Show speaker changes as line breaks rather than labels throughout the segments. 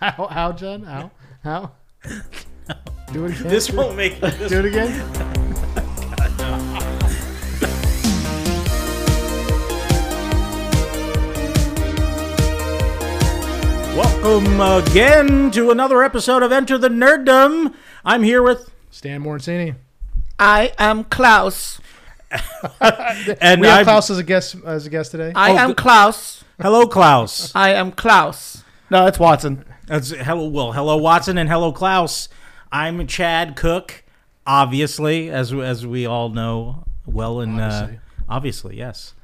How? How, John? How? How? Do it again.
This won't make. This
Do it again.
Welcome again to another episode of Enter the Nerdom. I'm here with,
Stan Morensini.
I am Klaus.
and
We have
I'm-
Klaus as a guest as a guest today.
I
Oh,
am. Klaus.
hello, Klaus.
I am Klaus. No, it's Watson.
That's hello. Well, hello, Watson, and hello, Klaus. I'm Chad Cook, obviously, as as we all know well, and
Obviously.
uh, obviously, yes.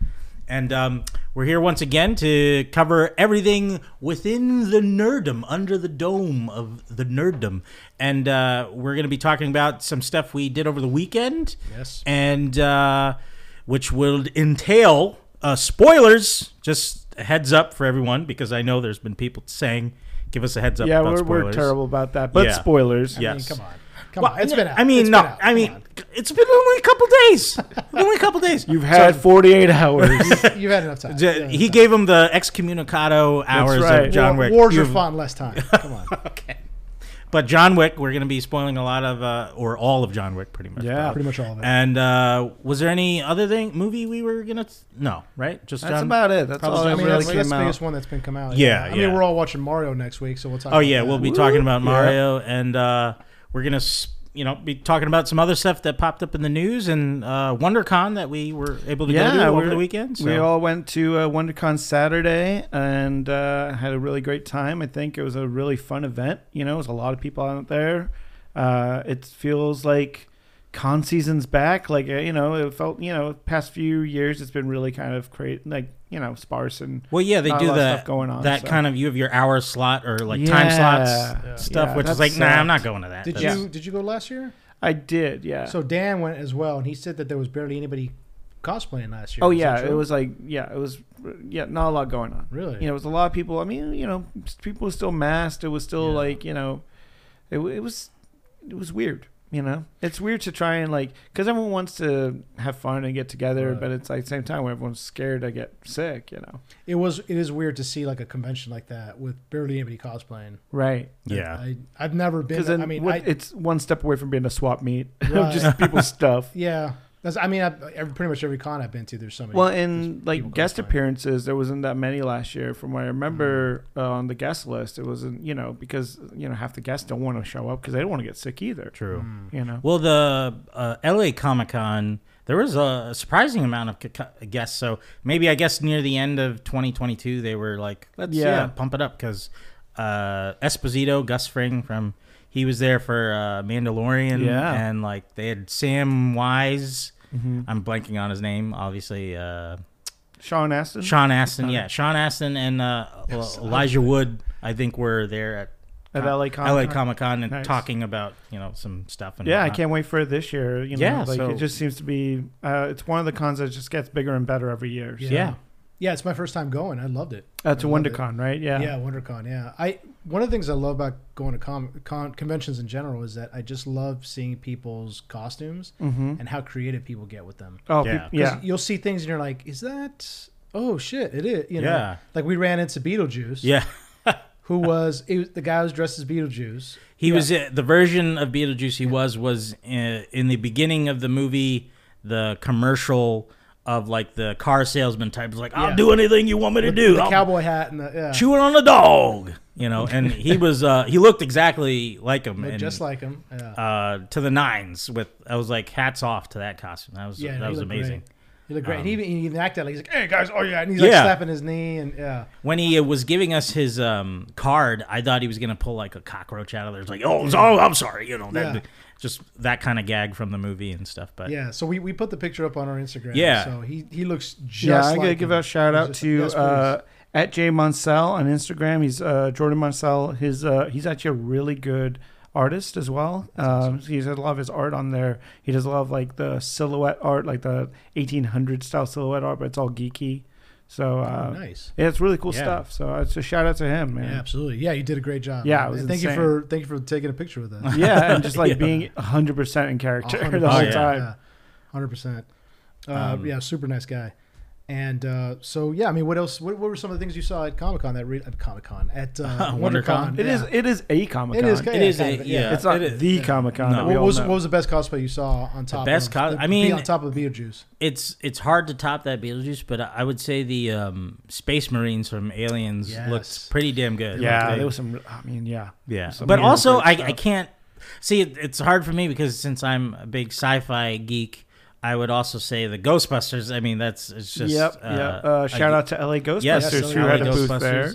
And um, we're here once again to cover everything within the nerdom, under the dome of the nerdom. And uh, we're going to be talking about some stuff we did over the weekend.
Yes.
And uh, which will entail uh, spoilers. Just a heads up for everyone, because I know there's been people saying, give us a heads up
Yeah,
about
we're,
spoilers.
we're terrible about that. But
Yeah.
spoilers.
I
Yes.
mean, come on. Come
Well,
on. It's been out.
I mean,
It's
no.
out.
I mean, it's been only a couple days. only a couple days.
You've had 48 hours.
you've had enough time.
J- he gave him the excommunicado hours
right.
of John Wick.
Wars are
You've-
fun. Less time. Come on.
Okay. But John Wick, we're going to be spoiling a lot of, uh, or all of John Wick, pretty much.
Yeah.
probably.
Pretty much all of it.
And uh, was there any other thing movie we were gonna? No, right? Just
That's
John.
about it. That's
Probably
all that
I mean,
really
that's, that's the
out.
biggest one that's been come out.
Yeah,
I
yeah.
mean, we're all watching Mario next week, so we'll talk.
Oh
about
yeah,
that.
we'll be talking about
Yeah.
Mario, and uh, we're gonna, s- you know, be talking about some other stuff that popped up in the news and uh, WonderCon that we were able to go to over the weekend. So.
We all went to uh, WonderCon Saturday and uh, had a really great time. I think it was a really fun event. You know, it was a lot of people out there. Uh, it feels like con season's back. Like uh, you know, it felt you know, past few years it's been really kind of great, like you know, sparse and
well, yeah, they do
lot
that.
stuff going on,
that
so.
kind of you have your hour slot or like time slots
Yeah.
stuff,
Yeah,
which is
that
like, nah, I'm not going to that.
Did
That's-
you did you go last year?
I did, yeah.
So Dan went as well, and he said that there was barely anybody cosplaying last year.
oh yeah, it was like yeah, it was yeah, not a lot going on.
really.
you know, it was a lot of people. I mean, you know, people were still masked. It was still
Yeah.
like, you know, it, it was, it was weird. You know, it's weird to try and like, because everyone wants to have fun and get together,
Right.
but it's like same time where everyone's scared to get sick. You know,
It was. It is weird to see like a convention like that with barely anybody cosplaying.
right?
Yeah.
I I've never been.
Then
I mean,
what,
I,
it's one step away from being a swap meet of
Right.
just people's stuff.
yeah. That's, I mean, I've, every, pretty much every con I've been to, there's so many.
Well,
there's
in like guest appearances, there wasn't that many last year. From what I remember uh, on the guest list, it wasn't you know because you know half the guests don't want to show up because they don't want to get sick either.
True.
Mm.
You know.
Well, the uh, LA Comic Con, there was a surprising amount of ca- ca- guests. So maybe I guess near the end of 2022, they were like, let's yeah,
Yeah.
pump it up because uh, Esposito, Gus Fring from he was there for uh, Mandalorian,
Yeah.
and like they had Samwise.
Mhm.
I'm blanking on his name, obviously. Uh,
Sean Astin.
Sean Astin, yeah, Sean Astin and uh,
Yes,
Elijah Wood. I think were there at
at
Com-
LA Comic.
LA Comic Con and
Nice.
talking about you know some stuff. And
Yeah, I can't wait for it this year. You know,
Yeah,
like
so-
it just seems to be. Uh, it's one of the cons that just gets bigger and better every year.
Yeah.
So.
Yeah.
Yeah, it's my first time going. I loved it.
That's a
I love it.
WonderCon, right? Yeah.
Yeah, WonderCon. Yeah, I one of the things I love about going to com, con conventions in general is that I just love seeing people's costumes
Mm-hmm.
and how creative people get with them.
Oh,
Yeah.
yeah.
'Cause
yeah.
you'll see things and you're like, is that? Oh shit, it is. You know,
Yeah.
like we ran into Beetlejuice.
Yeah.
who was it was the guy who was dressed as Beetlejuice.
He
Yeah.
was uh, the version of Beetlejuice he was was uh, in the beginning of the movie the commercial of like the car salesman type was like I'll
Yeah.
do anything you want me to
With
do
the
I'll
cowboy hat and the yeah,
chew it on the dog you know and he was uh he looked exactly like him and,
just like him. Yeah,
uh to the nines with I was like hats off to that costume that was
yeah,
that was amazing
Great. He looked great.
Um,
and he even, he even acted like he's like, "Hey guys, oh yeah," and he's like
Yeah.
slapping his knee and yeah.
when he was giving us his um card I thought he was gonna pull like a cockroach out of there it's like oh, oh I'm sorry you know that
Yeah.
Just that kind of gag from the movie and stuff but
Yeah, so we, we put the picture up on our Instagram.
Yeah.
So he, he looks just
Yeah, I
like
gotta give
him.
a shout out
just-
to
yes,
uh, at Jay Monsell on Instagram. He's uh, Jordan Monsell. His uh, he's actually a really good artist as well. Um, He's had a lot of his art on there. He does a lot of like the silhouette art, like the 1800 style silhouette art, but it's all geeky. So uh,
Oh, nice.
yeah, it's really cool
Yeah.
stuff. So it's a shout out to him, man.
Yeah, absolutely. Yeah, you did a great job.
Yeah,
thank
insane.
you for thank you for taking a picture with us.
Yeah, and just like being 100 percent in character the
Oh,
whole time.
Hundred percent. Uh,
Um,
yeah, super nice guy. And uh, so yeah, I mean, what else? What, what were some of the things you saw at Comic Con that re- at Comic Con at uh,
WonderCon?
WonderCon?
It is.
yeah.
It is a Comic Con.
yeah,
It is a-
of,
yeah.
It's not
it is-
the
yeah.
Comic Con.
No.
What was, what was the best cosplay you saw on top?
best
of,
cos-
the-
I mean-
on top of Beetlejuice.
It's it's hard to top that Beetlejuice, but I would say the um, Space Marines from Aliens
Yes.
looked pretty damn good.
yeah,
Like,
there was some. I mean, yeah.
Yeah, but also I. I can't see. It, it's hard for me because since I'm a big sci-fi geek, I would also say the Ghostbusters. I mean, that's it's just
yep.
uh,
yep. Uh, shout
a-
out to LA Ghostbusters
Yes,
who
LA
had a booth
Ghostbusters.
there.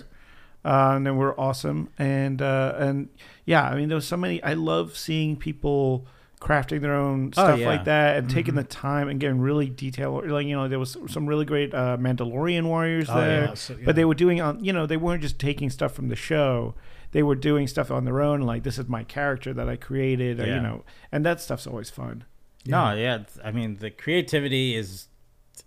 Uh, and they were awesome. And uh, and yeah, I mean, there was so many. I love seeing people crafting their own
Oh,
stuff
yeah.
like that and taking
Mhm.
the time and getting really detailed. Like you know, there was some really great uh, Mandalorian warriors
Oh,
there.
Yeah, so, yeah.
But they were doing on, you know, they weren't just taking stuff from the show. They were doing stuff on their own. Like this is my character that I created, or,
Yeah.
you know, and that stuff's always fun.
No, yeah. I mean, the creativity is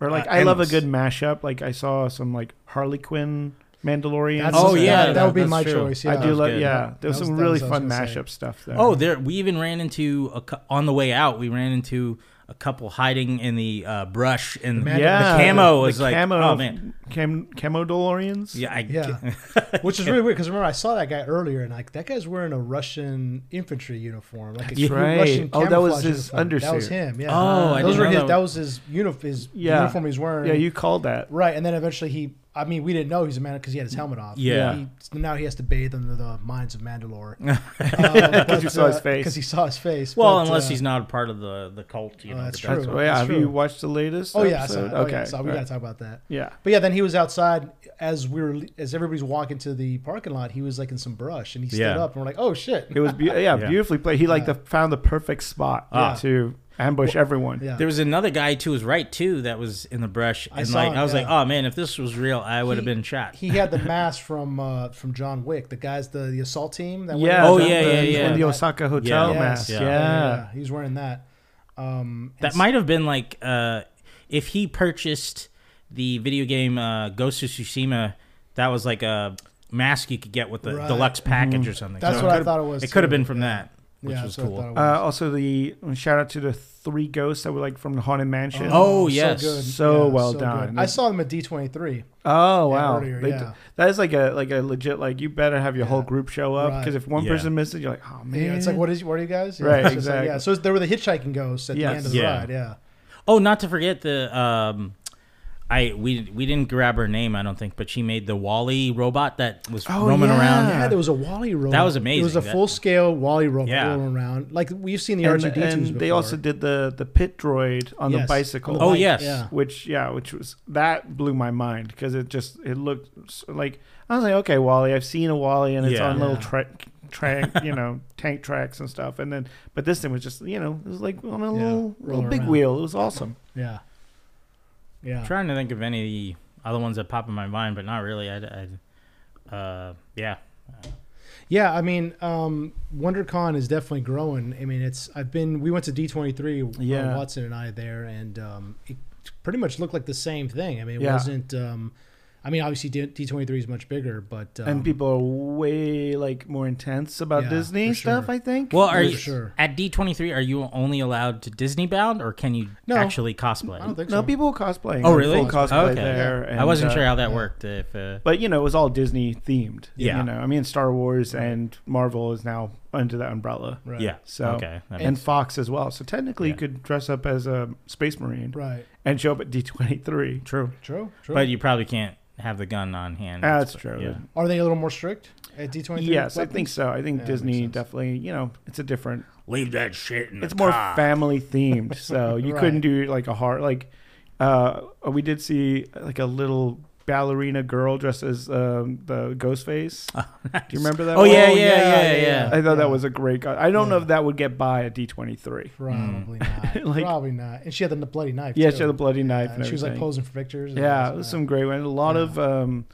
Or like
Uh,
I love a good mashup. Like I saw some like Harley Quinn Mandalorian.
That's-
Oh, yeah,
that, would be my
true.
choice. Yeah.
I do
was
love.
good.
Yeah,
That
there was
was-
some
that
really
was
fun
was gonna say.
mashup stuff there.
Oh, there we even ran into a, on the way out. We ran into a couple hiding in the uh, brush, and
The
yeah,
the camo
the
was like,
camo,
oh man,
cam, camo DeLoreans.
yeah, I,
Yeah. Which is really weird because remember I saw that guy earlier and like that guy's wearing a Russian infantry uniform, like a
That's
true
right.
Russian
Oh, that was his
uniform. That was him. Yeah.
Oh, I
those
didn't
were
know
his.
that.
That was his uniform. His
Yeah.
uniform he's wearing.
yeah, you called that.
right, and then eventually he. I mean, we didn't know he's a man because he had his helmet off.
Yeah.
He, now he has to bathe under the mines of Mandalore.
Because you saw his face.
Because he saw his face.
well,
but,
unless
uh,
he's not a part of the the cult, you
Oh,
know.
that's true.
That's,
That's
oh, yeah, have
true.
you watched the latest?
Oh yeah, I saw
episode?
it. Oh,
okay,
yeah, so we
right.
got to talk about that.
yeah.
But yeah, then he was outside as we were as everybody was walking to the parking lot. He was like in some brush, and he stood
Yeah.
up, and we're like, "Oh shit!"
It was be- yeah,
Yeah.
beautifully played. He like
Yeah.
the, found the perfect spot
Ah.
to ambush everyone.
yeah.
There was another guy to his right too that was in the brush,
I
and
saw
like
him,
I was like, oh man, if this was real, I would have been shot.
he had the mask from uh, from John Wick, the guys, the, the assault team. That went
Yeah.
Oh, yeah,
the-
yeah,
he's
yeah.
wearing the Osaka hotel
Yeah.
mask.
Yes.
Yeah.
Yeah, he was wearing that. Um,
That might have been like uh, if he purchased the video game uh, Ghost of Tsushima. That was like a mask you could get with the
Right.
deluxe package
Mhm.
or something.
That's
So
what I thought it was.
It could have been from
Yeah.
that, which
Yeah,
was
that's what I
cool.
thought it
Uh, also, the shout out to the three ghosts that were like from the haunted mansion.
Oh, yes.
good.
So well
good.
done.
I saw them at D twenty three.
Oh wow,
earlier,
They
yeah.
d- that is like a like a legit like you better have your whole group show up
Right.
because if one
Yeah.
person misses, you're like, oh man,
Yeah, it's like what is what are you guys? Yeah,
Right,
it's just like-
exactly.
yeah, so there were the hitchhiking ghosts at
Yes.
the end of the
Yeah.
ride. Yeah,
Oh, not to forget the um, I we we didn't grab her name, I don't think, but she made the WALL-E robot that was
Oh,
roaming
yeah.
around.
yeah. There was a WALL-E robot.
That was amazing.
It was a
That-
full scale WALL-E robot
Yeah.
rolling around. Like we've seen the R
and,
two D twos
and they also did the the pit droid on the bicycle.
on the
Oh, yes.
yeah.
which yeah, which was that blew my mind because it just it looked like I was like, okay, WALL-E, I've seen a WALL-E and it's
Yeah.
on little
Yeah.
tra- track, you know, tank tracks and stuff, and then but this thing was just you know it was like on a
Yeah,
little little big
around.
wheel. It was awesome.
Yeah, yeah.
I'm trying to think of any of the other ones that pop in my mind, but not really. I, I uh, yeah.
Yeah, I mean, um, WonderCon is definitely growing. I mean, it's I've been we went to D twenty three,
Yeah.
Watson and I there, and um, it pretty much looked like the same thing. I mean, it
Yeah.
wasn't. Um, I mean, obviously D twenty three is much bigger, but um,
and people are way like more intense about
Yeah,
Disney
for
stuff. I think.
Well, are
for
you
sure.
at D23? Are you only allowed to Disney bound, or can you
No.
actually cosplay?
I don't think
no,
so.
people were cosplaying.
Oh, really?
Full cosplay
Okay.
there.
Yeah.
and,
I wasn't
uh,
sure how that
yeah.
worked. If uh,
But you know, it was all Disney themed.
Yeah.
You know, I mean, Star Wars and Marvel is now under that umbrella,
right.
yeah,
So-
okay, that
and Fox as well. So technically,
Yeah.
you could dress up as a Space Marine
right.
and show up at D twenty three.
true.
True, true.
But you probably can't have the gun on hand.
That's true.
Yeah.
Are they a little more strict at D twenty three?
Yes, I think so. I think
Yeah,
Disney definitely. You know, it's a different.
Leave that shit in
It's more family themed, so you couldn't do like a hard like. Uh, we did see like a little ballerina girl dressed as um, the Ghostface. Do you remember that?
Oh
one?
yeah, yeah, yeah, yeah.
I thought
Yeah.
that was a great. guy. I don't know if that would get by at D twenty three.
Probably not.
Like-
Probably not. And she had the bloody knife.
Yeah,
too.
she had the bloody knife
Yeah,
and
she was like posing for pictures. and
Yeah,
all
it was some great one. A lot
Yeah.
of um,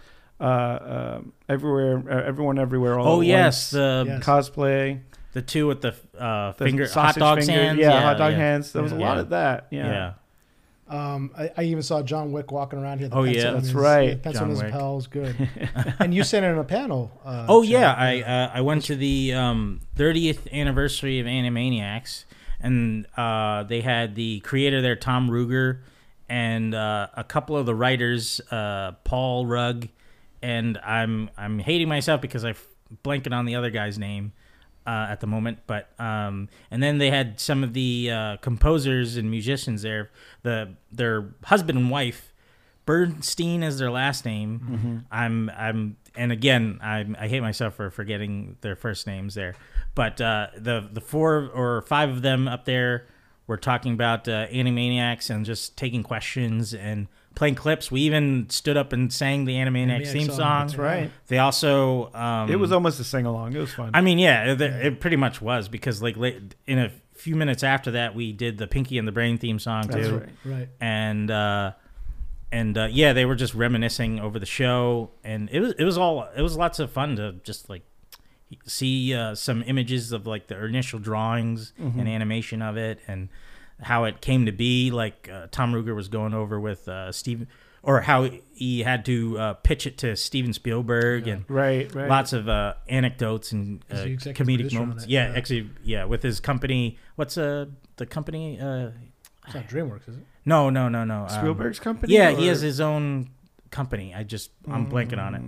uh, uh, everywhere, uh, everyone, everywhere. All
Oh yes, the
Yes.
cosplay,
the two with the uh,
the
finger hot dog
finger-
hands.
Yeah, hot dog
yeah.
hands. There was a
Yeah.
lot of that. Yeah.
Um, I, I even saw John Wick walking around here. The
Oh, yeah.
That's
his-
right,
Pencil
John
in his
Wick.
was good. and you sat in a panel. Uh,
Oh
Chad.
yeah, I uh, I went to the um, 30th anniversary of Animaniacs, and uh, they had the creator there, Tom Ruegger, and uh, a couple of the writers, uh, Paul Rugg, and I'm I'm hating myself because I'm blanking on the other guy's name uh, at the moment. But um, and then they had some of the uh, composers and musicians there. The their husband and wife, Bernstein is their last name. I'm I'm and again I'm, I hate myself for forgetting their first names there. But uh, the the four or five of them up there were talking about uh, Animaniacs and just taking questions and playing clips. We even stood up and sang the Animaniacs
Animaniacs
theme
song,
song.
that's
right.
They also um,
It was almost a sing along. It was fun.
I mean, yeah, it, it pretty much was because like late, in a few minutes after that, we did the Pinky and the Brain theme song
That's
too,
right.
Right.
and uh, and uh, yeah, they were just reminiscing over the show, and it was it was all it was lots of fun to just like see uh, some images of like the initial drawings and animation of it, and how it came to be. Like uh, Tom Ruegger was going over with uh, Steve, or how he had to uh, pitch it to Steven Spielberg and
right, right.
lots of uh, anecdotes and uh,
Is he executive
comedic moments. Yeah,
Yeah.
actually, yeah, with his company. What's uh the company? Uh,
It's not DreamWorks, is it?
no, no, no, no. um,
Spielberg's company.
yeah, he has his own company. I just I'm blanking on it.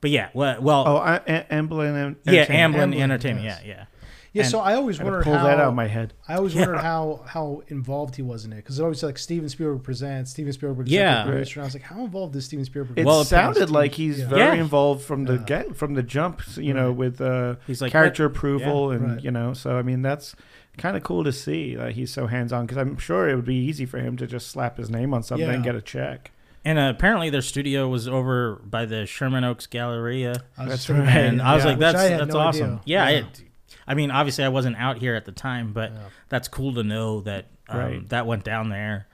But yeah, well, well
Oh, I, Amblin.
yeah,
Entertainment.
Amblin,
Amblin,
Entertainment.
yes.
Yeah, yeah.
Yeah,
And
so I always
I
wondered
pull
how
that out of my head.
I always
Yeah.
wondered how how involved he was in it because it always said, like Steven Spielberg presents, Steven Spielberg
Yeah.
executive producer. And I was like, how involved is Steven Spielberg?
It
Well,
sounded like he's
Yeah.
very
Yeah.
involved from the
Yeah.
get from the jump. You know,
Right.
with uh,
He's like
character approval and
Right.
you know. So I mean, that's kind of cool to see that he's so hands on because I'm sure it would be easy for him to just slap his name on something and get a check.
And uh, apparently their studio was over by the Sherman Oaks Galleria.
That's right.
And I was
Yeah.
like,
Which I
that's that's
no
awesome.
idea.
Yeah,
Yeah.
It, I mean, obviously I wasn't out here at the time, but
Yeah.
that's cool to know that um,
Right.
that went down there.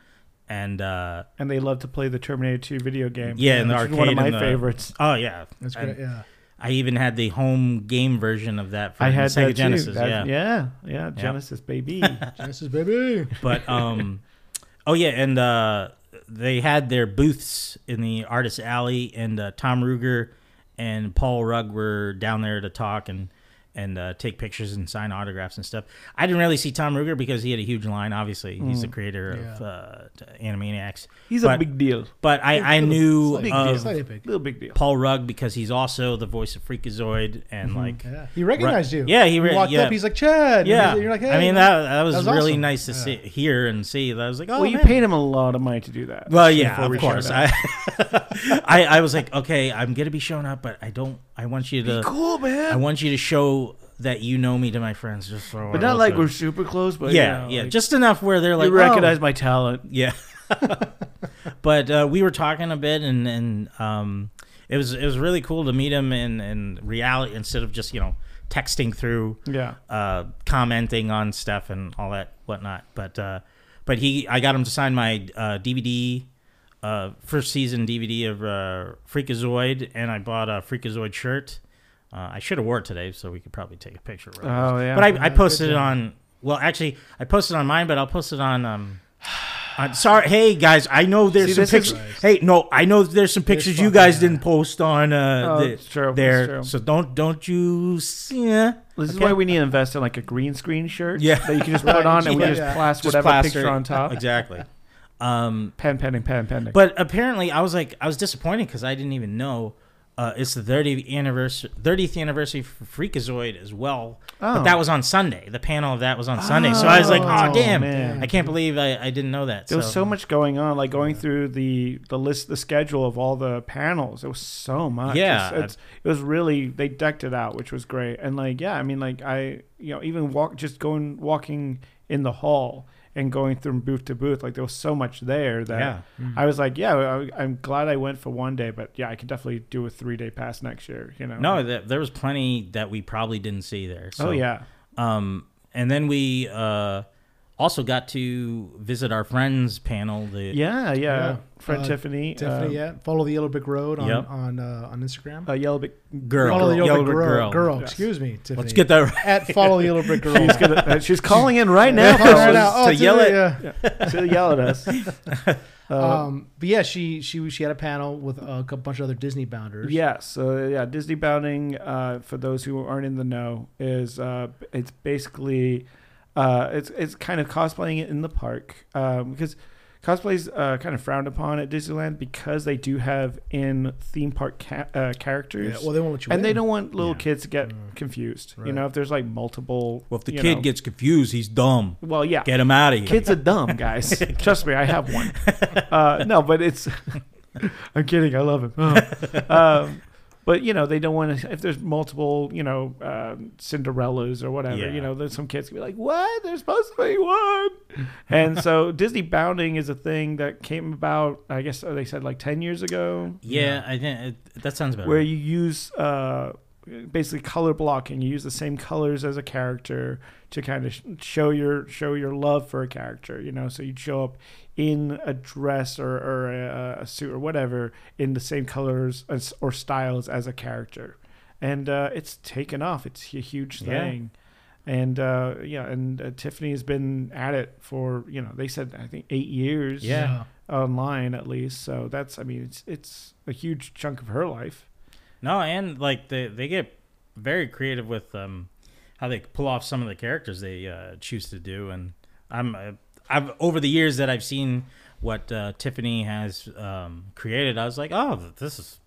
And uh,
And they love to play the Terminator 2 video game.
Yeah, in the
which is one of my
the-
favorites.
oh yeah,
That's
And
great. Yeah.
I even had the home game version of that for
I had
Sega
that
Genesis.
too. That-
yeah.
yeah, yeah, Genesis baby.
Genesis baby.
but um, oh yeah, and uh, they had their booths in the Artist Alley, and uh, Tom Ruegger and Paul Rugg were down there to talk and and uh, take pictures and sign autographs and stuff. I didn't really see Tom Ruegger because he had a huge line. Obviously, he's the creator of uh, Animaniacs.
He's a
But-
big deal.
But I, I knew
big
of.
Slightly big.
Little big deal.
Paul Rugg because he's also the voice of Freakazoid and like
Yeah. He recognized you.
Yeah, he re-
walked
yeah.
up. He's like Chad.
Yeah.
You're like, hey.
I mean that that was,
That was
really
awesome.
nice to
Yeah.
see, hear and see. That I was like, oh,
well, you
man.
paid him a lot of money to do that.
Well, yeah,
before
of
we showed
course.
up.
I, I I was like, okay, I'm gonna be showing up, but I don't. I want you to.
Be cool, man.
I want you to show that you know me to my friends, just so.
but not like we're super close. But
Yeah,
you know,
yeah,
like,
just enough where they're like,
you recognize
oh.
my talent.
Yeah. but uh, we were talking a bit, and and um, it was it was really cool to meet him in in reality instead of just you know texting through
Yeah.
uh, commenting on stuff and all that whatnot. But uh, but he, I got him to sign my uh, DVD, uh, first season DVD of uh, Freakazoid, and I bought a Freakazoid shirt. Uh, I should have wore it today, so we could probably take a picture.
Oh yeah.
but I, I posted it on. Well, actually, I posted on mine, but I'll post it on. Um, on sorry, hey guys, I know there's
See,
some
is-
pictures. Hey, no, I know there's some pictures you guys
yeah.
didn't post on uh,
Oh,
the-
true,
there.
true.
So don't don't you see? Yeah.
This is why we need to invest in like a green screen shirt.
Yeah.
That you can just
Right,
put on and we
yeah,
just
yeah.
plaster
Just
whatever
plaster
picture on top.
Exactly. Um,
Pen pending, pen pending.
but apparently, I was like, I was disappointed because I didn't even know uh, it's the 30th anniversary, 30th anniversary for Freakazoid as well. But
Oh.
that was on Sunday. The panel of that was on Sunday, so I was like, oh,
Oh,
damn!
man.
I can't believe I, I didn't know that.
there was so much going on, like going through the the list, the schedule of all the panels. It was so much.
Yeah.
it's, it's, it was really they decked it out, which was great. And like, yeah, I mean, like I, you know, even walk just going walking in the hall and going from booth to booth, like there was so much there that
Yeah.
I was like, yeah, I, I'm glad I went for one day, but yeah, I could definitely do a three day pass next year. You know?
No, th- there was plenty that we probably didn't see there. So,
oh yeah.
Um, and then we uh, also got to visit our friends panel. The
Yeah, yeah.
Yeah.
Friend
Uh,
Tiffany.
Tiffany,
um,
yeah. Follow the Yellow Brick Road on
Yep.
on uh, on Instagram.
Uh, Yellow Brick.
girl,
follow the Yellow,
Yellow
Brick
Brick
Girl.
girl.
Girl, excuse me, Tiffany.
Let's get that. Right.
at follow the Yellow Brick Girl.
She's, gonna, uh, she's calling in right now
follow her now. Oh,
to yell at-
yeah.
to yell at us. Uh,
Um, but yeah, she she she had a panel with a couple bunch of other Disney bounders.
Yeah, so yeah, Disney bounding. Uh, for those who aren't in the know, is uh, it's basically uh, it's it's kind of cosplaying it in the park um, because cosplay's uh, kind of frowned upon at Disneyland because they do have in theme park ca- uh, characters.
Yeah, well, they won't let you.
and they don't want little
Yeah.
kids to get
Mm.
confused. You know, if there's like multiple.
Well, if the kid
know-
gets confused, he's dumb.
Well, yeah.
Get him out of here.
Kids are dumb, guys. Trust me, I have one. Uh, no, but it's. I'm kidding. I love him. Oh. um, but you know, they don't want to. If there's multiple, you know, um, Cinderellas or whatever,
Yeah.
you know, there's some kids can be like, "What? There's supposed to be one." and so Disney bounding is a thing that came about. I guess they said like ten years ago,
Yeah, I think it, that sounds about
where
right.
you use uh, basically color blocking. You use the same colors as a character to kind of show your show your love for a character. You know, so you'd show up in a dress or, or a, a suit or whatever in the same colors as, or styles as a character, and uh, it's taken off. It's a huge
Yeah.
thing. And uh, yeah, and uh, Tiffany has been at it for you know they said I think eight years
Yeah.
online at least. So that's I mean it's it's a huge chunk of her life.
No, and like they they get very creative with um how they pull off some of the characters they uh, choose to do, and I'm uh, I've over the years that I've seen what uh, Tiffany has um, created, I was like, oh, this is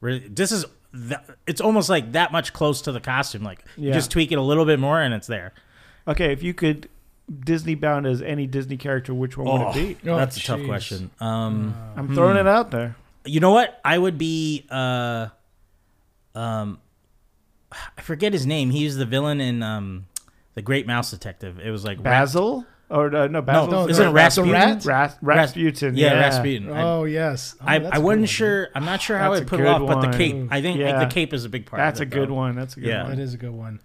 really this is th- it's almost like that much close to the costume. Like you just tweak it a little bit more, and it's there.
Okay, if you could Disney bound as any Disney character, which one
Oh,
would it be?
Oh,
that's a tough question. Um,
I'm throwing
Hmm.
it out there.
You know what? I would be uh um I forget his name. He was the villain in um The Great Mouse Detective. It was like Rat-
Basil or uh, no Basil?
no,
isn't it
the
Rasputin?
rat?
Ras- Rasputin?
Yeah,
yeah,
Rasputin. I,
Oh yes. Oh,
I,
that's
I
a good
wasn't
one,
sure. I'm not sure how
That's
I
a
put it
good
off, but the cape. I think like, the cape is a big part. Of it.
That's a good
though.
one. That's a good
Yeah.
one.
That is a good one.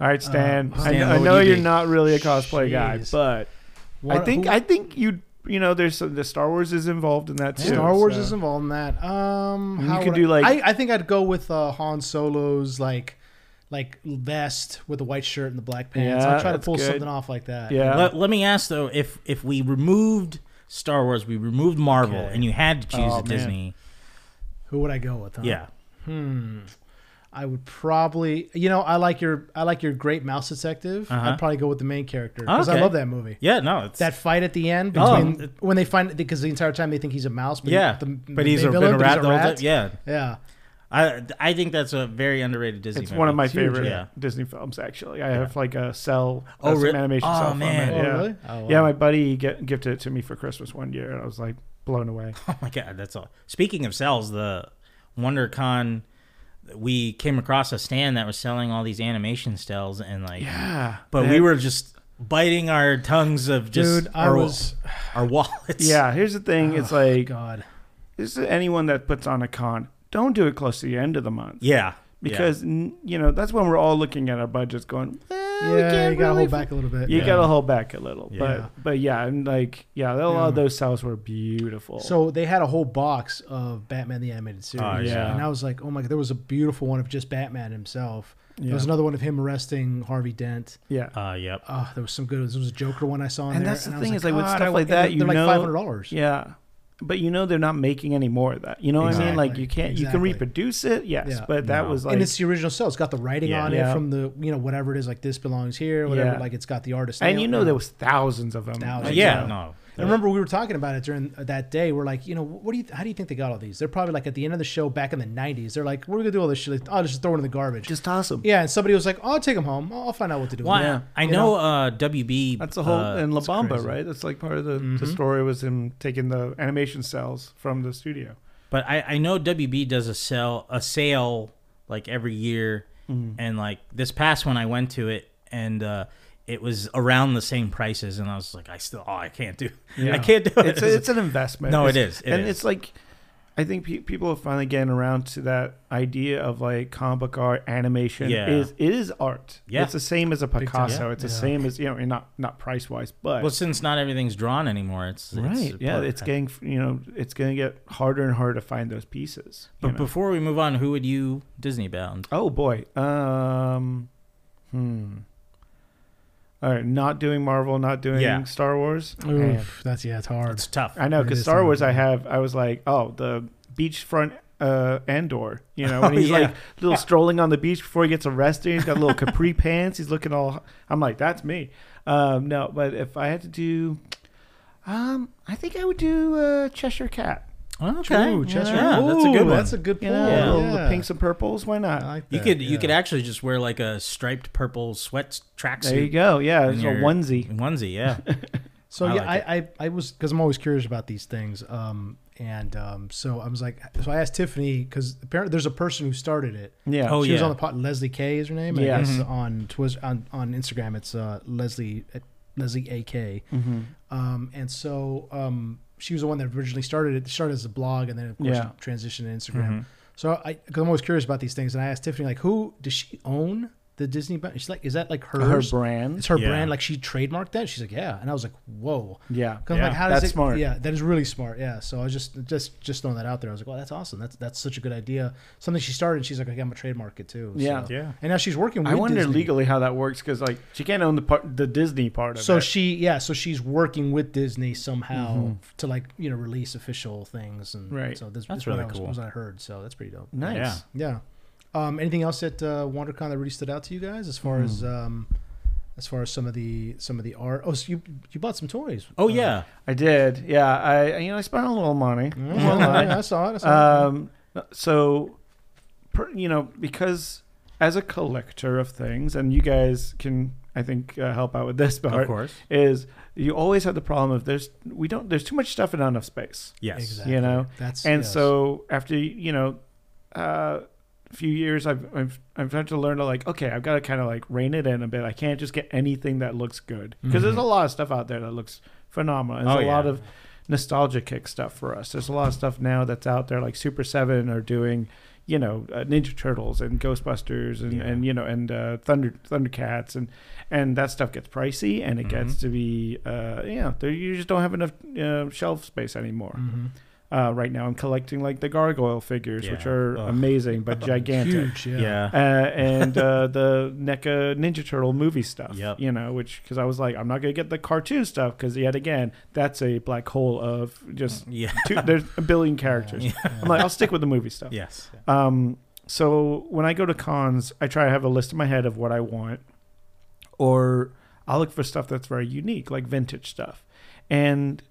All right, Stan.
Uh,
I,
Stan,
I
what would
know
you
you're not really a cosplay guy,
Jeez.
but I think
who-
I think you you know there's some, the Star Wars is involved in that too.
Star Wars
so-
is involved in that. Um,
You
how
could do, like-
I, I think I'd go with uh, Han Solo's like like vest with the white shirt and the black pants.
Yeah,
I'll try to pull
good.
something off like that.
Yeah.
Let, let me ask though, if if we removed Star Wars, we removed Marvel,
Okay.
and you had to choose
Oh,
a
man.
Disney,
Who would I go with? Huh?
yeah,
Hmm. I would probably, you know, I like your, I like your Great Mouse Detective.
Uh-huh.
I'd probably go with the main character because
Okay.
I love that movie.
yeah, no, it's
That fight at the end
Oh.
between when they find because the entire time they think he's a mouse, but
yeah,
the,
but
the
he's a,
villain,
been a
but
rat the whole time.
rat.
Yeah,
Yeah,
I I think that's a very underrated Disney.
It's
movie.
one of my
It's huge,
favorite
yeah.
Disney films. Actually, I have like a cell,
Oh,
uh, some
really?
animation
Oh,
cell from
man.
it.
Oh,
Yeah.
really? Oh,
Yeah, my buddy get, gifted it to me for Christmas one year, and I was like blown away.
Oh my god, that's all. Speaking of cells, the WonderCon, we came across a stand that was selling all these animation cells, and like,
Yeah,
but
That-
we were just biting our tongues of just
dude, I
our,
was.
our wallets.
Yeah, here's the thing. It's
Oh,
like
God.
this is anyone that puts on a con. Don't do it close to the end of the month
yeah,
because n you know that's when we're all looking at our budgets, going, eh, well,
Yeah, you gotta
really
hold back a little bit.
You
Yeah.
gotta hold back a little,
Yeah.
but but yeah, and like yeah, a lot of those cells were beautiful.
So they had a whole box of Batman the Animated Series.
Oh,
yeah.
And I was like, oh my God, there was a beautiful one of just Batman himself.
yeah,
There was another one of him arresting Harvey Dent.
yeah.
uh, yep.
Oh, there was some good. There was a Joker one I saw in
And
there.
that's the
I
thing
was
is, like, with stuff
I-
like
and
that,
they're
you
like
know-
five hundred dollars.
Yeah. But you know they're not making any more of that. You know what I mean? Like you can't you can
Exactly.
reproduce it, yes,
Yeah.
but that
No.
was like
and it's the original cell. It's got the writing
Yeah.
on
Yeah.
it from the you know whatever it is like this belongs here, whatever.
Yeah.
Like it's got the artist.
and
name,
you know there was thousands of them.
Thousands.
Like,
yeah,
uh,
no.
I remember we were talking about it during that day. We're like, you know, what do you, how do you think they got all these? They're probably like at the end of the show back in the '90s. They're like, we're gonna do all this shit. I'll just throw it in the garbage.
Just toss them.
yeah, and somebody was like, oh, I'll take them home. I'll find out what to do. with
Well,
them.
I
You
know,
know?
uh, WB.
That's the whole
uh,
and La Bamba,
crazy.
right? That's like part of the, the
Mhm.
story was him taking the animation cells from the studio.
But I, I know WB does a sell a sale like every year,
Mm.
and like this past one I went to it, and uh, it was around the same prices, and I was like, I still, oh, I can't do, I can't do it.
It's it's an investment.
no, it
It's-
it
and
is.
it's like I think pe- people are finally getting around to that idea of like comic book art animation
Yeah.
is it is art.
Yeah.
It's the same as a. Picasso.
Yeah.
It's the
Yeah.
same as you know, not not price wise, but
well, since not everything's drawn anymore, it's it's
right. yeah, it's getting you know it's going to get harder and harder to find those pieces.
But
know.
before we move on, who would you Disney bound?
oh boy, um, hmm. All right, not doing Marvel, not doing
Yeah.
Star Wars.
Oof, that's yeah, it's hard.
It's tough.
I know
It
because
is
Star Wars, I have. I was like, oh, the beachfront uh, Andor. You know, when
Oh,
he's
yeah.
like little strolling on the beach before he gets arrested. He's got little capri pants. He's looking all. I'm like, that's me. Um, no, but if I had to do, Um, I think I would do uh, Cheshire Cat.
Okay,
Ooh, Cheshire.
Yeah, that's a good one.
That's a good
You
pull.
know,
Yeah.
all
Yeah.
the pinks and purples. Why not?
I like
You
that,
could you could actually just wear like a striped purple sweat tracksuit.
there you go. Yeah, it's a onesie.
Onesie, yeah.
So
I
yeah,
like
I, I I was because I'm always curious about these things. Um, and um, so I was like, so I asked Tiffany because apparently there's a person who started it.
Yeah.
Oh,
she was on the pod. Leslie Kay is her name.
Yeah.
I guess
Mhm.
on Twiz on on Instagram it's uh, Leslie Leslie A K.
hmm
Um, and so um, she was the one that originally started it. Started as a blog, and then of course
Yeah.
transitioned to Instagram.
Mhm.
So I, because I'm always curious about these things, and I asked Tiffany like, who does she own the Disney? brand? She's like, is that like hers?
Her brand.
It's her
Yeah.
brand. Like she trademarked that. She's like, yeah. And I was like, whoa.
Yeah.
Cause
Yeah,
like, how does
that's
it?
smart.
Yeah, that is really smart. Yeah. So I was just just just throwing that out there. I was like, well, that's awesome. That's that's such a good idea. Something she started. And she's like, okay, I'm gonna trademark it too.
Yeah.
So-
Yeah.
And now she's working. with
I wonder
Disney.
legally how that works because like she can't own the part, the Disney part of
So
it.
So she, yeah, so she's working with Disney somehow
Mhm.
to like you know release official things and
Right.
So this,
That's
this what
really
I was,
cool.
was I heard. So that's pretty dope.
nice.
Yeah.
Yeah. Um, anything else at uh, WonderCon that really stood out to you guys as far as
Hmm.
um, as far as some of the some of the art? Oh, so you you bought some toys?
Oh
Uh,
yeah.
I did. Yeah. I you know I spent a little money.
yeah,
I won't lie.
I saw it. I saw it.
Um, so, per, you know, because as a collector of things, and you guys can, I think, uh, help out with this
but
Of
course.
is you always have the problem of there's we don't there's too much stuff and not enough space,
Yes.
Exactly.
you know,
That's
and
yes.
so after you know, uh, a few years, I've I've I've had to learn to like, okay, I've got to kind of like rein it in a bit. I can't just get anything that looks good because there's
Mhm.
a lot of stuff out there that looks phenomenal. There's
Oh,
a lot of nostalgia kick stuff for us. There's a lot of stuff now that's out there, like Super Seven are doing, you know, uh, Ninja Turtles and Ghostbusters and,
Yeah.
and you know and uh, Thunder Thundercats and and that stuff gets pricey and it gets
Mhm.
to be, uh, yeah, there, you just don't have enough uh, shelf space anymore.
Mhm.
Uh, right now, I'm collecting like the gargoyle figures, which are
Ugh.
amazing but gigantic.
huge. Yeah.
Yeah.
Uh, and uh, the NECA Ninja Turtle movie stuff,
Yep.
you know, which because I was like, I'm not gonna get the cartoon stuff because yet again, that's a black hole of just
Yeah.
two, there's a billion characters.
Yeah.
I'm like, I'll stick with the movie stuff.
Yes.
Um, so when I go to cons, I try to have a list in my head of what I want, or I'll look for stuff that's very unique, like vintage stuff. And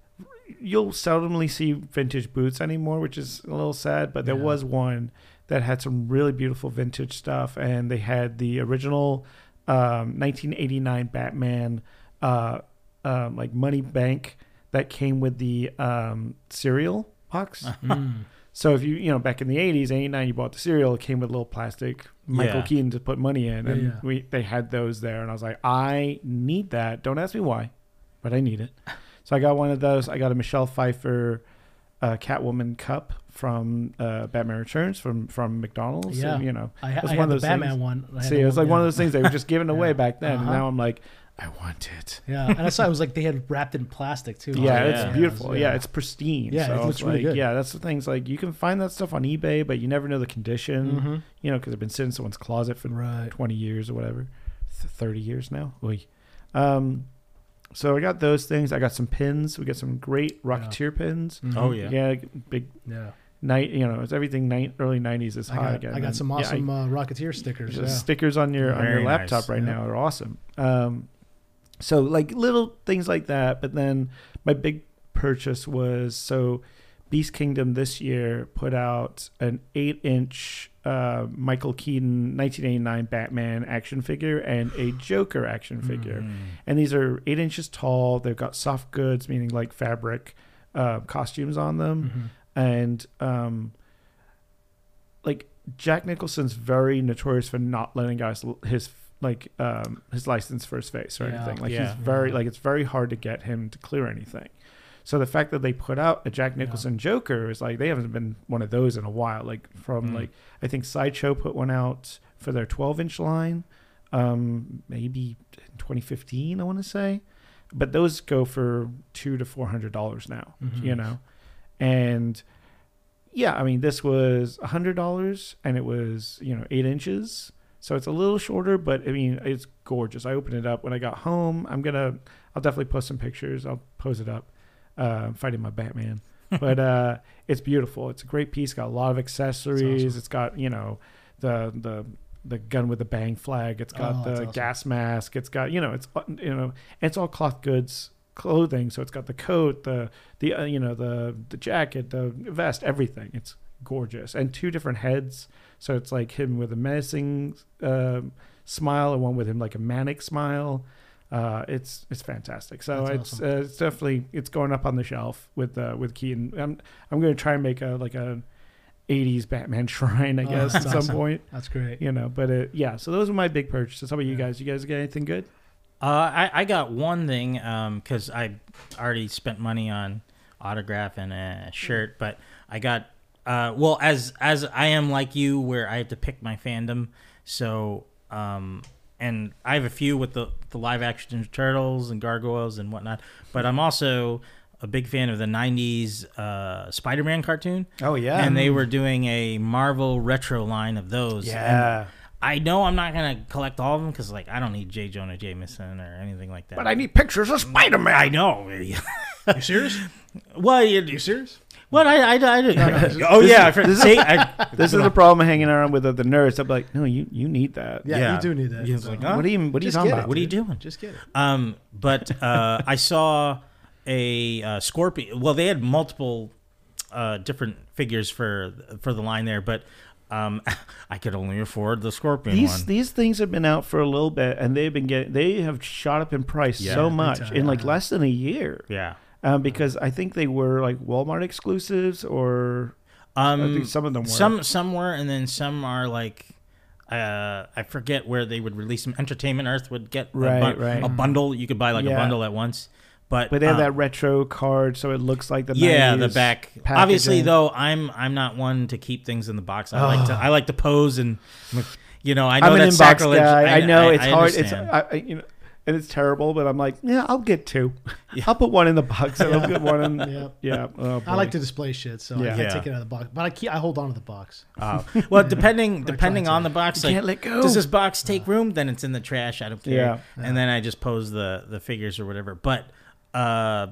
you'll seldomly see vintage boots anymore, which is a little sad. But there
Yeah.
was one that had some really beautiful vintage stuff, and they had the original um, 1989 Batman, uh, um, like money bank that came with the um, cereal box.
Mm.
So if you you know back in the eighties, eighty nine, you bought the cereal, it came with a little plastic Michael
Yeah.
Keaton to put money in, and
yeah.
we they had those there, and I was like, I need that. Don't ask me why, but I need it. So I got one of those. I got a Michelle Pfeiffer uh, Catwoman cup from uh, Batman Returns from from McDonald's.
Yeah.
and, you know,
I, ha-
It's
I
one
had
of
the
those
Batman
things-
one. I
see, it was like one of those things they were just giving away
Yeah.
back then, and
Uh-huh.
now I'm like, I want it.
Yeah, and I saw it was like they had wrapped in plastic too.
Yeah,
Oh,
it's
yeah.
beautiful. Yeah. it's pristine.
Yeah,
so
it looks
was
really good.
Yeah, that's the things like you can find that stuff on eBay, but you never know the condition.
Mhm.
You know, because it's been sitting in someone's closet for
right.
20 years or whatever, 30 years now. Oy. Um, so I got those things. I got some pins. We got some great Rocketeer pins.
Mhm.
Oh yeah.
Yeah, big
yeah.
night. You know, it's everything. Night, early 90s is
I
hot
got,
again.
I got
And,
some
yeah,
awesome
I-
uh, Rocketeer stickers. Yeah.
stickers on your on your laptop
nice.
right
Yeah.
now are awesome. Um, so like little things like that. But then my big purchase was so Beast Kingdom this year put out an eight inch uh, Michael Keaton 1989 Batman action figure and a Joker action figure.
Mm.
And these are eight inches tall. They've got soft goods, meaning like fabric uh, costumes on them
Mhm.
and um like Jack Nicholson's very notorious for not letting guys his like um his license for his face or
Yeah.
anything. Like
Yeah.
he's very
Yeah.
like it's very hard to get him to clear anything. So the fact that they put out a Jack Nicholson Joker is like they haven't been one of those in a while. Like from
Mm.
like I think Sideshow put one out for their 12 inch line, um maybe in 2015 I want to say, but those go for two to four hundred dollars now.
Mhm.
You know, and yeah, I mean, this was a hundred dollars, and it was you know eight inches, so it's a little shorter, but I mean, it's gorgeous. I opened it up when I got home. I'm gonna, I'll definitely post some pictures. I'll pose it up, uh, fighting my Batman, but uh, it's beautiful. It's a great piece. Got a lot of accessories.
awesome.
It's got you know the the the gun with the bang flag. It's got
Oh,
the
awesome.
gas mask. It's got you know it's uh, you know it's all cloth goods clothing. So it's got the coat, the the uh, you know the the jacket, the vest, everything. It's gorgeous, and two different heads. So it's like him with a menacing um smile, and one with him like a manic smile. Uh, it's it's fantastic. So
That's
it's
awesome.
uh, it's definitely it's going up on the shelf with uh, with Keaton. I'm I'm going to try and make a like a 80s Batman shrine, I
Oh,
guess, at some
awesome.
point.
That's great.
You know, but uh, yeah. So those are my big purchases. How about you
Yeah.
guys? You guys get anything good?
Uh, I, I got one thing because I already spent money on autograph and a shirt, but I got uh, well as as I am like you, where I have to pick my fandom. So um, and I have a few with the the live action turtles and gargoyles and whatnot, but I'm also a big fan of the '90s uh, Spider-Man cartoon,
Oh yeah,
and they were doing a Marvel retro line of those. And
yeah.
I know I'm not gonna collect all of them because like I don't need J. Jonah Jameson or anything like that.
But I need pictures of Spider Man.
I know.
You serious?
well, you,
You serious?
What I I, I,
this-
oh
this
yeah.
is- this is-
see, I,
This is the problem hanging around with the, the nerds. I'm like, no, you you need that.
Yeah,
Yeah.
you do need that.
Yeah, it's like, huh?
What are you What are you talking
get it,
what are you doing?
Just get it.
Um, but uh, I saw a uh, scorpion. Well, they had multiple uh, different figures for for the line there, but um, I could only afford the scorpion
These
one.
these things have been out for a little bit, and they've been getting they have shot up in price
Yeah.
so much in like less than a year.
yeah.
Um, because I think they were like Walmart exclusives, or I
Um,
think some of them were.
Some some were, and then some are like. Uh, I forget where they would release them. Entertainment Earth would get a,
Right,
bun-
right.
a bundle. You could buy like a
Yeah.
bundle at once, but
but they have
uh,
that retro card, so it looks like the
yeah, the
90s
back. Obviously,
packaging.
though, I'm I'm not one to keep things in the box. I like to. I like to pose and you know I know
I'm an
that's
inbox
sacrilege.
guy. I, know it's hard. It's
understand.
I, I, you know, and it's terrible. But I'm like, yeah, I'll get two.
Yeah.
I'll put one in the box, and I'll get one in.
Yeah.
Yeah, oh,
I like to display shit, so
Yeah.
I can't
Yeah.
take it out of the box. But I keep, I hold on to the box.
Oh. well, depending
try
depending
to.
on the box,
You
like
can't let go.
does this box take room? Then it's in the trash. I don't care.
Yeah.
And then I just pose the the figures or whatever. But uh,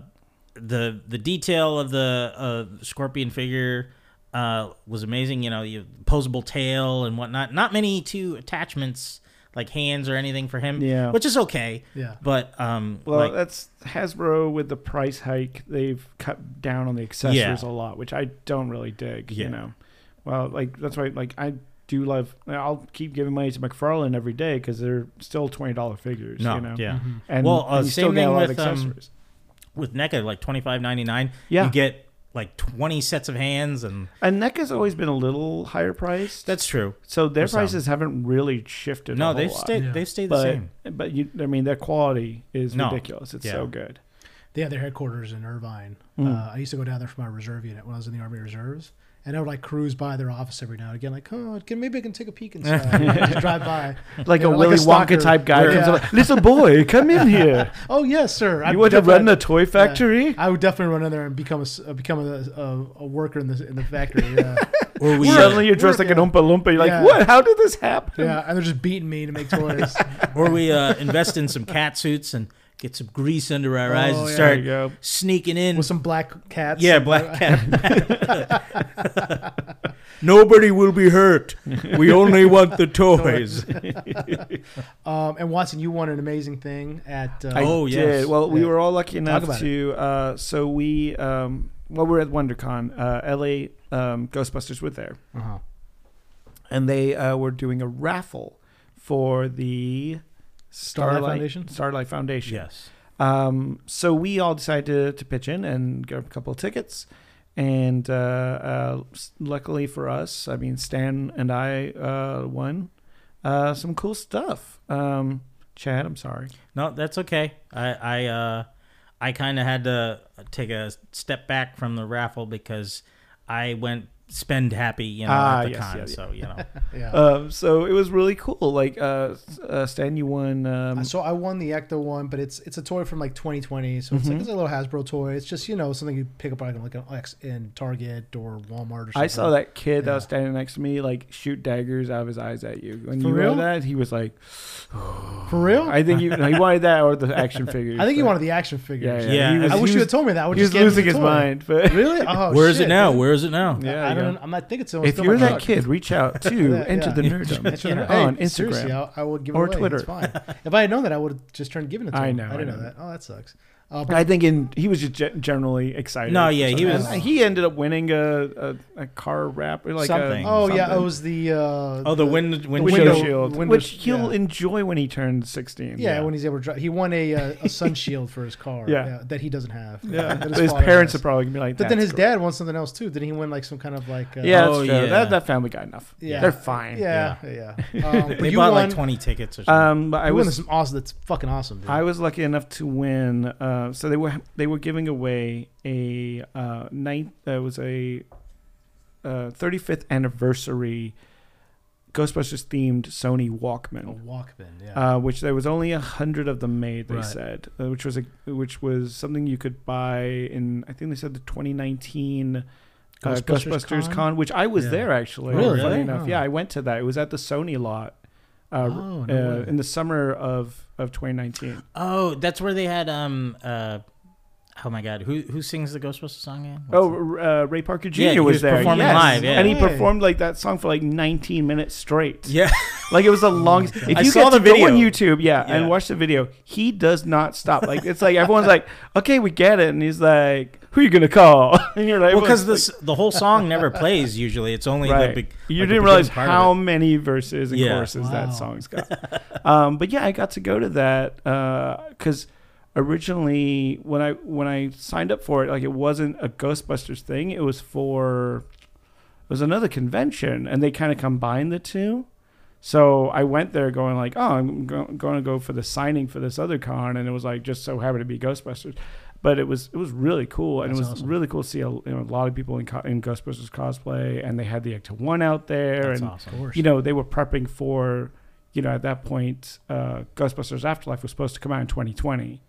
the the detail of the uh, scorpion figure uh, was amazing. You know, you posable tail and whatnot. Not many two attachments like hands or anything for him.
Yeah.
which is okay.
Yeah.
But um,
Well,
like,
that's Hasbro with the price hike. They've cut down on the accessories
Yeah.
a lot, which I don't really dig.
Yeah.
You know, well, like that's why, like I do love. I'll keep giving money to McFarlane every day because they're still twenty dollar figures.
no,
you know,
yeah.
Mhm.
and,
Well, uh,
and you still
same
get a lot
with,
of
um,
accessories.
With NECA, like twenty five ninety nine.
Yeah.
you get like twenty sets of hands, and
and neck has always been a little higher priced.
that's true.
so their
for some.
prices haven't really shifted. a
No,
whole
they've stayed.
Yeah.
They've stayed the
But
same.
but you, I mean, their quality is
No.
ridiculous. It's
Yeah.
so good.
They have their headquarters in Irvine.
Mm.
Uh, I used to go down there for my reserve unit when I was in the Army Reserves. And I would like cruise by their office every now and again, like, oh, can, maybe I can take a peek inside. just drive by.
Like
Yeah,
a
like a
Willy Wonka type guy
Yeah.
comes up, little boy, come in here.
Oh yes, sir.
You want to run a toy factory?
I would definitely run in there and become a s- uh, become a, a, a worker in the in the factory. Yeah,
Or we,
Suddenly you're dressed like an
Yeah.
Oompa Loompa. You're like,
Yeah.
what? How did this happen?
yeah, and they're just beating me to make toys.
or we uh, invest in some cat suits and get some grease under our
Oh,
eyes and
yeah.
There
start
go.
sneaking in.
with some black cats.
yeah, black cat. Nobody will be hurt. We only want the toys.
Um, and Watson, you won an amazing thing at. Uh,
I
Oh,
did.
yes.
Well, we
Yeah.
were all lucky enough
about
to. Uh, so we, um, well, we're at WonderCon. Uh, LA um, Ghostbusters were there,
uh-huh.
and they uh, were doing a raffle for the
Starlight
Starlight
Foundation?
Starlight Foundation.
yes.
Um, so we all decided to, to pitch in and get a couple of tickets. And uh, uh, luckily for us, I mean, Stan and I uh, won uh, some cool stuff. Um, Chad, I'm sorry.
No, that's okay. I I uh, I kind of had to take a step back from the raffle because I went spend happy, you know,
Ah,
at the
yes,
con.
yeah, yeah.
So you know,
Yeah.
Um, so it was really cool. Like uh, uh, Stan, you won. Um,
so I won the Ecto one, but it's it's a toy from like 2020. So it's like
Mhm.
it's a little Hasbro toy. It's just you know something you pick up like like an X in Target or Walmart or something.
I saw that kid that was standing next to me, like shoot daggers out of his eyes at you. When
For
you
real?
read that, he was like,
for real.
I think he, no, he wanted that or the action figures.
I think he wanted the action figures.
Yeah, yeah.
Yeah,
was,
I
he
wish you had told me that. I would
he was
just give
losing
the
his
toy.
mind. But
Really? Oh,
where is
shit,
it now?
dude.
Where is it now?
Yeah,
I
yeah.
don't. I'm not thinking so.
if you're that kid, reach out to Enter
yeah.
the Nerdom
Enter the-
Yeah.
on
Hey, Seriously,
Instagram.
I, I would give it
Or
away.
Twitter.
It's fine. if I had known that, I would have just turned giving it to
I
him.
know,
I didn't
I
know,
know.
that. Oh, that sucks. Uh, but
I think in he was just generally excited.
No, yeah, he
And
was-
he ended up winning a a, a car wrap or like
Something.
A,
oh yeah, it was the uh,
Oh, the wind,
the
wind,
window,
window-
shield,
window-
which he'll
yeah.
enjoy when he turns sixteen.
yeah, when he's able to drive. He won a uh, a sun shield for his car.
Yeah.
that he doesn't have.
yeah.
that
But his parents
has.
are probably gonna be like.
But then his
cool."
dad won something else too. Didn't he win like some kind of like? Uh,
Yeah,
Oh,
true.
yeah.
That that family got enough.
Yeah.
they're fine.
yeah, yeah. Um, but
They
you
bought
won.
like 20 tickets or something.
Um, but I
I won
was
some awesome. That's fucking awesome.
I was lucky enough to win. Uh, so they were they were giving away a uh, night. Uh, was a uh, 35th anniversary Ghostbusters themed Sony Walkman.
a
Walkman.
Walkman. Yeah.
Uh, which there was only a hundred of them made. They
Right.
said, uh, which was a which was something you could buy in. I think they said the 2019 uh,
Ghostbusters
Ghostbusters,
Con?
Con? which I was
Yeah.
there actually.
Really?
Funny enough,
Oh.
yeah, I went to that. It was at the Sony lot. Uh,
Oh, no
uh, in the summer of, of 2019.
oh, that's where they had um uh oh my god, who who sings the Ghostbusters song again? What's
Oh, uh, Ray Parker Jr.
Yeah, he
was,
was
there.
performing
yes.
live, yeah.
and he
Hey.
performed like that song for like 19 minutes straight.
yeah.
Like it was the longest.
God.
If
I
you
saw
get to
the
go on. YouTube, yeah,
Yeah.
and watch the video, he does not stop. Like it's like everyone's like, "Okay, we get it," and he's like, "Who are you gonna call?" And you're like,
Well, because
everyone's
this the whole song never plays usually. It's only
like,
the
right.
big.
you
like the
didn't realize
part
how many verses and
Yeah.
choruses
Wow.
that song's got. um, but yeah, I got to go to that because originally when I when I signed up for it, like it wasn't a Ghostbusters thing. It was for it was another convention, and they kind of combined the two. So I went there going like, oh, I'm go- going to go for the signing for this other con, and it was like just so happened to be Ghostbusters. But it was it was really cool, and
That's
it was
awesome.
really cool to see a, you know, a lot of people in, co- in Ghostbusters cosplay, and they had the Ecto One out there,
That's
and
awesome.
you know they were prepping for you know at that point uh, ghostbusters afterlife was supposed to come out in 2020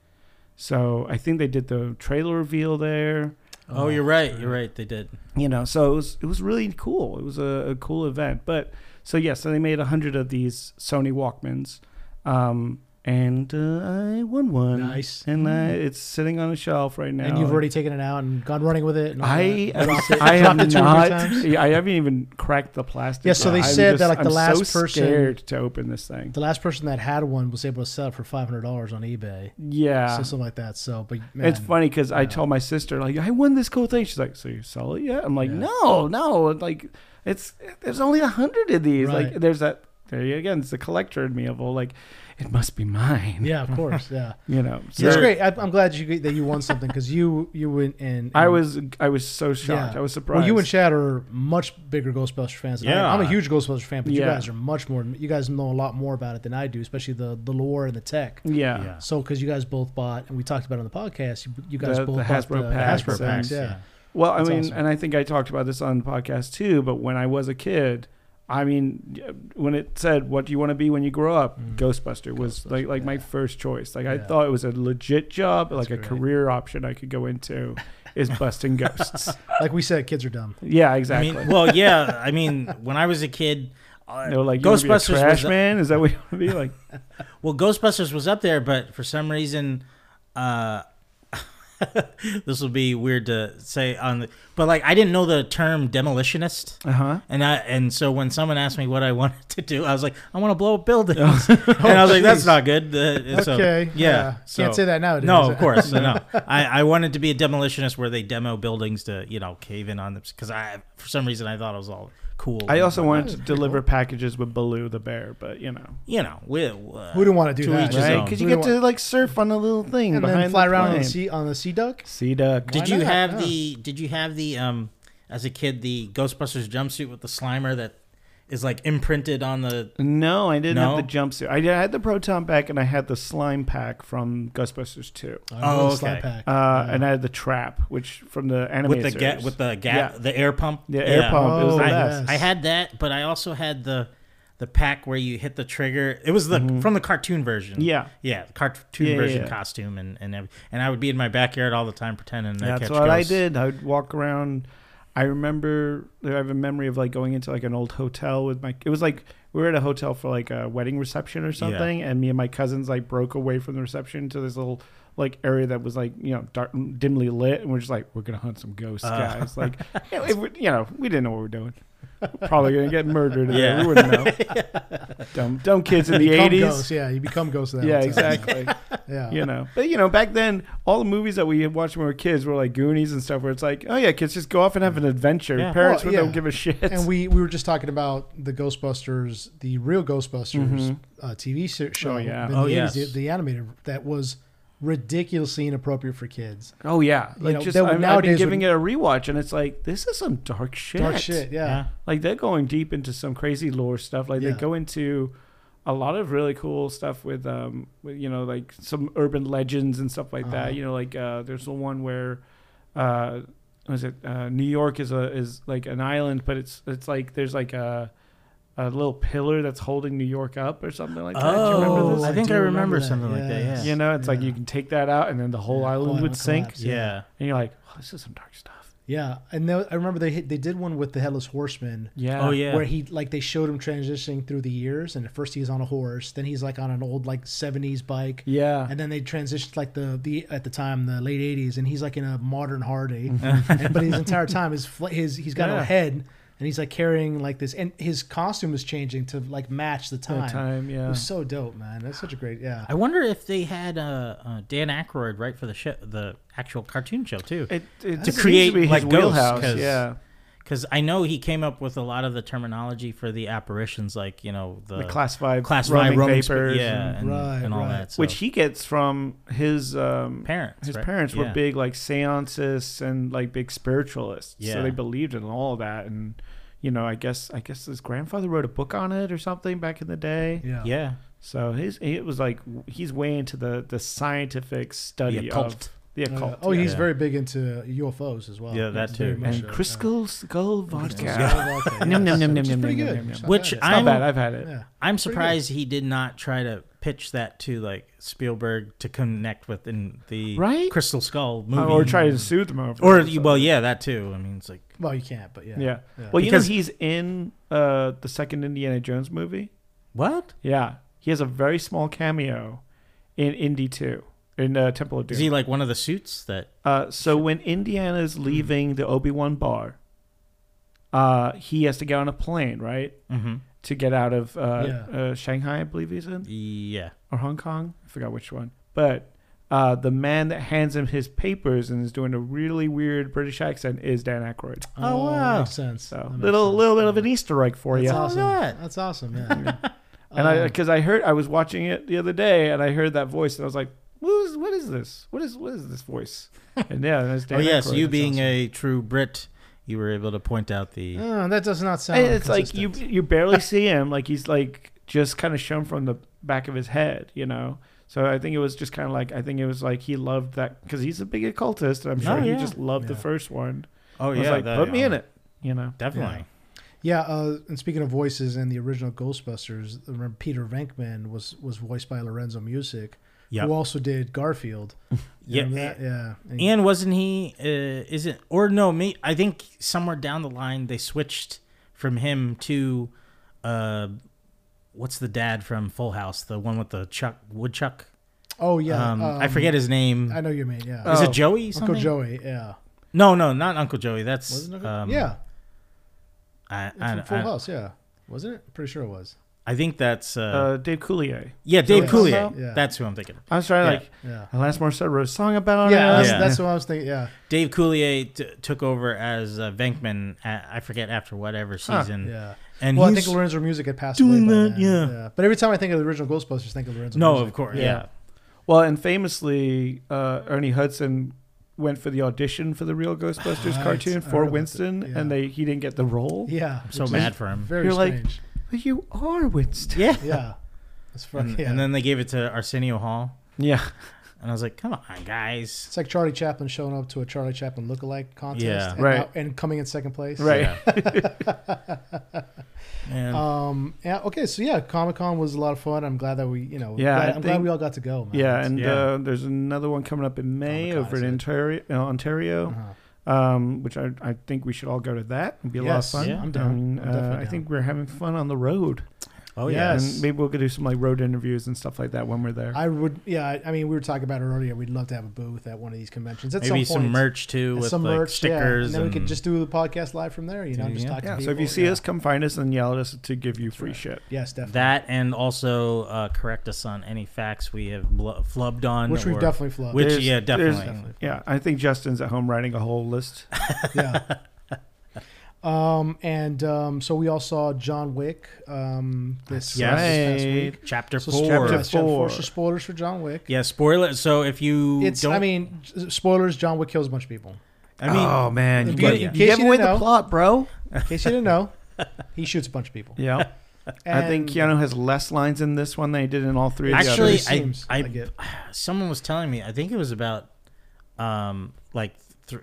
so i think they did the trailer reveal there
Oh, you're right. You're right. They did.
you know so it was it was really cool it was a, a cool event but so yes so they made a hundred of these sony walkmans um, and uh, i won one
Nice.
and uh, it's sitting on a shelf right now
And you've already taken it out and gone running with it. And
I,
that. Dropped
I have
dropped it two or three
not. yeah, I haven't even cracked the plastic.
Yeah, so they said that, like, the
I'm
last
so
person-
scared to open this thing.
The last person that had one was able to sell it for five hundred dollars on eBay.
Yeah,
So something like that. So, but man,
it's funny because I told my sister like I won this cool thing. She's like, "So you sell it yet?" I'm like,
Yeah.
"No, no." Like it's there's only a hundred of these.
Right.
Like there's that. There you again. It's the collector in me of all like, it must be mine.
Yeah, of course. Yeah,
You know.
yeah it's great. I, I'm glad you that you won something because you you went and
I was I was so shocked.
Yeah.
I was surprised.
Well, you and Chad are much bigger Ghostbusters fans. Than I am.
Yeah.
I'm a huge Ghostbusters fan, but you guys are much more. You guys know a lot more about it than I do, especially the the lore and the tech.
yeah.
Yeah.
So, because you guys both bought, and we talked about it on the podcast, you, you guys
The-
both
the
bought
Hasbro
the,
packs
Hasbro
and-
packs. Yeah.
Well, I mean,
awesome.
and I think I talked about this on the podcast too. But when I was a kid, I mean, when it said, "What do you want to be when you grow up?"
Mm.
Ghostbuster was
Ghostbuster,
like like my first choice. Like I thought it was a legit job,
That's
like a
great.
career option I could go into, is busting ghosts.
Like we said, kids are dumb.
yeah,
I
exactly.
mean, well, yeah. I mean, when I was a kid, uh,
like, you wanna be a
Ghostbusters
trash
was
man. Is that what you want to be like?
well, Ghostbusters was up there, but for some reason, uh, this will be weird to say on the, but like I didn't know the term demolitionist.
Uh huh.
And I and so when someone asked me what I wanted to do, I was like, I want to blow up buildings. and I was like, that's not good. Uh, so,
okay.
yeah. so-
Can't say that nowadays.
No, of course, no. I, I wanted to be a demolitionist where they demo buildings to you know cave in on them because I for some reason I thought it was all cool.
I also
But,
wanted to deliver
cool.
packages with Baloo the bear, but you know,
you know we. Uh,
Who didn't want to do
To
that?
right? Because you get to like surf on a little thing
and then fly
the
around on the sea on the sea duck.
Sea duck.
Did
Why
you
not?
have
Yeah.
the? Did you have the? Um, as a kid, the Ghostbusters jumpsuit with the Slimer that is like imprinted on the.
No, I didn't
No?
have the jumpsuit. I had the proton pack and I had the slime pack from Ghostbusters 2.
I
Oh,
remember the slime
okay.
pack.
Uh,
Yeah.
And I had the trap, which from the animated
With the ga- with the gap,
Yeah.
the air pump,
The air pump. it was
Oh,
the
I,
best.
I had that, but I also had the the pack where you hit the trigger. It was the
Mhm.
from the cartoon version.
Yeah,
yeah, the cartoon
Yeah,
version
yeah.
costume and and every, and I would be in my backyard all the time pretending to
that's
catch
what I did. I would walk around. I remember I have a memory of like going into like an old hotel with my. It was like we were at a hotel for like a wedding reception or something, and me and my cousins like broke away from the reception to this little like area that was like you know dark, dimly lit, and we're just like we're gonna hunt some ghosts,
Uh.
guys. Like you know, it, you know, we didn't know what we were doing. Probably gonna get murdered. Yeah,
Yeah.
we wouldn't know. dumb, dumb kids in the eighties.
ghosts, yeah, you become ghosts. of that
Yeah, exactly.
Yeah,
you know, but you know, back then, all the movies that we had watched when we were kids were like Goonies and stuff, where it's like, oh yeah, kids just go off and have an adventure.
Yeah.
Parents
Well, yeah.
don't give a shit.
and we we were just talking about the Ghostbusters, the real Ghostbusters
Mhm.
uh, TV show.
Oh, yeah.
in the
Oh,
80s,
yes.
the, the animated that was ridiculously inappropriate for kids.
oh yeah,
You
like
know,
just
that would-
I've, I've been giving
would-
it a rewatch, and it's like this is some dark shit.
Dark shit, yeah.
Yeah.
Like they're going deep into some crazy lore stuff. Like
Yeah.
they go into a lot of really cool stuff with um with, you know like some urban legends and stuff like
Uh-huh.
that. You know like uh there's the one where uh what is it uh New York is a is like an island but it's it's like there's like a a little pillar that's holding New York up or something like that. Do you remember
Oh,
this?
I think
do
I remember
that,
something like that, yeah.
You know, it's like you can take that out and then the whole
Yeah,
island
whole
would
island
sink.
collapse.
Yeah.
And you're like, oh, this is some dark stuff.
Yeah, and they, I remember they hit, they did one with the headless horseman.
Yeah.
Oh yeah.
Where he like they showed him transitioning through the years, and at first he's on a horse, then he's like on an old like '70s bike,
Yeah.
and then they transitioned like the the at the time the late '80s, and he's like in a modern Harley, and, but his entire time his his he's got
Yeah.
a head, and he's like carrying like this, and his costume is changing to like match the time.
That time,
It
yeah.
was so dope, man. That's such a great yeah.
I wonder if they had uh, uh, Dan Aykroyd right for the show, the actual cartoon show too.
It, it
To create,
be his
like, ghosts,
wheelhouse.
'cause-
Yeah.
Because I know he came up with a lot of the terminology for the apparitions, like you know the,
The classified,
classified
roaming
roaming sp-
vapors.
yeah,
and-
and,
Right,
and all
right.
that. So.
which he gets from his um,
parents,
his
right?
parents were
Yeah.
big like seances and like big spiritualists.
Yeah.
So they believed in all of that and you know, I guess I guess his grandfather wrote a book on it or something back in the day.
yeah.
Yeah,
So his it was like he's way into the the scientific study
the occult.
of the
Oh,
occult.
yeah. Oh, he's
yeah.
very big into UFOs as well.
Yeah, that
He's
too.
and
a-
crystal skull vodka.
Yeah. vodka,
Nom, nom,
yes. Which is
nom,
pretty good.
nom, nom.
It's not
Which
bad.
It's
I'm-
bad. I've had it.
yeah.
I'm surprised he did not try to pitch that to like Spielberg to connect with in the
Right?
Crystal Skull movie,
Or try to soothe them over.
or
it
well, yeah, that too. I mean, it's like
Well, you can't, but yeah.
yeah.
Yeah.
Well, you know he's in uh, the second Indiana Jones movie.
what
Yeah, he has a very small cameo in Indy Two in uh, Temple of Doom.
is he like one of the suits that?
uh, so when Indiana's leaving the Obi Wan bar, uh, he has to get on a plane, right,
Mm-hmm.
to get out of uh,
Yeah.
uh, Shanghai, I believe he's in,
Yeah,
or Hong Kong. I forgot which one. But uh, the man that hands him his papers and is doing a really weird British accent is Dan Aykroyd.
Oh, wow.
Makes sense.
So
That makes
little
sense.
little bit of an Easter egg for you.
That's
you.
awesome.
that.
That's awesome. Yeah.
And I
Um,
because I heard I was watching it the other day and I heard that voice and I was like, what is what is this? What is what is this voice? And yeah, that's Dan
oh yes,
Aykroyd.
you being
awesome.
a true Brit, you were able to point out the.
oh, that does not sound.
And it's like you you barely see him, like he's like just kind of shown from the back of his head, you know. So I think it was just kind of like I think it was like he loved that because he's a big occultist, and I'm sure
Oh,
he just loved the first one.
Oh
was
yeah,
like
that-
put me in it, you know.
Definitely.
Yeah, uh, and speaking of voices in the original Ghostbusters, remember Peter Venkman was was voiced by Lorenzo Music,
Yep.
who also did Garfield. You
Yeah,
that? yeah. And-
And wasn't he? Uh, is it or no? Me, I think somewhere down the line they switched from him to, uh, what's the dad from Full House? The one with the Chuck Woodchuck.
oh yeah,
um, I
um,
forget his name.
I know you mean yeah.
is
Oh.
it Joey?
Uncle Joey, yeah.
No, no, not Uncle Joey. That's
Wasn't it?
um,
yeah,
I,
it's
I,
from Full
I,
House. Yeah, wasn't it? Pretty sure it was.
I think that's uh,
Uh, Dave Coulier.
yeah, Dave
Joey
Coulier.
Yeah.
That's who I'm thinking. of.
I was trying to
Yeah.
like
Yeah.
Alanis Morissette wrote a song about
Yeah,
it.
that's,
Yeah.
that's what I was thinking. Yeah,
Dave Coulier t- took over as uh, Venkman. At, I forget after whatever
Huh.
season.
yeah.
And
well, I
he's-
think Lorenzo Music had passed
doing
away. by
that,
then,
yeah.
But every time I think of the original Ghostbusters, I think of Lorenzo.
no,
Music.
of course,
Yeah.
yeah.
Well, and famously, uh, Ernie Hudson went for the audition for the real Ghostbusters
Right.
cartoon for Winston,
yeah.
and they he didn't get the role.
Yeah,
I'm so mad for him.
Very
You're like-
strange.
But you are Winston.
Yeah.
yeah, that's fucking.
And,
yeah.
and then they gave it to Arsenio Hall,
Yeah.
and I was like, "Come on, guys!"
It's like Charlie Chaplin showing up to a Charlie Chaplin lookalike contest,
Yeah.
and,
Right.
not- and coming in second place.
Right.
Yeah.
Um. Yeah. Okay. So yeah, Comic Con was a lot of fun. I'm glad that we, you know,
Yeah,
glad-
I
I'm glad we all got to go. Man.
Yeah, and
Yeah.
Uh, there's another one coming up in May
Comic-Con,
over in? Ontario, uh, Ontario
Uh-huh.
Um, which I, I think we should all go to that. It'd be a lot of fun.
yeah,
I'm down.
And,
I'm
uh, I
down.
think we're having fun on the road.
Oh yeah.
Yes.
And maybe we'll do some like road interviews and stuff like that when we're there.
I would, yeah. I- I mean, we were talking about it earlier. We'd love to have a booth at one of these conventions at
Maybe
some
some
point.
merch too with
some
like
merch, yeah.
stickers.
and then we could just do the podcast live from there. You know,
Yeah,
just
yeah.
talk to
yeah,
people.
so if you see
yeah.
us, come find us and yell at us to give you free
right.
shit.
yes, definitely.
that and also uh, correct us on any facts we have bl- flubbed on,
which we've definitely flubbed.
Which
There's-
yeah,
there's-
definitely.
Yeah, I think Justin's at home writing a whole list.
yeah. Um, and um, so we all saw John Wick um, this,
Yes.
uh, this past
Right.
week.
Chapter
So
four.
chapter,
Chapter
chapter four.
four.
So spoilers for John Wick.
Yeah, spoiler. So if you
It's.
don't,
I mean, spoilers. John Wick kills a bunch of people.
I mean,
oh man, you,
in
get,
case-
you
in
gave
you
away
didn't
the plot, bro.
In case you didn't know, he shoots a bunch of people.
Yeah, I think
And-
Keanu has less lines in this one than he did in all three of the
Actually. I-
seems
I-
like
someone was telling me. I think it was about, um, like, th-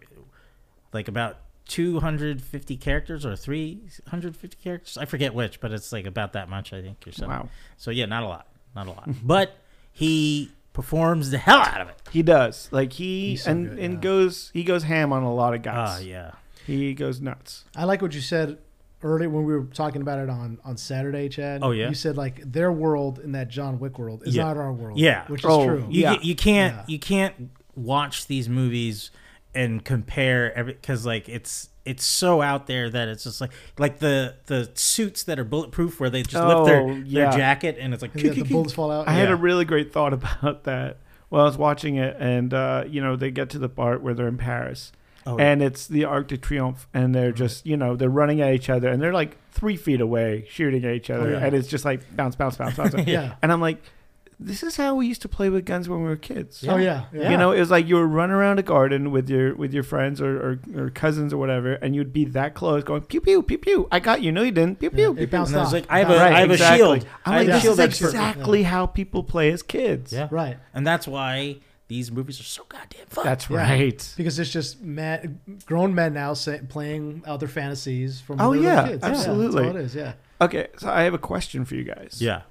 like about 250 characters or 350 characters. I forget which, but it's like about that much. I think or so.
Wow,
So yeah, not a lot, not a lot. but he performs the hell out of it.
he does. Like he
so
and
good,
and
yeah.
goes he goes ham on a lot of guys.
Ah, yeah.
He goes nuts.
I like what you said earlier when we were talking about it on on Saturday, Chad.
Oh, yeah?
You said like their world in that John Wick world is
Yeah.
not our world.
Yeah.
which is
Oh,
true.
You
Yeah.
you can't
Yeah.
you can't watch these movies and compare every because like it's it's so out there that it's just like like the the suits that are bulletproof where they just lift their,
Oh,
their jacket and it's like
And the bullets fall out.
I had a really great thought about that while I was watching it, and uh, you know they get to the part where they're in Paris,
Oh,
and it's the Arc de Triomphe, and they're just you know they're running at each other, and they're like three feet away shooting at each other,
Oh, yeah.
and it's just like bounce, bounce, bounce, bounce.
yeah.
and I'm like, this is how we used to play with guns when we were kids.
Oh yeah. yeah.
You know, it was like you were running around a garden with your with your friends or, or, or cousins or whatever, and you'd be that close, going pew pew pew pew. I got you. No, you didn't. Pew pew.
It
pew, pew.
bounced
And I was
off.
like, I have a-
Bounced
I
off.
have a shield.
I'm like,
have a
this
shield
is
expert.
exactly how people play as kids.
yeah
Right.
and that's why these movies are so goddamn fun.
That's
Yeah.
right.
Because it's just men, grown men now say, playing out their fantasies from
Oh,
when they were
yeah,
kids.
absolutely.
that's all it is. Yeah.
Okay, so I have a question for you guys.
yeah.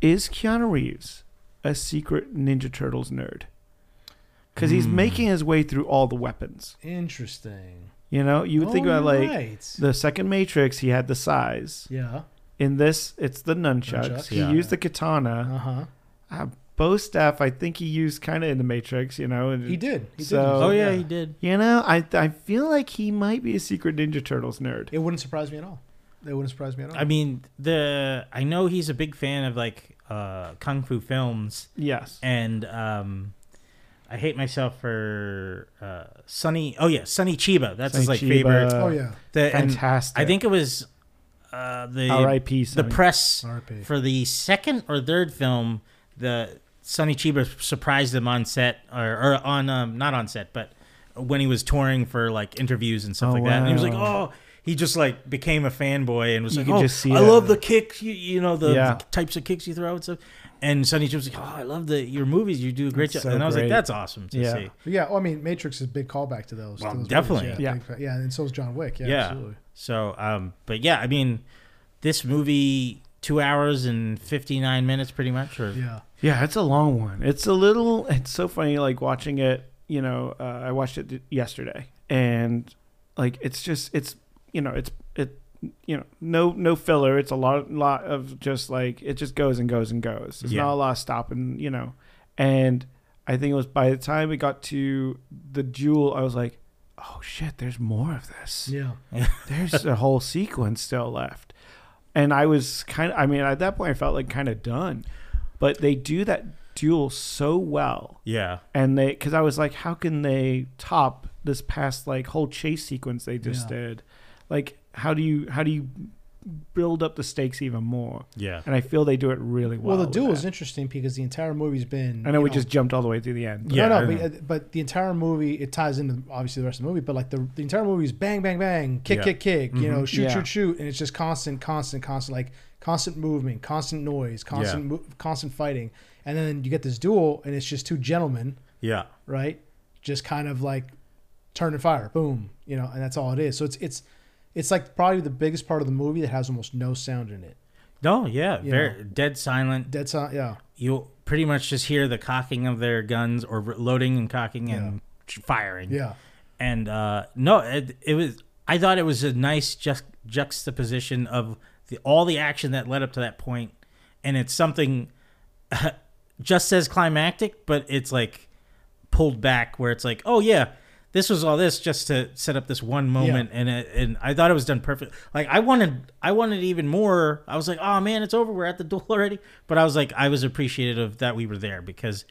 Is Keanu Reeves a secret Ninja Turtles nerd? Because he's
Hmm.
making his way through all the weapons.
Interesting.
You know, you would think about like
right.
the second Matrix, he had the sais.
yeah.
In this, it's the nunchucks.
Nunchucks,
he
yeah.
used the katana.
Uh huh.
Uh, bow staff, I think he used kind of in the Matrix. You know, and
He did. He
So-
did. use it,
Oh yeah, he did.
You know, I I feel like he might be a secret Ninja Turtles nerd.
It wouldn't surprise me at all. It wouldn't surprise me at all.
I mean, the I know he's a big fan of like uh kung fu films
Yes.
and um I hate myself for uh Sonny. Oh yeah, Sonny Chiba. That's his like
Chiba.
favorite.
oh yeah.
The,
Fantastic.
I think it was uh the
R.I.P.
the press
R.I.P.
for the second or third film. The Sonny Chiba surprised him on set or, or on um not on set, but when he was touring for like interviews and stuff
Oh,
like that. And he was like, oh. He just like became a fanboy and was
You
like, "Oh,
just see
I
it.
love the kicks, you, you know, the,
Yeah.
the types of kicks you throw and stuff." And Sonny Chiba was like, "Oh, I love the your movies. You do a great
It's
job."
so
and I was
great.
like, "That's awesome to
Yeah.
see."
Yeah, well, I mean, Matrix is a big callback to those.
Well,
to those
definitely.
Movies.
Yeah.
big yeah, and so is John Wick. Yeah,
Yeah.
absolutely.
So, um, but yeah, I mean, this movie two hours and fifty nine minutes, pretty much. Or
Yeah,
Yeah, it's a long one. It's a little. It's so funny, like watching it. You know, uh, I watched it yesterday, and like it's just it's you know it's it you know no no filler. It's a lot lot of just like it just goes and goes and goes. There's
Yeah.
not a lot of stopping. You know, and I think it was by the time we got to the jewel, I was like, oh shit, there's more of this
yeah.
there's a whole sequence still left and i was kind of i mean at that point i felt like kind of done but they do that duel so well
yeah,
and they because i was like how can they top this past like whole chase sequence they just
Yeah.
did like how do you how do you build up the stakes even more
yeah,
and i feel they do it really well
Well, the duel is interesting because the entire movie's been.
i know
you
we just jumped all the way through the end
Yeah,
no, no, but, uh, but the entire movie it ties into obviously the rest of the movie, but like the, the entire movie is bang, bang, bang, kick,
Yeah.
kick, kick, you know,
Mhm.
shoot,
Yeah.
shoot, shoot, and it's just constant, constant, constant, like constant movement, constant noise, constant, mo- constant fighting, and then you get this duel, and it's just two gentlemen,
yeah,
right, just kind of like turn and fire, boom, you know, and that's all it is. So it's it's it's like probably the biggest part of the movie that has almost no sound in it.
no, yeah,
You
very dead silent.
Dead sound, yeah,
You'll pretty much just hear the cocking of their guns or loading and cocking and firing.
yeah,
and uh, no, it, it was. I thought it was a nice just juxtaposition of the, all the action that led up to that point, and it's something just as climactic, but it's like pulled back where it's like, oh yeah, this was all this just to set up this one moment, and it, and I thought it was done perfect. Like I wanted, I wanted even more. I was like, oh man, it's over. We're at the duel already. But I was like, I was appreciative of that we were there because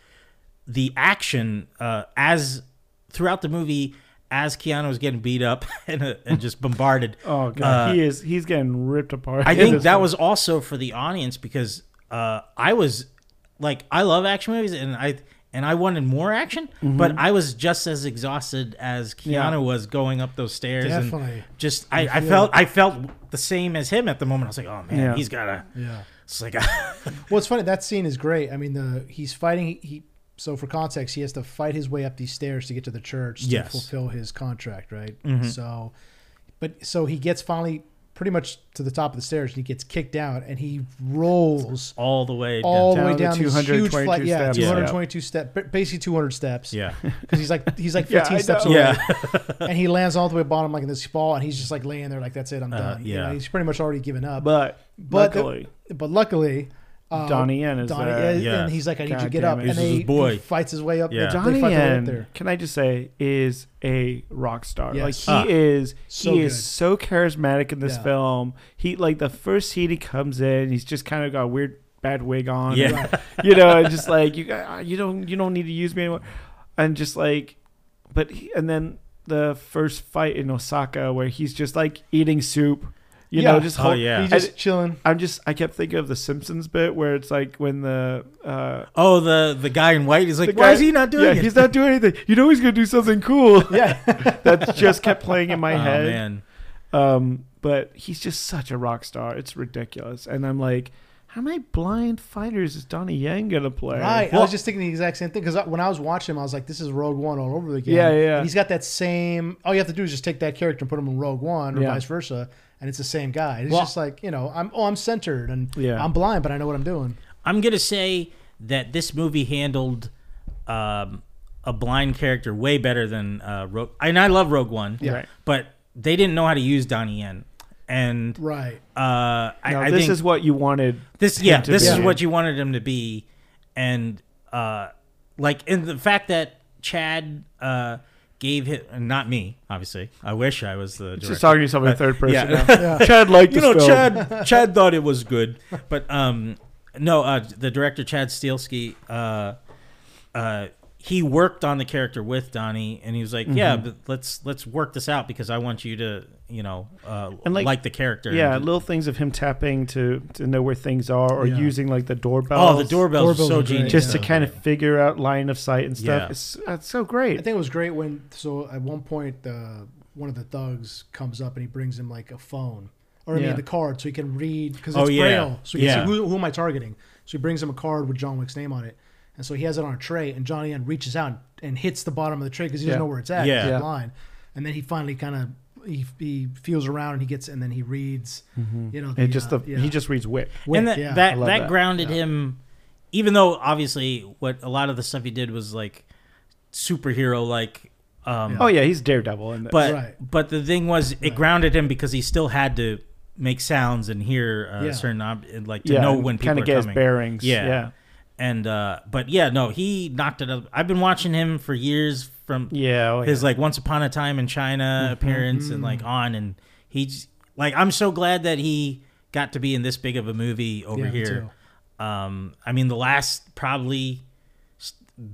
the action uh, as throughout the movie as Keanu was getting beat up and, uh, and just bombarded.
Oh god,
Uh,
he is he's getting ripped apart.
I think that
one.
was also for the audience because uh, I was like, I love action movies and I and I wanted more action, but I was just as exhausted as Keanu
Yeah.
was going up those stairs.
Definitely.
And just I, I felt I felt the same as him at the moment. I was like, oh man,
Yeah.
he's gotta.
Yeah.
It's like
Well, it's funny. That scene is great. I mean, the he's fighting. He so for context, he has to fight his way up these stairs to get to the church to
Yes.
fulfill his contract, right?
Mhm.
So, but so he gets finally pretty much to the top of the stairs and he gets kicked out and he rolls
all the way
all
down.
the way
Down the
down these huge
222
flight. Yeah,
steps.
Yeah.
222 steps, basically 200 steps.
Yeah,
because he's like he's like 15
I
steps away.
yeah,
and he lands all the way bottom like in this fall and he's just like laying there like that's it, I'm
Uh,
done. You
yeah.
know, he's pretty much already given up.
But,
But the- But luckily, uh,
Donnie Yen is
Donnie,
there.
and-
Yeah.
and he's like, I need you to get up.
it.
And they,
his boy.
he fights his way up.
Yeah.
They
Donnie
fight way up
Yen,
there.
can I just say, is a rock star.
Yes.
Like he
Ah.
is,
So
he is so charismatic in this
Yeah.
film. He like the first scene he comes in, he's just kind of got a weird bad wig on.
yeah.
you know, and just like you, you don't, you don't need to use me anymore, and just like, but he, and then the first fight in Osaka where he's just like eating soup, you
Yeah.
know, just
Oh yeah.
He's just chilling.
I'm just, I kept thinking of the Simpsons bit where it's like when the, uh,
Oh, the the guy in white is like,
the
why
guy-
is he not doing
yeah,
it?
he's not doing anything. You know he's gonna do something cool.
Yeah.
that just kept playing in my
oh
head.
man.
Um, but he's just such a rock star. It's ridiculous. And I'm like, how many blind fighters is Donnie Yen gonna play?
Right. I was just thinking the exact same thing because when I was watching him, I was like, "This is Rogue One all over again."
Yeah, yeah, yeah.
And he's got that same. All you have to do is just take that character and put him in Rogue One, or
Yeah.
vice versa, and it's the same guy. It's
Well-
just like you know, I'm oh, I'm centered and
Yeah.
I'm blind, but I know what I'm doing.
I'm gonna say that this movie handled um, a blind character way better than uh, Rogue. And I love Rogue One,
Yeah.
Right.
but they didn't know how to use Donnie Yen. And
Right.
uh, I,
No,
I
this
think
is what you wanted.
this,
him
yeah,
to
this
be.
is what you wanted him to be, and uh, like, in the fact that Chad uh, gave him, not me, obviously. I wish I was the director.
Just talking to yourself in third person.
yeah.
now. Chad liked
you know,
film.
Chad Chad thought it was good, but um, no, uh, the director Chad Stahelski, uh, uh, he worked on the character with Donnie, and he was like, "Yeah,
Mm-hmm.
but let's let's work this out because I want you to, you know, uh,
And,
like,
like,
the character."
Yeah,
And-
little things of him tapping to to know where things are, or
Yeah.
using like the doorbell.
oh, the doorbells,
Doorbells
so
are great,
genius.
just to kind of figure out line of sight and stuff.
Yeah.
It's that's so great.
I think it was great when so at one point uh, one of the thugs comes up and he brings him like a phone or I
Yeah.
mean the card so he can read because
Oh,
it's
yeah.
braille so he
Yeah.
can see who, who am I targeting. So he brings him a card with John Wick's name on it, and so he has it on a tray, and Johnny Yen reaches out and hits the bottom of the tray because he doesn't
Yeah.
know where it's at.
Yeah.
Yeah,
Yeah.
blind, and then he finally kind of he, he feels around and he gets and then he reads. You know,
It just
uh,
the
yeah.
he just reads wit.
Wick,
and that
yeah.
that,
love
that
that.
grounded
Yeah.
him, even though obviously what a lot of the stuff he did was like superhero like. Um,
Yeah.
Oh yeah, he's Daredevil in this.
But
Right.
but the thing was, it
Right.
grounded him because he still had to make sounds and hear uh,
Yeah.
certain ob- and, like to
yeah,
know when people
kind
are
of get his
coming.
bearings.
Yeah.
yeah,
And uh, but yeah, no, he knocked it up. I've been watching him for years from
yeah. oh,
his
yeah.
like Once Upon a Time in China appearance and like on, and he's like, I'm so glad that he got to be in this big of a movie over
Yeah,
here. Um, I mean, the last probably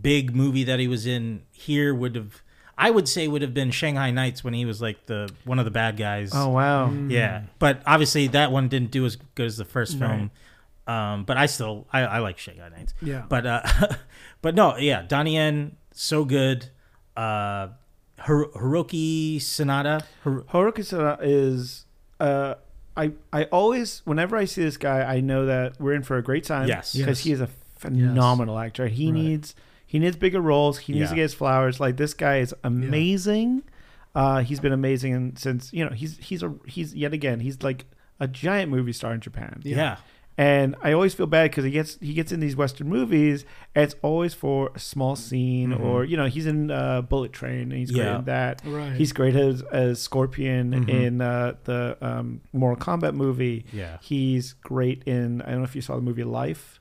big movie that he was in here would have, I would say, would have been Shanghai Nights when he was like the one of the bad guys.
Oh wow.
Mm.
yeah. But obviously, that one didn't do as good as the first film. Um, but I still, I, I like Shanghai Nights.
Yeah.
But uh, but no, yeah, Donnie Yen, so good. Uh, Hir- Hiroki Sanada. Hir-
Haruki Sana is uh I I always whenever I see this guy I know that we're in for a great time.
Yes.
Because
Yes.
he is a phenomenal actor. He
Right.
needs he needs bigger roles. He needs to get his flowers. Like this guy is amazing. Uh he's been amazing and since you know he's he's a he's yet again he's like a giant movie star in Japan.
yeah.
And I always feel bad because he gets he gets in these Western movies, and it's always for a small scene,
Mhm.
or you know, he's in uh, Bullet Train, and he's great
Yeah.
in that.
Right.
He's great as, as Scorpion
Mhm.
in uh, the um, Mortal Kombat movie.
Yeah.
He's great in. I don't know if you saw the movie Life.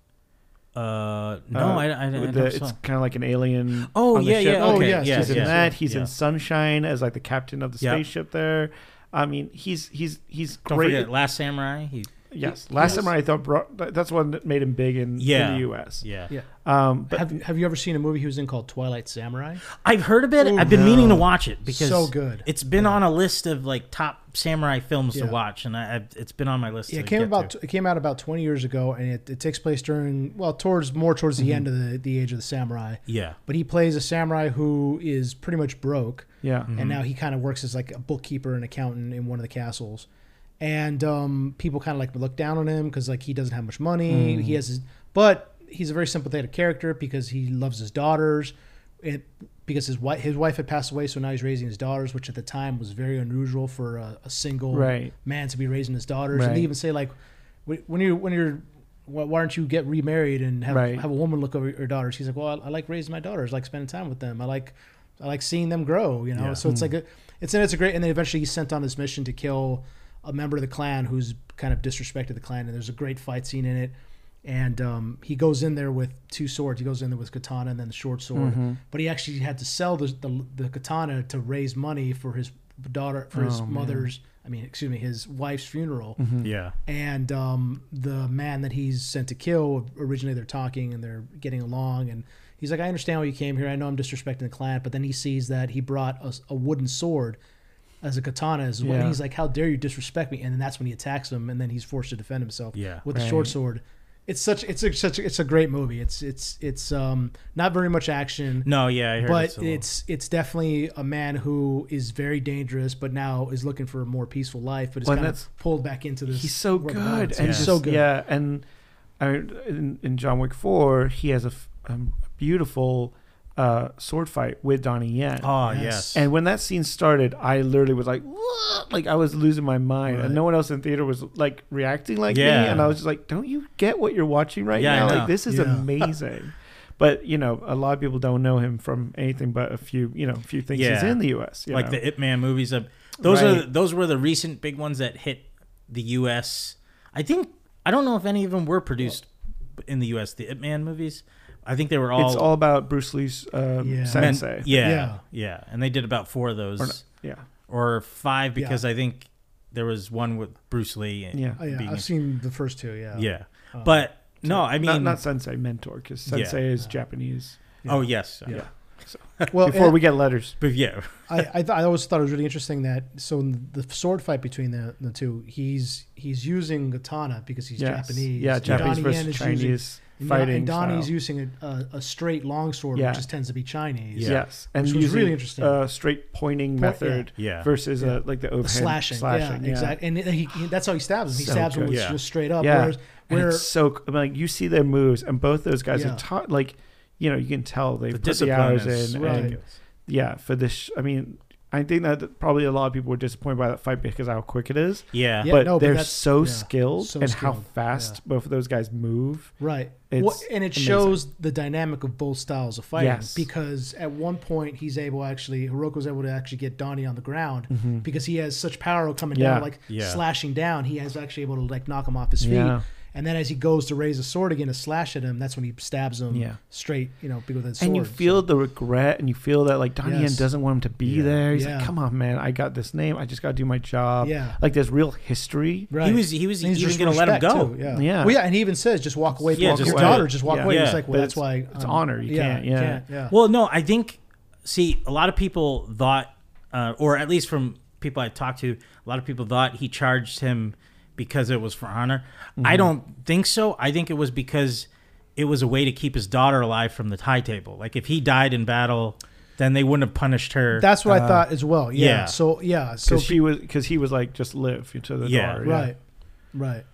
Uh, no,
Uh,
I, I, I
with
never
the-
saw.
it's kind of like an alien.
Oh yeah,
ship.
yeah.
Oh,
Okay,
yes,
yeah,
he's in
yeah.
that. He's
yeah.
in Sunshine as like the captain of the
Yeah.
spaceship there. I mean, he's he's he's
Don't
great.
forget Last Samurai. He,
yes, last
he was-
time I thought brought, that's one that made him big in,
Yeah.
in the U.S.
yeah.
Yeah.
Um, but
have Have you ever seen a movie he was in called Twilight Samurai?
I've heard of it.
Ooh,
I've been
no.
meaning to watch it because
so good.
It's been on a list of like top samurai films to watch, and I, I've, it's been on my list.
Yeah,
to
it came
get
about
to.
it came out about 20 years ago, and it, it takes place during well towards more towards the end of the, the age of the samurai.
Yeah.
But he plays a samurai who is pretty much broke,
yeah,
Mm-hmm.
and now he kind of works as like a bookkeeper and accountant in one of the castles. And um, people kind of like look down on him because like he doesn't have much money. He has his, but he's a very sympathetic character because he loves his daughters. It because his wife his wife had passed away, so now he's raising his daughters, which at the time was very unusual for a, a single
Right.
man to be raising his daughters. And
Right.
they even say like, when you when you're why don't you get remarried and have
Right.
have a woman look over your daughters? He's like, well, I, I like raising my daughters. I like spending time with them. I like I like seeing them grow. You know,
Yeah.
so it's like a it's and it's a great. And then eventually he's sent on this mission to kill a member of the clan who's kind of disrespected the clan. And there's a great fight scene in it. And um, he goes in there with two swords. He goes in there with katana and then the short sword.
Mm-hmm.
But he actually had to sell the, the the katana to raise money for his daughter for his
Oh, man.
mother's. I mean, excuse me, his wife's funeral
Mm-hmm.
Yeah.
and um, the man that he's sent to kill originally they're talking and they're getting along and he's like i understand why you came here i know i'm disrespecting the clan but then he sees that he brought a, a wooden sword as a katana as well
Yeah.
he's like how dare you disrespect me and then that's when he attacks him and then he's forced to defend himself
Yeah.
with the short sword it's such it's a, such a, it's a great movie it's it's it's um not very much action
No, yeah, I heard
but
it's, a little-
it's it's definitely a man who is very dangerous, but now is looking for a more peaceful life, but is
Well,
kind
that's-
of pulled back into this.
he's so good
violence.
and
Yeah.
just,
so good.
Yeah, and I, in, in John Wick Four, he has a, um, beautiful uh, sword fight with Donnie Yen.
Oh
Yes.
yes.
And when that scene started, I literally was like, "What?" like I was losing my mind,
Right.
and no one else in theater was like reacting like me, and I was just like, "Don't you get what you're watching right
Yeah,
now? Like this is
Yeah.
amazing." but you know, a lot of people don't know him from anything but a few, you know, a few things he's
Yeah.
in the U.S. you
like
know.
the Ip Man movies. Of, those are those were the recent big ones that hit the U.S. I think I don't know if any of them were produced in the U.S. The Ip Man movies. I think they were all.
it's all about Bruce Lee's um,
Yeah.
men-
sensei.
yeah,
Yeah.
yeah, and they did about four of those
Or not- yeah,
or five because I think there was one with Bruce Lee. and
Yeah.
Oh, yeah, I've seen the first two. Yeah.
yeah.
Um,
But no, I mean,
not, not sensei, mentor, because
Yeah.
sensei is Japanese.
oh yes,
Yeah.
yeah.
Well,
Before we get letters,
but yeah,
I I, th- I always thought it was really interesting that so in the sword fight between the, the two, he's he's using katana because he's
yes.
Japanese.
yeah, Japanese
Donnie
versus
Yen is using-
Chinese
and Don-
fighting
and Donnie's
style.
using a, a, a straight longsword,
Yeah.
which just tends to be Chinese.
Yeah.
Yes, and
Which was really interesting.
A straight pointing
Point-
method
yeah.
versus
Yeah.
uh, like the overhand
slashing,
slashing.
yeah, exactly, and he, he, that's how he stabs him. He
So
stabs him with
Yeah.
just straight up.
Yeah.
Whereas,
And
where
it's so I mean, like you see their moves, and both those guys
Yeah.
are taught like you know you can tell they've
the
put the
discipline
hours
is
in.
Right.
And yeah, for this, sh- I mean, I think that probably a lot of people were disappointed by that fight because how quick it is.
Yeah,
Yeah,
but
no,
they're
that's-
so
yeah,
skilled
so
and how
skilled,
fast both of those guys move.
right,
It's
well, and it
amazing.
shows the dynamic of both styles of fighting.
Yes.
Because at one point he's able actually Hiroko's able to actually get Donnie on the ground
Mhm.
because he has such power coming
Yeah.
down, like
Yeah.
slashing down. He has actually able to like knock him off his feet.
Yeah.
And then as he goes to raise a sword again to slash at him, that's when he stabs him
Yeah.
straight, you know, with his sword.
And you feel the regret, and you feel that like Donnie Yen
Yes.
doesn't want him to be
Yeah.
there. He's
Yeah.
like, "Come on, man, I got this name. I just got to do my job."
Yeah.
like there's real history.
right.
he was he was
And he's
even
just
going to let him go.
too, Yeah.
Yeah.
Well, yeah, and he even says, "Just walk away.
Yeah,
from
just
your
walk
daughter. Just walk
Yeah.
away."
Yeah.
He's like, "Well,
But
that's why
it's
um,
honor. You
yeah,
can't- yeah.
yeah.
Well, no, I think. See, a lot of people thought, uh, or at least from people I talked to, a lot of people thought he charged him because it was for honor.
Mm-hmm.
I don't think so. I think it was because it was a way to keep his daughter alive from the high table. Like if he died in battle, then they wouldn't have punished her.
That's what I thought as well. Yeah.
yeah.
So yeah. So
Because she was, because he was like, just live to the
Yeah.
daughter.
right, right.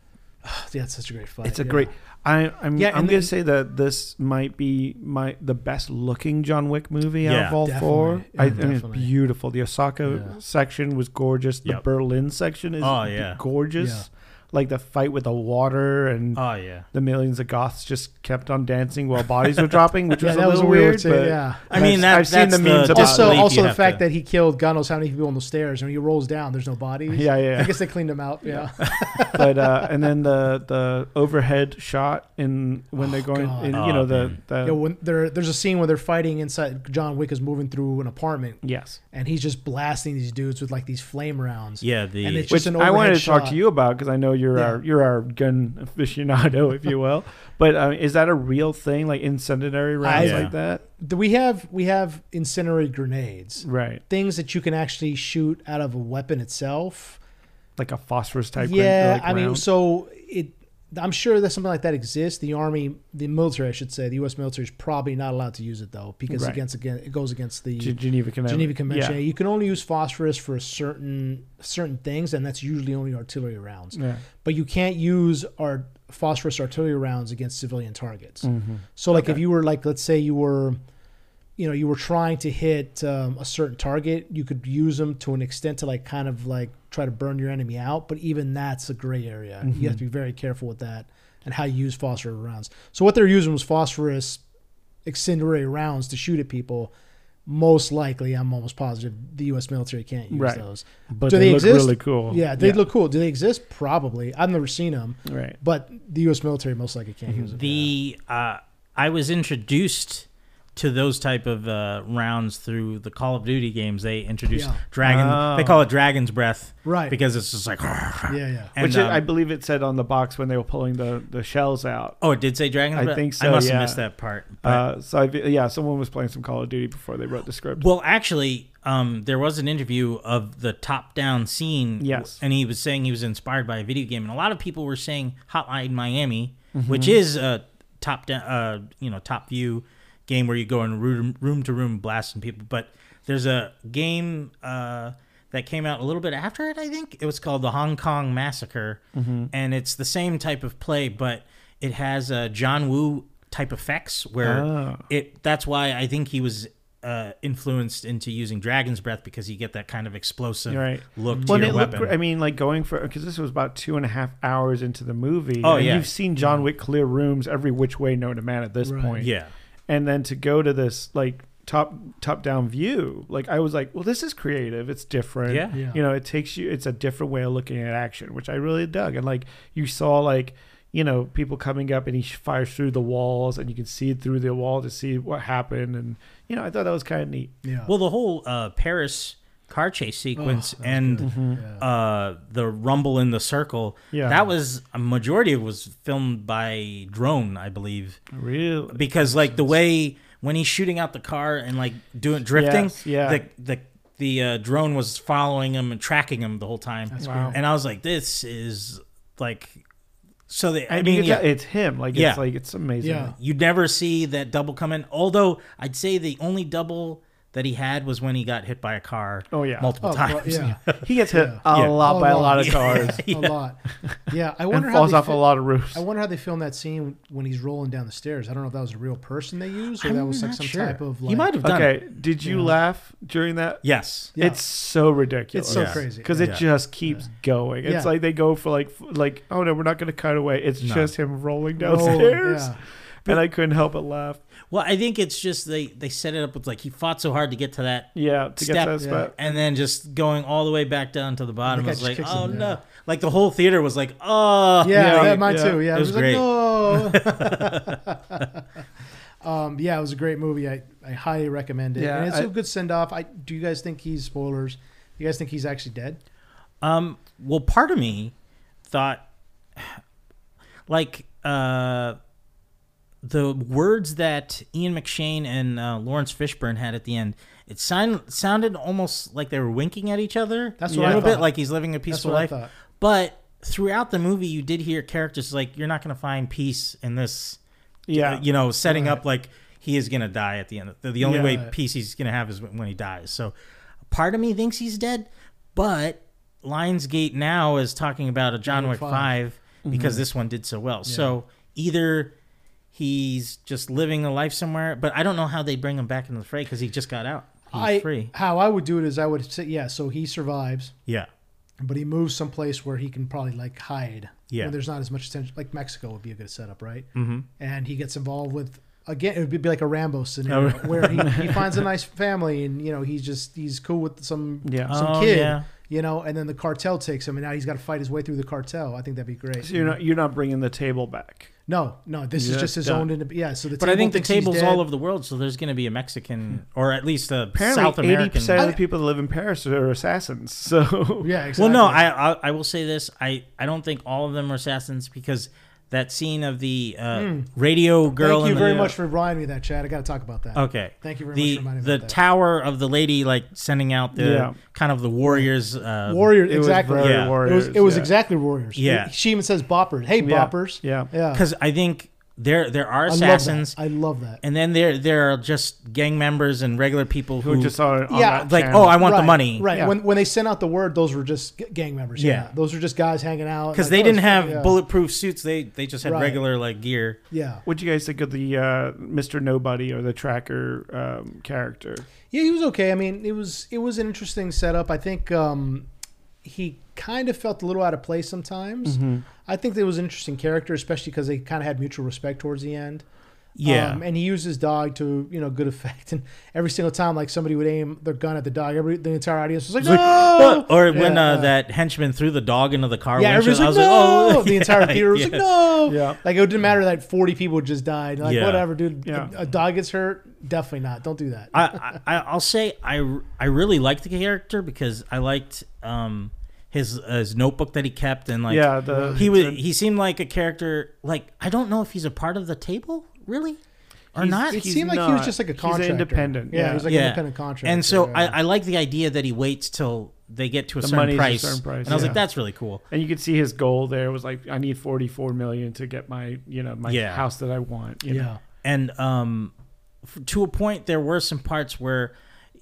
yeah, it's such a great fight.
It's a
yeah.
great. I, I'm.
Yeah,
I'm gonna say that this might be my the best looking John Wick movie out of all
Definitely.
four.
Yeah,
I, mean, it's beautiful. The Osaka
Yeah.
section was gorgeous. The
Yep.
Berlin section is
Oh, yeah.
gorgeous. Like the fight with the water and
Oh yeah.
the millions of goths just kept on dancing while bodies were dropping, which
Yeah,
was
that
a
was
little
weird
weird.
too,
but
yeah.
I mean,
I've-
that,
I've seen the memes about
Also, also the fact
to-
that he killed God knows how many people on the stairs, and when he rolls down, there's no bodies.
Yeah, yeah.
I guess they cleaned him out. Yeah.
but uh, and then the the overhead shot in when they're
Oh,
going
God.
in,
Oh,
you know the,
man.
the
Yeah, when there, there's a scene where they're fighting inside. John Wick is moving through an apartment,
yes,
and he's just blasting these dudes with like these flame rounds.
yeah, the
And it's
which
just an
I wanted
overhead
to talk to you about because I know you're our you're our gun aficionado, if you will. But uh, is that a real thing, like incendiary rounds
Yeah.
like that?
Do we have we have incendiary grenades,
Right,
things that you can actually shoot out of a weapon itself.
like a phosphorus type.
yeah,
like,
I mean, so it. I'm sure that something like that exists. The army, the military, I should say, the U.S. military is probably not allowed to use it though, because
Right.
against again it goes against the
G- Geneva Convention.
Geneva Convention.
Yeah.
You can only use phosphorus for certain certain things, and that's usually only artillery rounds.
Yeah.
But you can't use our phosphorus artillery rounds against civilian targets.
Mm-hmm.
So, like, if you were like, let's say you were, you know, you were trying to hit um, a certain target, you could use them to an extent to like kind of like try to burn your enemy out. But even that's a gray area. You have to be very careful with that and how you use phosphorus rounds. So what they're using was phosphorus incendiary rounds to shoot at people. Most likely, I'm almost positive the U.S. military can't use
Right.
those.
But
Do
they,
they
look
exist?
really cool.
Yeah, they look cool. Do they exist? Probably. I've never seen them,
right.
but the U.S. military most likely can't use them.
the uh, I was introduced to those type of uh, rounds through the Call of Duty games. They introduced
Yeah.
Dragon.
Oh.
They call it Dragon's Breath
right.
because it's just like.
yeah, yeah.
And,
Which it-
um,
I believe it said on the box when they were pulling the, the shells out.
oh, it did say Dragon's
I
Breath.
think
I
so,
must
yeah.
have missed that part. But,
Uh, so I, yeah, someone was playing some Call of Duty before they wrote the script.
Well, actually, um, there was an interview of the top-down scene.
Yes.
and he was saying he was inspired by a video game, and a lot of people were saying Hotline Miami,
Mm-hmm.
which is a top-down, uh, you know, top view game where you go in room, room to room blasting people. But there's a game uh, that came out a little bit after it. I think it was called the Hong Kong Massacre,
Mm-hmm.
and it's the same type of play, but it has uh, John Woo type effects where
Oh.
it that's why I think he was uh, influenced into using Dragon's Breath because you get that kind of explosive
Right.
look to
Well, and
your
it looked.
weapon.
gr- I mean, like going for because this was about two and a half hours into the movie.
Oh,
and
yeah.
you've seen John Wick clear rooms every which way known to man at this
Right.
point.
yeah,
and then to go to this like top top down view, like I was like, well, this is creative. It's different.
Yeah.
Yeah.
You know, it takes you. It's a different way of looking at action, which I really dug. And like you saw, like you know, people coming up and he fires through the walls, and you can see through the wall to see what happened. And you know, I thought that was kind of neat.
Yeah.
Well, the whole uh, Paris car chase sequence
Oh, that was
and
good. Yeah.
uh, the rumble in the circle.
Yeah.
that was a majority of it was filmed by drone, I believe,
Really.
because like the way when he's shooting out the car and like doing drifting,
Yes, yeah.
the the the uh, drone was following him and tracking him the whole time.
That's
Wow.
great.
And I was like, this is like, so they, I
And
mean,
you
yeah,
it's him. Like
Yeah.
it's like it's amazing.
Yeah.
you never see that double come in. Although I'd say the only double that he had was when he got hit by a car
Oh yeah.
multiple
Oh, well,
times.
yeah.
He gets hit
Yeah.
a
Yeah.
lot
Oh,
by a
oh,
lot of
yeah.
cars
a lot. Yeah, I wonder
and
how
falls
they
off
fi-
a lot of roofs.
I wonder how they filmed that scene when he's rolling down the stairs. I don't know if that was a real person they used or
I'm
that was like some
sure.
type of like.
he might have done. it.
Okay, did you
Yeah.
laugh during that?
Yes.
Yeah.
It's so ridiculous.
It's so
Yeah.
crazy
because
yeah.
it just keeps going. It's
Yeah.
like they go for like like oh no, we're not going to cut away. It's
No.
just him rolling
Roll,
downstairs,
yeah.
and I couldn't help but laugh.
Well, I think it's just they they set it up with like he fought so hard to get to that,
Yeah, to
Step-
get to that
yeah.
spot.
and then just going all the way back down to the bottom.
The
was like, oh
him,
no!
yeah.
Like the whole theater was like, oh
Yeah,
Yeah,
yeah, mine
yeah.
too. Yeah,
It was
like,
great.
no. um, yeah, it was a great movie. I, I highly recommend it.
Yeah,
and it's
I-
a good send off. I do you guys think he's spoilers? You guys think he's actually dead?
Um, well, part of me thought, like, uh, the words that Ian McShane and uh, Laurence Fishburne had at the end, it sound, sounded almost like they were winking at each other.
That's
a
what I
little bit, like he's living a peaceful life. But throughout the movie, you did hear characters like, "You're not going to find peace in this."
Yeah,
uh, you know, setting
Right.
up like he is going to die at the end. The, the only way
Yeah.
peace he's going to have is when, he dies. So, part of me thinks he's dead, but Lionsgate now is talking about a John Wick
Wick
5
5.
because
Mm-hmm.
this one did so well. So, either he's just living a life somewhere, but I don't know how they bring him back into the fray because he just got out. He's
I
free.
how I would do it is I would say yeah. So he survives.
Yeah.
but he moves someplace where he can probably like hide.
Yeah.
Where there's not as much attention. Like Mexico would be a good setup, right?
Mm-hmm.
And he gets involved with again. It would be like a Rambo scenario
Oh.
where he, he finds a nice family, and you know he's just he's cool with some
Yeah.
some
oh,
kid.
yeah.
You know, and then the cartel takes him, and now he's got to fight his way through the cartel. I think that'd be great.
So you're not you're not bringing the table back.
no, no, this
Yeah,
is just his
done.
own. Yeah, so the
But I think the table's all over the world, so there's going to be a Mexican hmm. or at least a
Apparently,
South
eighty
American.
percent of
I-
the people that live in Paris are assassins. So
Yeah, exactly.
Well, no, I, I I will say this. I I don't think all of them are assassins because that scene of the uh, radio girl.
Thank you
in the,
very much for reminding me of that, Chad. I got to talk about that.
Okay.
Thank you very
The
much for reminding me
the
that.
tower of the lady like sending out the
Yeah.
kind of the warriors. Uh,
Warriors,
it was
exactly.
very
Yeah.
It was,
Warriors,
it was
yeah.
exactly Warriors.
Yeah.
She even says boppers. Hey, boppers.
Yeah.
Yeah.
because I think there there are
I love
assassins,
that. I love that.
and then there there are just gang members and regular people who,
Who just are on
Yeah,
that
like,
channel.
oh, I want the
Right,
money,
Right.
Yeah.
When when they sent out the word, those were just g- gang members. Yeah.
Yeah.
Those were just guys hanging out.
because
Like,
they
oh,
didn't
it's-
have
yeah.
bulletproof suits. They they just had
Right.
regular like gear.
Yeah.
What'd you guys think of the uh, Mr. Nobody or the tracker um, character?
Yeah, he was okay. I mean, it was it was an interesting setup. I think um, he kind of felt a little out of place sometimes.
Mm-hmm.
I think there was an interesting character, especially because they kind of had mutual respect towards the end.
Yeah,
Um, and he used his dog to, you know, good effect. And every single time, like somebody would aim their gun at the dog, every the entire audience was like,
It's like,
"No!"
or when
Yeah,
uh,
yeah.
that henchman threw the dog into the car.
yeah,
windshield,
everybody's like,
I was
no!
oh,
the entire theater was
yeah.
like, no.
Yeah.
Like it didn't matter that forty people just died. Like
Yeah.
whatever, dude.
Yeah.
A, a dog gets hurt, definitely not. Don't do that.
I, I I'll say I I really liked the character because I liked um his his notebook that he kept and like
yeah, the
he was he seemed like a character like I don't know if he's a part of the table really or
He's-
not.
it
he's
seemed like he was just like a
He's independent,
Yeah,
yeah.
he was like
Yeah.
an independent contractor.
and so
yeah.
I, I like the idea that he waits till they get to a
The
certain
money's a
price,
certain price,
and I was
yeah.
like, that's really cool.
and you could see his goal there was like I need 44 million to get my you know my
Yeah.
house that I want. you know?
yeah.
and um f- to a point there were some parts where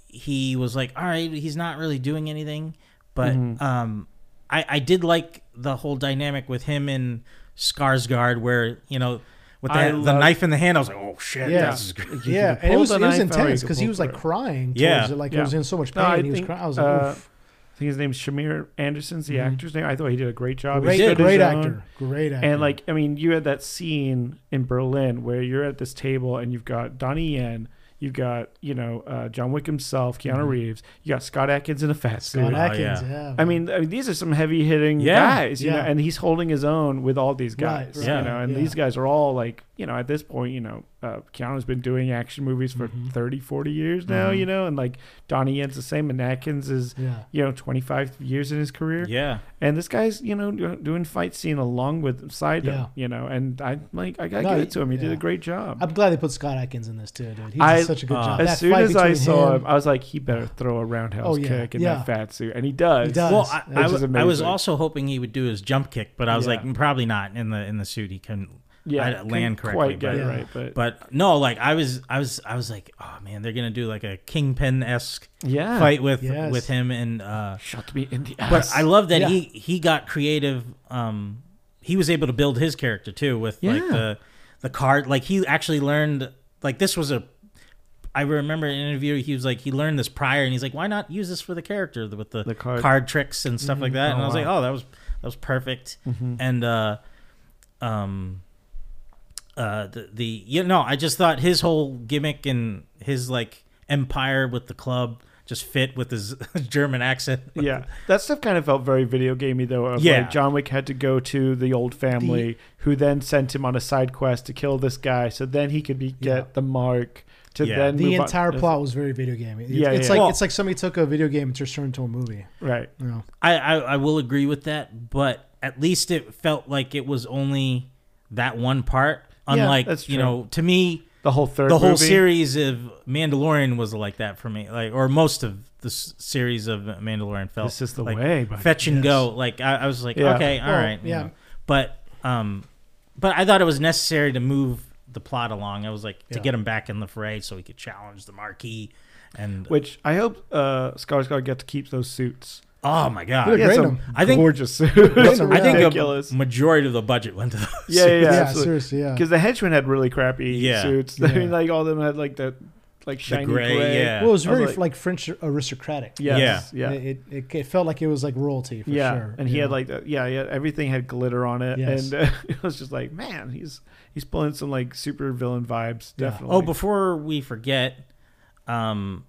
he was like all right he's not really doing anything but
Mhm.
um i i did like the whole dynamic with him and skarsgård where you know with
I
the, the
love-
knife in the hand i was like oh shit
Yeah.
this is great.
You
Yeah, and it was,
the
it was
knife out, you
intense because he was like crying. Towards
Yeah.
it. like
Yeah.
he was in so much pain.
No, I
and he was
think,
crying. I was like,
uh, I think his name's Shamier Anderson's the
Mhm.
actor's name. I thought he did a great job. He
great,
stood
great
own.
actor, great actor.
And like, I mean, you had that scene in Berlin where you're at this table and you've got Donnie Yen, you've got you know uh, John Wick himself, Keanu
Mhm.
Reeves, you got Scott Adkins in a fat suit.
Scott
Oh,
Adkins,
yeah.
yeah.
I mean, I mean, these are some heavy hitting
Yeah.
guys, you
Yeah.
know, and he's holding his own with all these guys,
right,
you know, and
yeah.
these guys are all like, you know, at this point, you know, uh, Keanu's been doing action movies for
Mhm.
thirty, forty 30, 40 years now,
Mhm.
you know, and like Donnie Yen's the same, and Adkins is,
yeah.
you know, 25 years in his career.
yeah
And this guy's, you know, doing fight scene along with side
Yeah.
you know, and I like I gotta
No,
give it to him. He did a great job.
I'm glad they put Scott Adkins in this too, dude. He
I-
did such a good
uh,
job.
as
That
soon as I saw
him,
him, I was like, he better throw a roundhouse
Oh, yeah,
kick in
yeah.
that fat suit, and he does.
He does.
well I,
Which
I,
is
w- I was also hoping he would do his jump kick but i was
Yeah.
like probably not in the in the suit he couldn't
Yeah,
I land correctly,
Quite get
but-
it
Yeah.
right, but,
but no like i was i was i was like oh man they're gonna do like a kingpin-esque
yeah,
fight with
Yes.
with him and uh
shot me in the ass.
but I love that
Yeah.
he he got creative. Um, he was able to build his character too with like the the card. Like he actually learned like this was a. I remember an interview he was like he learned this prior and he's like why not use this for the character with the,
The
card.
card.
tricks and stuff like
Mhm.
that and
Oh,
I was like oh that was that was perfect
Mhm.
and uh um uh the the you know I just thought his whole gimmick and his like empire with the club just fit with his German accent
yeah, that stuff kind of felt very video gamey though. Of
Yeah.
like John Wick had to go to the old family, who then sent him on a side quest to kill this guy, so then he could be, get
Yeah.
the mark to
Yeah.
then
the
move on-
entire plot was very video game. It-
Yeah,
it's
yeah.
like
Well-
it's like somebody took a video game and just turned it into a movie.
Right.
You know?
I, I I will agree with that, but at least it felt like it was only that one part.
Yeah,
Unlike
that's
you
true.
know, to me,
The whole third.
the whole
movie,
series of Mandalorian was like that for me, like or most of the s- series of Mandalorian felt
This is the
like
way. But
fetch and
Yes.
go. Like I, I was like,
Yeah.
okay, all
Well,
right, you
yeah.
know. But um, but I thought it was necessary to move the plot along. I was like to
Yeah.
get him back in the fray so he could challenge the Marquis. And
Which I hope uh, Skarsgård get to keep those suits.
Oh my god,
did
He some.
I think-
gorgeous suits.
him.
I think
ridiculous.
a majority of the budget went to those.
Yeah, yeah,
Yeah,
absolutely.
seriously, yeah.
Because the henchmen had really crappy
Yeah.
suits.
Yeah.
I mean, like all of them had like that like shiny
gray,
gray.
yeah.
Well, it was
I
very
like-
like, French aristocratic.
Yes, yeah,
It, it, it felt like it was like royalty for
yeah.
sure.
And he
you
had like, the, yeah, yeah, everything had glitter on it,
Yes.
and uh, it was just like, man, he's he's pulling some like super villain vibes,
Yeah.
definitely.
Oh, before we forget, um,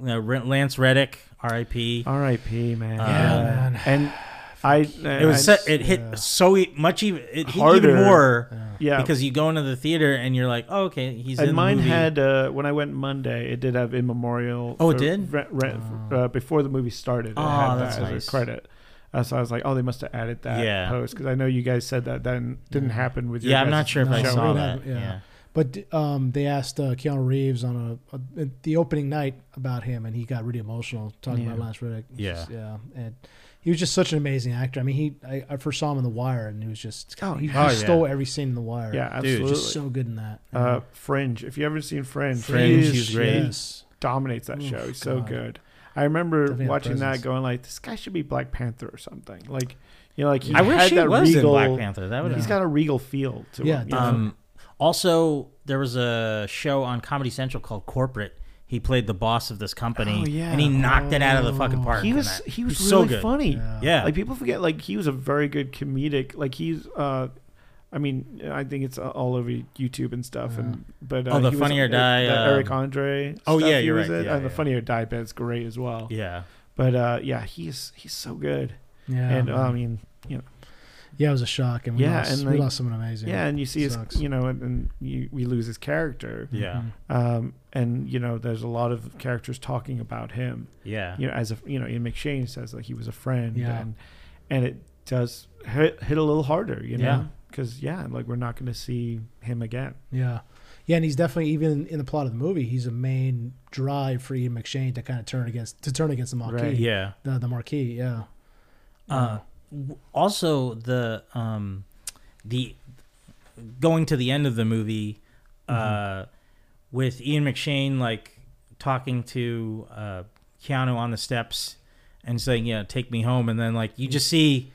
you know, Lance Reddick, R.I.P.
R.I.P. Man.
Yeah,
man.
And I,
It was
I-
so, it hit
yeah.
so e- much even it hit
Harder.
even more
Yeah.
yeah.
because you go into the theater and you're like, oh, okay, he's in
and
the
mine
movie.
had uh, when I went Monday, it did have in memorial.
Oh, it did?
re- re-
Oh.
uh, before the movie started. It
Oh,
had
that's
that as
nice.
a credit. Uh, so I was like, oh, they must have added that
Yeah.
post because I know you guys said that then didn't happen with your.
yeah, I'm not sure if I saw that.
happened, yeah.
Yeah.
But um, they asked uh, Keanu Reeves on a, a the opening night about him, and he got really emotional talking
Yeah.
about Lance Reddick.
Yeah.
just- yeah, and he was just such an amazing actor. I mean, he I, I first saw him in The Wire, and he was just
Oh,
he,
yeah.
Oh,
he
yeah.
stole every scene in The Wire.
Yeah,
Dude,
absolutely.
just so good in that.
uh, Fringe. If you ever seen Fringe,
Fringe,
he,
he's great.
Yes.
dominates that
Oh,
show. He's so
God.
good. I remember
Definitely
watching that, going like, this guy should be Black Panther or something. Like, you know, like he
I wish
had
he
that
was
regal.
in Black Panther. That would
Yeah.
He's got a regal feel to
Yeah,
him. you know?
Um, also, there was a show on Comedy Central called Corporate. He played the boss of this company,
Oh, yeah.
and he knocked it out of the fucking
Oh.
park.
he
in
was
that.
he was
He's so good.
funny.
Yeah.
Yeah,
Like people forget, like he was a very good comedic. Like he's, uh, I mean, I think it's all over YouTube and stuff. And but uh,
Oh, the
he was-
Funny or
uh,
Die,
the Eric
um,
Andre.
oh,
stuff
yeah,
he
you're
was
right.
in,
Yeah,
and the
yeah.
Funny or Die band's great as well.
yeah.
But uh, yeah, he's he's so good.
Yeah,
and uh,
man.
I mean,
yeah, it was a shock, and we
Yeah,
lost,
and,
we lost someone amazing.
yeah, and you see his,
Sucks.
you know, and, and you, we lose his character.
Yeah,
Mhm.
Um, and you know, there's a lot of characters talking about him.
yeah.
You know, as a you know, Ian McShane says like he was a friend.
Yeah.
And and it does hit, hit a little harder, you know, because yeah, like we're not going to see him again.
Yeah. Yeah, and he's definitely even in the plot of the movie. He's a main drive for Ian McShane to kind of turn against to turn against the Marquis.
Right.
yeah.
The the Marquis. Yeah.
Uh, w- also, the um, the going to the end of the movie, uh, with Ian McShane like talking to uh, Keanu on the steps and saying, "Yeah, take me home," and then like you just see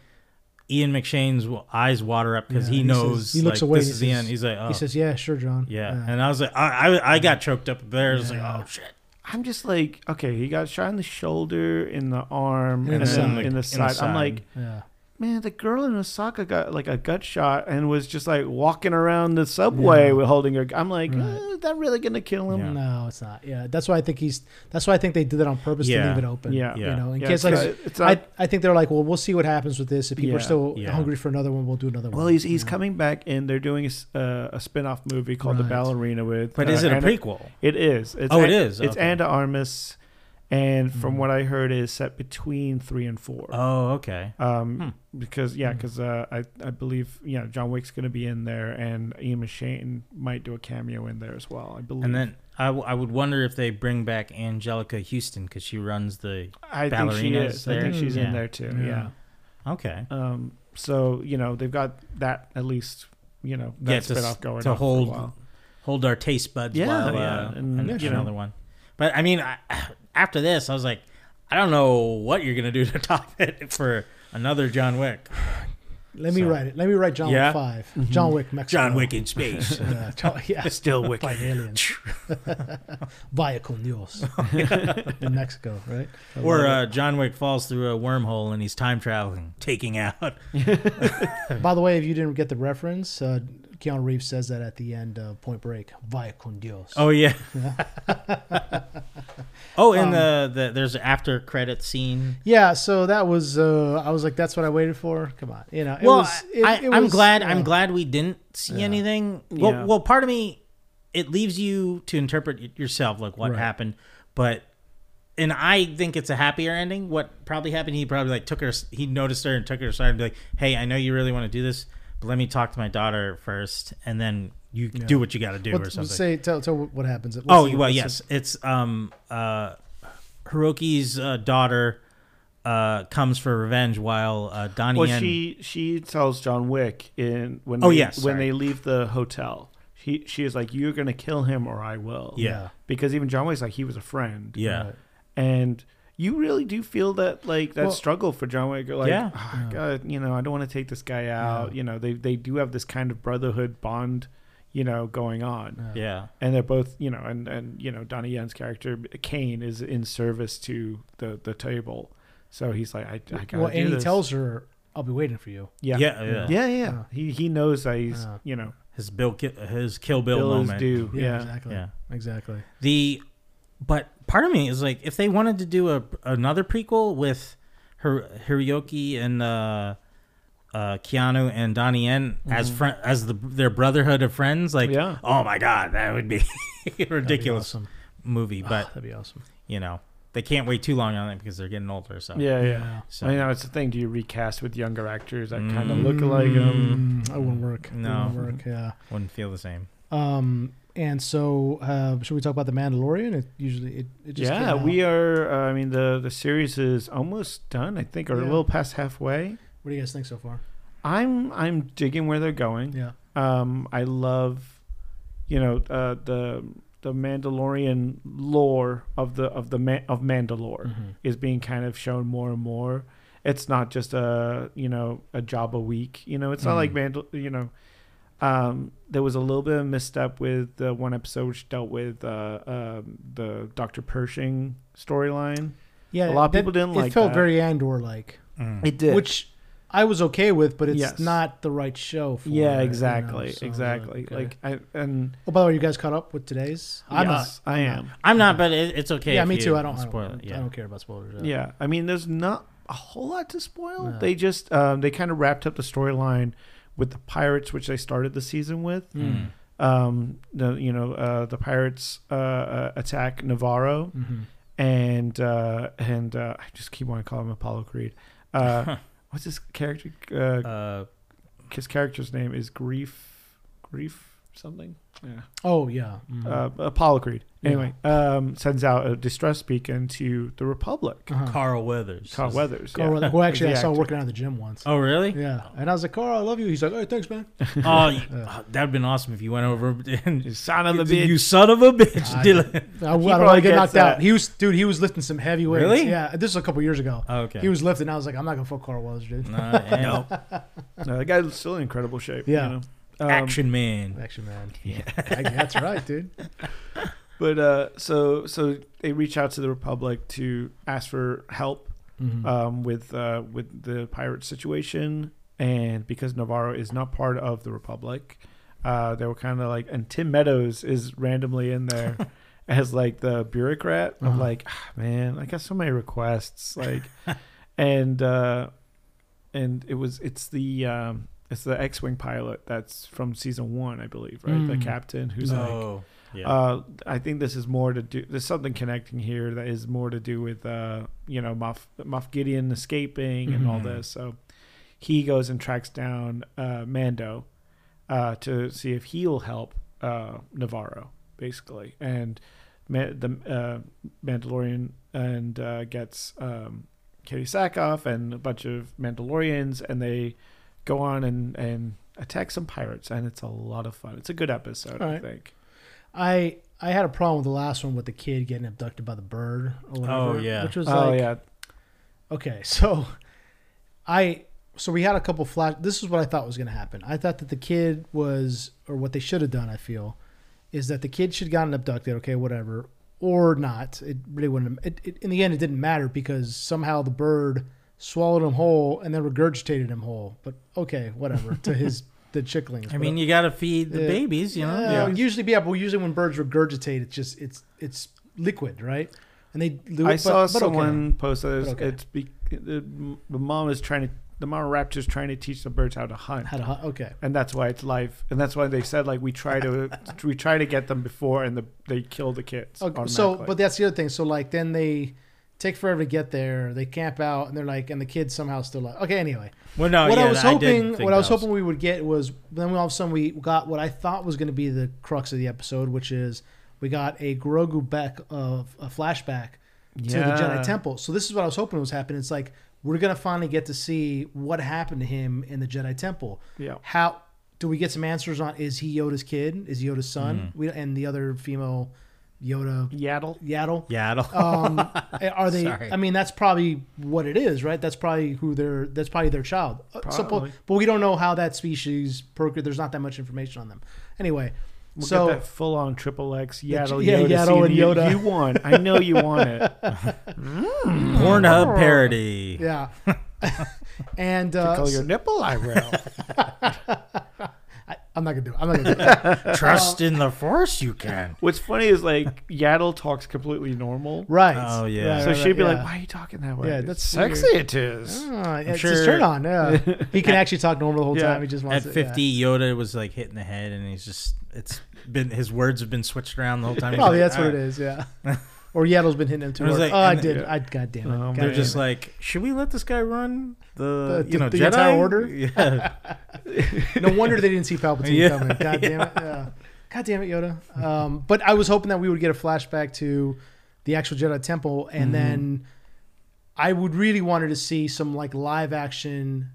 Ian McShane's eyes water up because
Yeah,
he
he says-
knows
he looks
like,
away
this is
he
the end. He's like, "Oh."
He says, "Yeah, sure, John."
yeah. and I was like, I, I, I got choked up there. I was like, oh shit.
I'm just like, okay, he got shot in the shoulder, in the arm,
And
and,
in the
then
side.
in the
In the side.
I'm like,
yeah.
Man, the girl in Osaka got like a gut shot and was just like walking around the subway
Yeah.
with holding her. I'm like,
Right.
uh, is that really gonna kill him?
Yeah.
No, it's not. Yeah, that's why I think he's. That's why I think they did it on purpose
Yeah.
to leave it open.
Yeah.
You know, in
Yeah,
case like
not- it's not-
I, I think they're like, well, we'll see what happens with this. If people are still
Yeah.
hungry for another one, we'll do another one.
well, he's he's
Yeah.
coming back and They're doing a, s- uh, a spin-off movie called The Ballerina with.
But
uh,
is it a
Anna-
prequel?
It is. It's
Oh, it
An- It's
Okay.
Anna Armas, and from
Mhm.
what I heard, is set between three and four.
Oh, okay.
Um, because yeah,
Hmm.
because uh, I I believe yeah, John Wick's going to be in there, and Ian McShane might do a cameo in there as well. I believe.
And then I, w- I would wonder if they bring back Anjelica Huston because she runs the.
I think she
ballerinas
is. I think she's
Yeah.
in there too.
Yeah.
Yeah.
Okay.
Um. So you know they've got that at least. You know that
Yeah, to
going
to hold-
for a while.
hold our taste buds
Yeah,
while
yeah,
uh,
and,
and
Yeah, sure.
another one. But I mean, I, after this, I was like, I don't know what you're gonna do to top it for another John Wick.
Let me
So-
write it. Let me write John
Yeah?
Wick 5
Mhm.
John Wick Mexico.
John Wick in space.
Yeah, John- yeah.
Still Wick.
By aliens. Via con Dios. in Mexico, right?
Or uh, John Wick falls through a wormhole and he's time traveling, taking out.
By the way, if you didn't get the reference, uh, Keanu Reeves says that at the end of Point Break. Via con Dios.
Oh yeah. oh, and
Um,
the, the there's an after credit scene.
Yeah, so that was uh I was like, that's what I waited for. Come on, you know. It
well,
was, it,
I, I'm glad.
uh,
I'm glad we didn't see
Yeah.
anything. Well,
Yeah.
well, part of me, it leaves you to interpret yourself, like what
Right.
happened. But, and I think it's a happier ending. What probably happened? He probably like took her. He noticed her and took her aside and be like, "Hey, I know you really want to do this, but let me talk to my daughter first, and then you
Yeah.
do what you got to do
What,
or something."
say tell tell what happens. What's
oh
the-
well,
what's
yes, it's um uh, Hiroki's uh, daughter uh comes for revenge while uh, Donnie
Well,
Yen-
she she tells John Wick in when
Oh,
they,
yes,
when
sorry.
they leave the hotel. She she is like, "You're gonna kill him, or I will."
Yeah.
Because even John Wick's like, he was a friend.
yeah.
Right.
and you really do feel that like that
Well-
struggle for John Wick. Like,
Yeah.
"Ah,
Yeah.
God, you know, I don't want to take this guy out.
Yeah.
You know, they they do have this kind of brotherhood bond. you know, going on.
Yeah.
And they're both, you know, and and you know, Donnie Yen's character Kane is in service to the the table, so he's like, I, I gotta
Well,
do
and he
this.
tells her, "I'll be waiting for you."
yeah,
Yeah, yeah.
yeah, yeah.
Yeah.
He he knows that he's,
Yeah.
you know,
His Bill, his Kill Bill,
Bill is
moment.
due.
Yeah,
Yeah,
exactly.
Yeah.
Exactly.
The, but part of me is like, if they wanted to do a another prequel with Hir- Hiroyuki and uh, uh, Keanu and Donnie Yen as
Mm-hmm.
friend as the their brotherhood of friends, like,
Yeah.
oh my god, that would be a
That'd be
ridiculous
awesome.
movie. But
that'd be awesome.
you know, they can't wait too long on it because they're getting older. So
yeah, yeah.
So
I know it's the thing. Do you recast with younger actors that kind of look like them?
Mm, that wouldn't work.
No.
wouldn't work. Yeah.
wouldn't feel the same.
Um, and so, uh, should we talk about the Mandalorian? It usually it, it just
Yeah, we are. Uh, I mean, the the series is almost done. I think, or a
Yeah.
little past halfway.
What do you guys think so far?
I'm I'm digging where they're going.
Yeah.
Um, I love, you know, uh, the the Mandalorian lore of the of the Ma- of Mandalore
Mm-hmm.
is being kind of shown more and more. It's not just a you know a job a week. You know, it's not like
Mm.
Mandal. You know, um, there was a little bit of misstep with the one episode which dealt with uh, um, the Doctor Pershing storyline.
Yeah.
A lot of
that-
people didn't
it
like It
felt
that.
very Andor like,
Mm.
It did.
which I was okay with, but it's
Yes.
not the right show for. it, you
yeah,
know,
exactly,
so I was
exactly.
okay.
Like I and
oh, by the way, you guys caught up with today's? I'm
yes,
not.
I
I'm.
I'm not, but it, it's okay.
yeah, me too. I don't. I
spoil
don't,
it. Yeah.
I don't care about spoilers.
Yeah, I mean, there's not a whole lot to spoil.
No.
They just um, they kind of wrapped up the storyline with the pirates, which they started the season with.
Mm.
Um, the you know uh, the pirates uh, uh, attack Navarro,
Mm-hmm.
and uh, and uh, I just keep wanting to call him Apollo Creed. Uh, what's his character? Uh,
Uh,
his character's name is Greef, Greef something. Yeah.
Oh yeah. Mhm.
Uh, Apollo Creed. Anyway, um, sends out a distress beacon to the Republic.
Uh-huh.
Carl Weathers.
Carl Weathers.
Carl
yeah.
Weathers- Well, actually, I saw
actor.
working out at the gym once.
Oh, really?
Yeah, and I was like, "Carl, I love you." He's like, "Oh, thanks, man."
Oh, you-
Yeah.
oh, that'd been awesome if you went over and
son of a bitch.
you, son of a bitch,
I-
Dylan.
I, I
He
don't
probably
want to get
gets
knocked
that.
out. He was, dude. He was lifting some heavy weights.
Really?
Yeah, this was a couple years ago.
Oh, okay.
He was lifting. I was like, I'm not gonna fuck Carl Weathers, dude.
Uh, and
No, that guy's still in incredible shape.
Yeah.
You know? Um,
action man.
Action man. Yeah, that's right, dude.
But uh, so so they reach out to the Republic to ask for help
Mhm.
um, with uh, with the pirate situation, and because Navarro is not part of the Republic, uh, they were kind of like, and Tim Meadows is randomly in there as like the bureaucrat of
Uh-huh.
like, ah, man, I got so many requests, like, and uh, and it was it's the um, it's the X-wing pilot that's from season one, I believe, right? The
Mm.
captain who's like.
oh, yeah.
Uh, I think this is more to do. There's something connecting here that is more to do with, uh, you know, Moff, Moff Gideon escaping and all
Mhm.
this. So he goes and tracks down uh, Mando uh, to see if he'll help uh, Navarro, basically. And Ma- the uh, Mandalorian and uh, gets um, Katee Sackhoff and a bunch of Mandalorians, and they go on and and attack some pirates, and it's a lot of fun. It's a good episode,
All
I think.
I I had a problem with the last one with the kid getting abducted by the bird or oh, whatever.
Oh, yeah.
which was
Oh
like,
yeah,
okay, so I so we had a couple flash. This is what I thought was going to happen. I thought that the kid was, or what they should have done. I feel is that the kid should have gotten abducted. Okay, whatever, or not. It really wouldn't. It, it, in the end, it didn't matter because somehow the bird swallowed him whole and then regurgitated him whole. But okay, whatever. to his the chicklings.
I mean, you got to feed the
Yeah.
babies, you know.
Yeah,
Yeah.
usually, yeah, but usually when birds regurgitate, it's just it's it's liquid, right? And they do it,
I
but-
saw
but okay.
someone post that it's,
But okay.
it's be, the, the mom is trying to the mom raptor is trying to teach the birds how to hunt,
How to hunt? Okay,
and that's why it's life, and that's why they said like we try to we try to get them before, and the, they kill the kids.
okay. So, but that's the other thing. So, like, then they take forever to get there. They camp out, and they're like, and the kids somehow still like. Okay, anyway,
Well, no,
what
yeah,
I was hoping,
think
what I was hoping we would get was then all of a sudden we got what I thought was going to be the crux of the episode, which is we got a Grogu back of a flashback to the Jedi Temple. So this is what I was hoping was happening. It's like we're gonna finally get to see what happened to him in the Jedi Temple.
Yeah,
How do we get some answers on is he Yoda's kid? Is he Yoda's son?
Mm.
We and the other female Yoda,
Yaddle.
Yaddle.
Yaddle.
Um, are they?
Sorry.
I mean, that's probably what it is, right? That's probably who they're. That's probably their child. Uh, suppo-
Probably.
but we don't know how that species procreate. There's not that much information on them. Anyway,
We'll
so
get that full on triple X Yaddle
yeah,
Yoda.
Yaddle
scene.
and
You-
Yoda.
You, want. I know you want it.
Pornhub parody.
yeah, and uh,
Call your nipple, I will.
I, I'm not gonna do it. I'm not gonna do it.
Trust in the force, you can.
What's funny is like Yaddle talks completely normal.
Right.
Oh, yeah.
Right,
So
right,
she'd be
right,
like, "Why are you talking that way?"
Yeah,
It's
that's
sexy. It is.
Ah, yeah, it's
sure-
his turn on. Yeah, he can actually talk normal the whole
Yeah.
time. He just
At
wants to-
50, Yoda was like hitting the head, and he's just, it's been, his words have been switched around the whole time.
Yeah.
He's
Probably
like,
that's what
"Ah."
it is. Yeah. Or Yaddle's been hitting him too hard.
like-
oh, I did.
then-
I God damn it.
Um,
God
They're
damn
just
it.
like, should we let this guy run the,
The-
you know,
the
Jedi
order?
Yeah.
no wonder they didn't see Palpatine
Yeah,
coming. God damn it. Yeah. God damn it, Yoda. Um, but I was hoping that we would get a flashback to the actual Jedi Temple, and
Mm-hmm.
then I would really wanted to see some like live action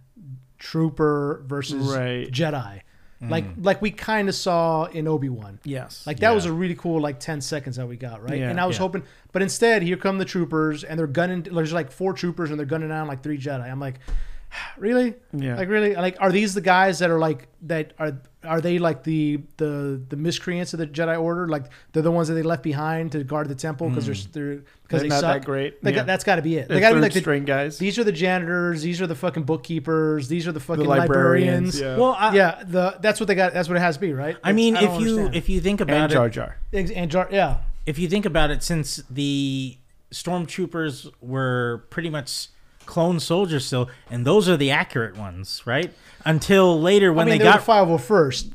trooper versus
Right.
Jedi,
Mm.
like we kind of saw in Obi Wan.
Yes.
Like that was a really cool like ten seconds that we got right,
Yeah.
and I was
Yeah.
hoping, but instead here come the troopers and they're gunning. There's like four troopers and they're gunning down like three Jedi. I'm like, really?
yeah.
Like really? Like are these the guys that are like that are are they like the the the miscreants of the Jedi Order? Like they're the ones that they left behind to guard the temple because they're hmm. they're because
They're
they
not
suck.
that great.
They
yeah.
got, that's got to be it. They got to be like the,
string guys.
these are the janitors. These are the fucking bookkeepers. These are the fucking
the
librarians.
librarians. Yeah.
well, I,
Yeah, the that's what they got. That's what it has to be, right?
I mean,
It's-
if you
understand.
if you think
and
about
Jar
it,
Jar.
Ex- and Jar, yeah,
if you think about it, since the stormtroopers were pretty much clone soldiers still, and those are the accurate ones, right? Until later when
I mean,
they
they
got
five oh first.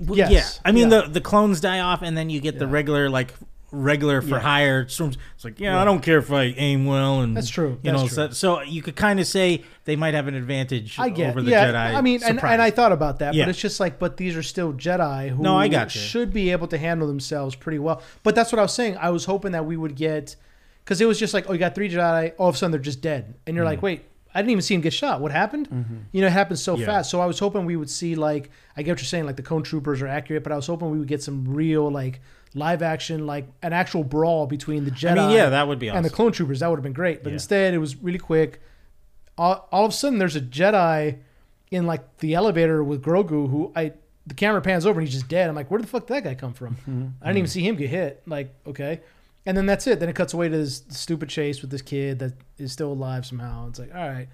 Well,
Yes.
Yeah, I mean
Yeah.
the the clones die off, and then you get the regular like regular for
Yeah.
hire storms. It's like, yeah,
Yeah.
I don't care if I aim well, and
That's true.
You
That's
know,
true.
So, so you could kind of say they might have an advantage
I get,
over the
yeah.
Jedi.
I mean, and, and I thought about that,
Yeah.
but it's just like, but these are still Jedi who
No, I got
should be able to handle themselves pretty well. But that's what I was saying. I was hoping that we would get, because it was just like, oh, you got three Jedi. All of a sudden, they're just dead, and you're like, mm-hmm. wait. I didn't even see him get shot. What happened? Mm-hmm. You know, it happened so
Yeah.
fast. So I was hoping we would see like I get what you're saying, like the clone troopers are accurate, but I was hoping we would get some real like live action, like an actual brawl between the Jedi.
I mean, yeah, that would be awesome.
and the clone troopers. That would have been great. But
Yeah.
instead, it was really quick. All, all of a sudden, there's a Jedi in like the elevator with Grogu, who I the camera pans over and he's just dead. I'm like, where the fuck did that guy come from? Mm-hmm. I didn't even see him get hit. Like, okay. And then that's it. Then it cuts away to this stupid chase with this kid that is still alive somehow. It's like, all right.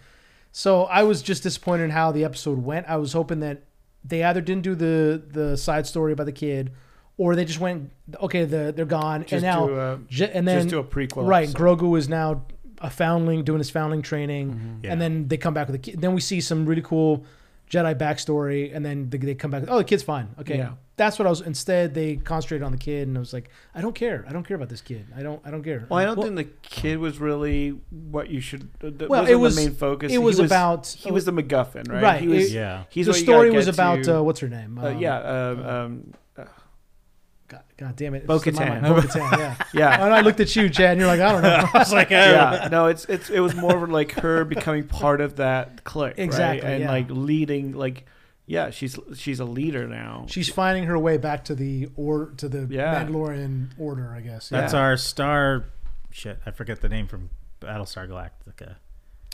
So I was just disappointed in how the episode went. I was hoping that they either didn't do the the side story about the kid, or they just went, okay, the, they're gone,
Just
and now,
do a,
Je- and then
just do a prequel.
right,
episode.
Grogu is now a foundling doing his foundling training,
Mm-hmm.
Yeah.
and then they come back with a kid. Then we see some really cool Jedi backstory, and then they, they come back. Oh, the kid's fine. Okay,
Yeah.
that's what I was. Instead, they concentrated on the kid, and I was like, I don't care. I don't care about this kid. I don't. I don't care.
Well, I don't think the kid was really what you should. That
Well,
wasn't
it was-
the main focus.
it was
he
about-
he was the MacGuffin, right?
Right,
He was,
it-
yeah.
He's
the
what you gotta
story was about uh, what's her name?
uh, yeah. Um, um,
God, God damn it,
Bo
It's slipped my
Katan.
Bo-Katan, yeah.
yeah.
and I looked at you, Chad, and you're like, I don't know.
I was like, uh,
yeah, no, it's it's it was more of like her becoming part of that clique, right?
Exactly,
and
yeah.
like leading, like yeah, she's she's a leader now.
She's finding her way back to the or to the
Yeah.
Mandalorian order, I guess.
That's our star. Shit, I forget the name from Battlestar Galactica.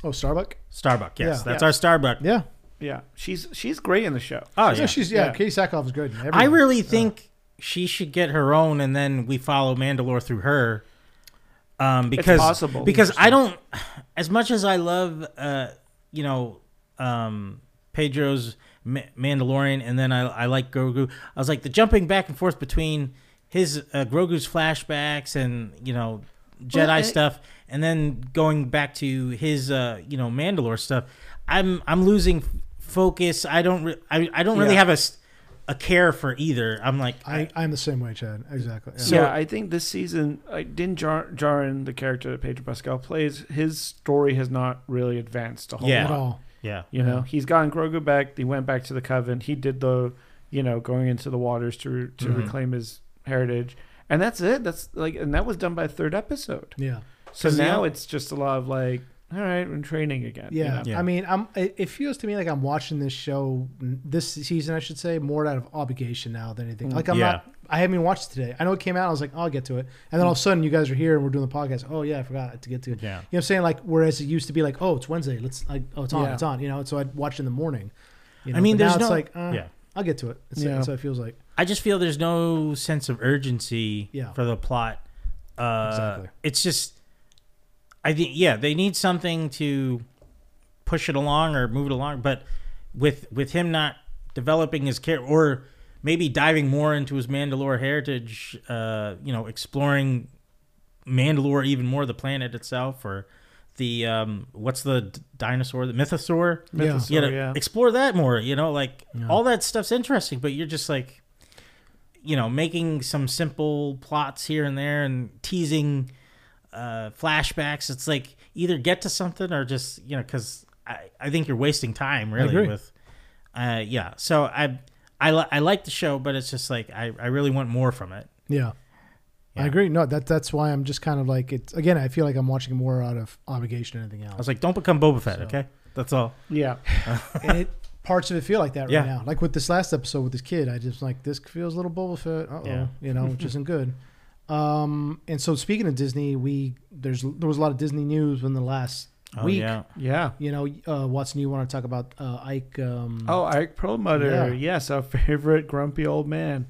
Oh, Starbuck.
Starbuck. Yes,
Yeah.
that's
Yeah.
our Starbuck.
Yeah.
yeah, she's she's great in the show.
Oh
yeah.
yeah.
she's yeah.
Yeah.
Katee Sackhoff is good.
I really think she should get her own, and then we follow Mandalore through her. Um, because
possible.
because I don't, as much as I love, uh, you know, um, Pedro's Ma- Mandalorian, and then I I like Grogu. I was like the jumping back and forth between his uh, Grogu's flashbacks and you know Jedi
Well, I-
stuff, and then going back to his uh, you know Mandalore stuff. I'm I'm losing focus. I don't re- I I don't really
Yeah.
have a a care for either. I'm like
I, I'm the same way, Chad. Exactly. Yeah.
So-
yeah, I think this season, I didn't Jar- Djarin, the character that Pedro Pascal plays, his story has not really advanced a whole
Yeah.
At
lot.
all.
yeah.
You know,
Yeah.
he's gotten Grogu back. He went back to the Coven. He did the, you know, going into the waters to to
Mhm.
reclaim his heritage, and that's it. That's like, and that was done by third episode.
Yeah.
So now
now-
it's just a lot of like, all right, I'm training again. you
Yeah.
know?
Yeah.
I mean, I'm. It it feels to me like I'm watching this show this season, I should say, more out of obligation now than anything.
Mm.
Like I'm
Yeah.
not. I haven't even watched it today. I know it came out. I was like, oh, I'll get to it. And then all of a sudden, you guys are here and we're doing the podcast. Oh yeah, I forgot to get to it.
Yeah.
You know what I'm saying? Like, whereas it used to be like, oh, it's Wednesday. Let's like, oh, it's on,
Yeah.
it's on. You know, so I'd watch in the morning. You know?
I mean,
but now
there's
it's
no-
like, uh,
yeah.
I'll get to it. It's,
Yeah.
That's what it feels like.
I just feel there's no sense of urgency
Yeah.
for the plot. Uh,
Exactly.
It's just, I think, yeah, they need something to push it along or move it along. But with with him not developing his care or maybe diving more into his Mandalore heritage, uh, you know, exploring Mandalore even more, the planet itself, or the um, what's the d- dinosaur, the mythosaur?
Yeah.
Mythosaur,
you know,
yeah.
explore that more. You know, like
Yeah.
all that stuff's interesting, but you're just like, you know, making some simple plots here and there and teasing uh, flashbacks. It's like either get to something or just you know, because I, I think you're wasting time really with, uh, yeah. So I I li- I like the show, but it's just like I I really want more from it.
Yeah.
Yeah.
I agree. No, that that's why I'm just kind of like it's again. I feel like I'm watching more out of obligation than anything else.
I was like, don't become Boba Fett,
So-
okay? That's all.
Yeah.
and it parts of it feel like that right now. Like with this last episode with this kid, I just like this feels a little Boba Fett. Uh oh,
Yeah.
you know, which isn't good. Um, and so speaking of Disney, we there's there was a lot of Disney news in the last
Oh,
week.
yeah.
Yeah.
You know, uh, Watson, you want to talk about uh, Ike? Um,
Oh, Ike Perlmutter.
Yeah.
Yes, our favorite grumpy old man.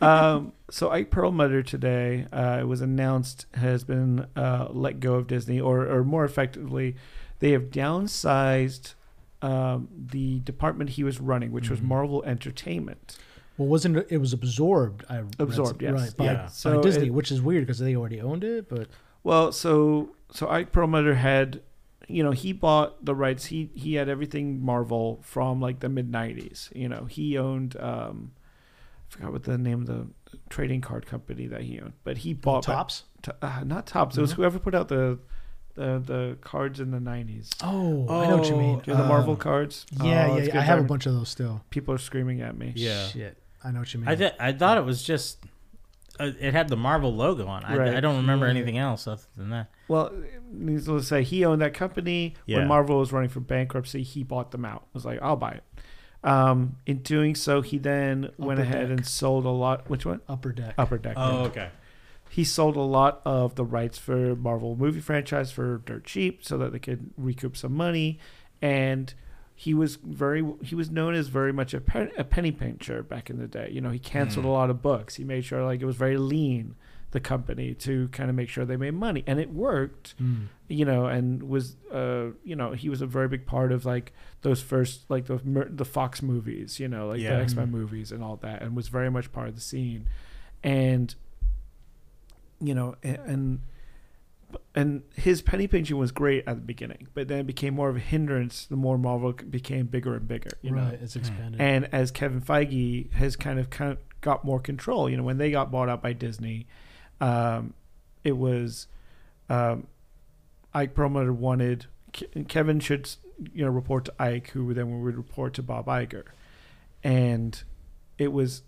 um, so Ike Perlmutter today, uh, it was announced, has been uh, let go of Disney, or, or more effectively, they have downsized um, the department he was running, which was
Mhm.
Marvel Entertainment.
Well, wasn't it, it was absorbed? I
Absorbed,
some-
yes.
right? By,
Yeah.
by
So
Disney,
it-
which is weird because they already owned it. But
Well, so so Ike Perlmutter had, you know, he bought the rights. He he had everything Marvel from like the mid '90s. You know, he owned. um I forgot what the name of the trading card company that he owned, but he bought
Topps.
T- uh, not Topps. It was whoever put out the the the cards in the '90s.
Oh, I know what you
Oh,
mean.
Do you know the
Uh,
Marvel cards?
Yeah,
Oh,
yeah, yeah. I have a bunch of those still.
People are screaming at me.
Yeah.
Shit, I know what you mean.
I th- I thought it was just uh, it had the Marvel logo on. I,
Right.
I don't remember anything else other than that.
Well, needless to say, he owned that company.
Yeah.
When Marvel was running for bankruptcy, he bought them out. Was like, I'll buy it. Um, in doing so, he then went
Upper
ahead
Deck.
and sold a lot. Which one?
Upper Deck.
Upper Deck. yeah.
okay.
He sold a lot of the rights for Marvel movie franchise for dirt cheap, so that they could recoup some money. And he was very he was known as very much a, pen, a penny pincher back in the day. You know, he canceled
Mm.
a lot of books. He made sure like it was very lean the company to kind of make sure they made money, and it worked
Mm.
you know, and was uh, you know, he was a very big part of like those first like the the Fox movies, you know, like
Yeah.
the X Men
Mhm.
movies and all that, and was very much part of the scene, and you know, a- and and his penny pinching was great at the beginning, but then it became more of a hindrance the more Marvel became bigger and bigger, you know.
right, it's expanded.
And as Kevin Feige has kind of, kind of got more control, you know, when they got bought out by Disney, um, it was um, Ike Perlmutter wanted Kevin should you know report to Ike, who then would report to Bob Iger, and it was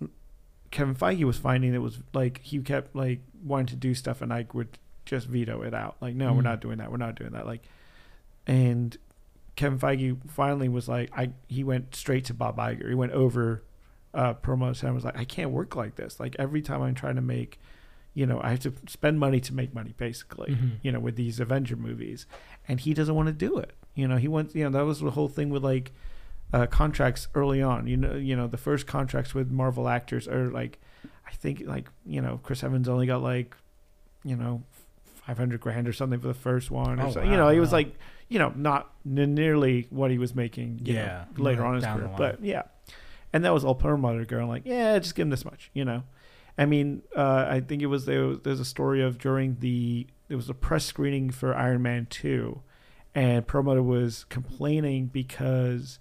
Kevin Feige was finding it was like he kept like wanting to do stuff, and Ike would just veto it out, like no, we're
Mm.
not doing that, we're not doing that, like, and Kevin Feige finally was like, I he went straight to Bob Iger. He went over uh, promos and was like, I can't work like this. Like every time I'm trying to make, you know, I have to spend money to make money, basically.
Mhm.
You know, with these Avenger movies, and he doesn't want to do it. You know, he wants. You know, that was the whole thing with like uh, contracts early on. You know, you know, the first contracts with Marvel actors are like, I think like you know, Chris Evans only got like, you know. 500 grand or something for the first one or
Oh,
so, you know he was like you know not n- nearly what he was making you know, later on in his career but yeah. And that was all Perlmutter going like yeah just give him this much you know. I mean uh, i think it was there was, there's a story of during the there was a press screening for iron man 2 and Perlmutter was complaining because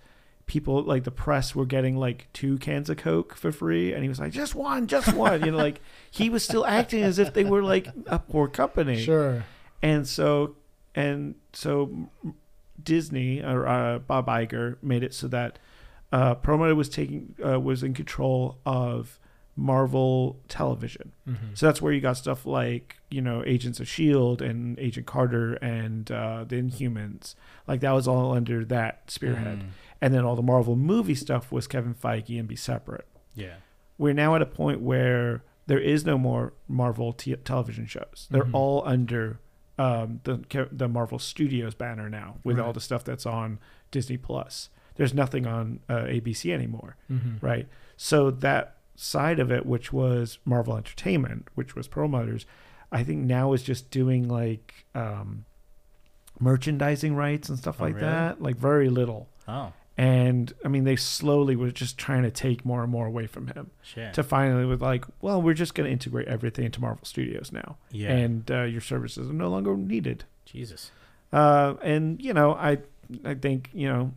people like the press were getting like two cans of coke for free and he was like just one just one you know like he was still acting as if they were like a poor company
Sure.
and so and so Disney or uh, Bob Iger made it so that uh, Perlmutter was taking uh, was in control of Marvel Television.
Mm-hmm.
So that's where you got stuff like you know Agents of Shield and Agent Carter and uh, the Inhumans. Like that was all under that spearhead.
Mm.
And then all the Marvel movie stuff was Kevin Feige and be separate
Yeah.
we're now at a point where there is no more Marvel t- television shows. They're
Mhm.
all under um, the the Marvel Studios banner now, with all the stuff that's on Disney Plus. There's nothing on uh, ABC anymore,
Mhm.
right? So that side of it, which was Marvel Entertainment, which was Perlmutter's, I think now is just doing like um, merchandising rights and stuff
Oh,
like
really?
that, like very little.
Oh,
And I mean, they slowly were just trying to take more and more away from him
shit.
to finally with like, well, we're just going to integrate everything into Marvel Studios now,
yeah.
and uh, your services are no longer needed.
Jesus.
Uh, and you know, I I think you know,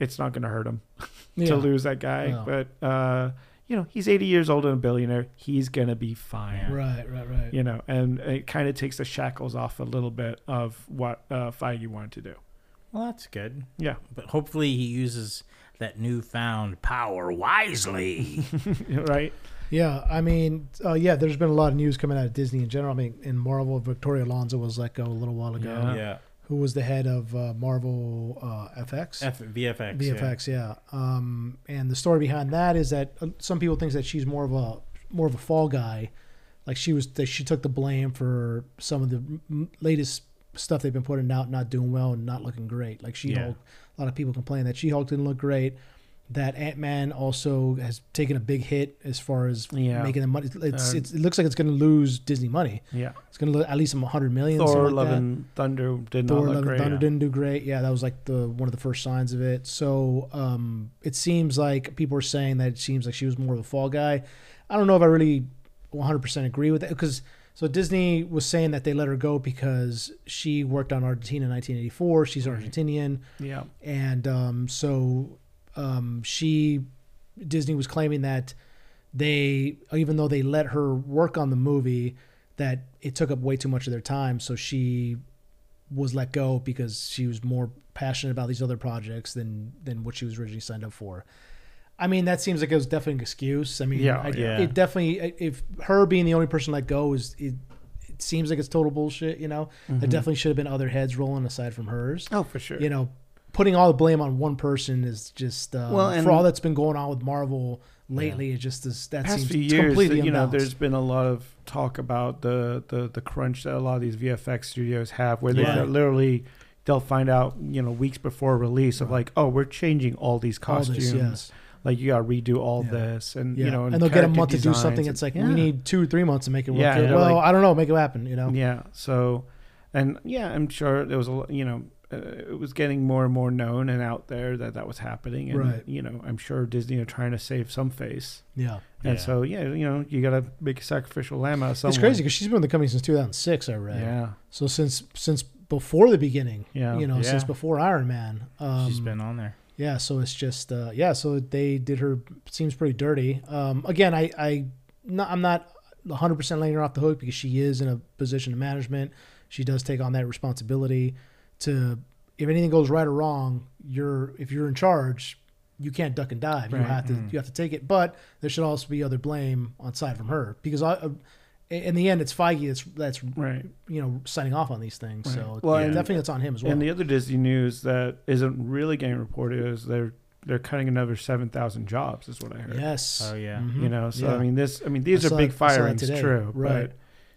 it's not going to hurt him
Yeah.
to lose that guy,
No.
but uh, you know, he's 80 years old and a billionaire. He's going to be fine.
Right, right, right.
You know, and it kind of takes the shackles off a little bit of what uh, Feige wanted to do.
Well, that's good.
Yeah,
But hopefully he uses that newfound power wisely.
right.
Yeah, I mean, uh, yeah, there's been a lot of news coming out of Disney in general. I mean, in Marvel, Victoria Alonso was let go a little while ago.
Yeah.
yeah.
Who was the head of uh, Marvel uh, FX?
F- VFX.
VFX, yeah. Um, and the story behind that is that uh, some people think that she's more of a more of a fall guy. Like she was, that she took the blame for some of the latest stuff they've been putting out, not doing well and not looking great. Like She
Yeah.
Hulk, a lot of people complain that She Hulk didn't look great. That Ant Man also has taken a big hit as far as
Yeah.
making the money. It's,
Uh,
it's, it looks like it's going to lose Disney money.
Yeah.
It's going to lose at least some hundred million.
Thor:
like
Love
that.
and Thunder did
Thor:
not look
Love and
great.
Thunder
yeah.
didn't do great. Yeah, that was like the one of the first signs of it. So um, it seems like people are saying that it seems like she was more of a fall guy. I don't know if I really 100% agree with that because so Disney was saying that they let her go because she worked on Argentina in 1984. She's Argentinian,
Yeah.
and um, so um, she Disney was claiming that they even though they let her work on the movie that it took up way too much of their time so she was let go because she was more passionate about these other projects than than what she was originally signed up for i mean that seems like it was definitely an excuse i mean
Yeah,
I,
yeah.
it definitely if her being the only person let go is it, it seems like it's total bullshit you know there definitely should have been other heads rolling aside from hers
Oh, for sure.
you know, putting all the blame on one person is just um,
Well, and-
for all that's been going on with Marvel lately. It just is that
past
seems
few years,
completely
you know, there's been a lot of talk about the, the, the crunch that a lot of these VFX studios have, where they
Yeah.
they're literally they'll find out, you know, weeks before release of like, oh, we're changing all these
All this,
costumes.
yes.
Like you got to redo all
Yeah.
this, and
yeah,
you know,
and, they'll get a month to do something.
designs
It's like
and-
we need two, three months to make it work.
Yeah,
well,
like-
I don't know, make it happen. You know,
Yeah. So, and yeah, I'm sure there was a lo- you know uh, it was getting more and more known and out there that that was happening, and
Right.
you know I'm sure Disney are trying to save some face,
yeah.
and
Yeah.
so yeah, you know you got to make a sacrificial lamb out of someone.
It's crazy because she's been with the company since 2006. I read.
Yeah.
So since since before the beginning.
Yeah.
You know,
Yeah.
since before Iron Man. Um,
She's been on there.
Yeah, so it's just uh, yeah. So they did her seems pretty dirty. Um, again, I I not, I'm not 100 percent letting her off the hook because she is in a position of management. She does take on that responsibility to if anything goes right or wrong, you're if you're in charge, you can't duck and dive. You have to you have to take it. But there should also be other blame on side from her because I. In the end, it's Feige that's that's
Right.
you know signing off on these things.
Right.
So
Well,
yeah,
and-
definitely it's on him as well.
And the other Disney news that isn't really getting reported is they're they're cutting another seven thousand jobs, is what I heard.
yes.
Oh, yeah.
Mhm.
You know, so
Yeah.
I mean, this. I mean, these
I
are big
it- I saw that
firings,
today.
true,
Right.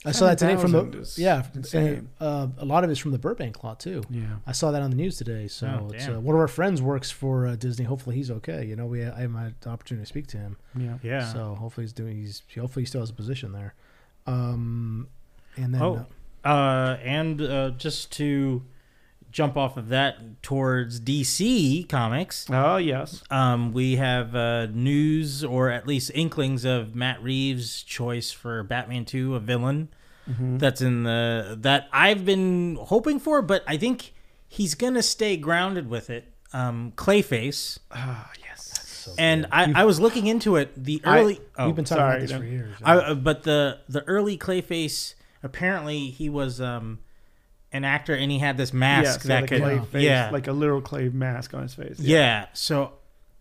I saw that today from the yeah, and, uh, a lot of it's from the Burbank lot too.
Yeah,
I saw that on the news today. So
Oh,
it's, uh, one of our friends works for uh, Disney. Hopefully he's okay. You know, we I haven't had the opportunity to speak to him.
yeah,
Yeah.
So hopefully he's doing. He's hopefully he still has a position there. Um, and then
Oh. Uh, and uh, just to jump off of that towards DC Comics,
Oh yes,
um, we have uh, news or at least inklings of Matt Reeves' choice for Batman 2, a villain
Mhm.
that's in the that I've been hoping for, but I think he's gonna stay grounded with it. Um, Clayface,
ah yes.
So
and. I, I was looking into it. The
I-
early oh,
we've been talking
sorry,
about this
no.
for years.
I, uh, but the the early Clayface apparently he was um an actor and he had this mask
Yes,
that could
clay
yeah.
face,
yeah
like a literal clay mask on his face.
yeah so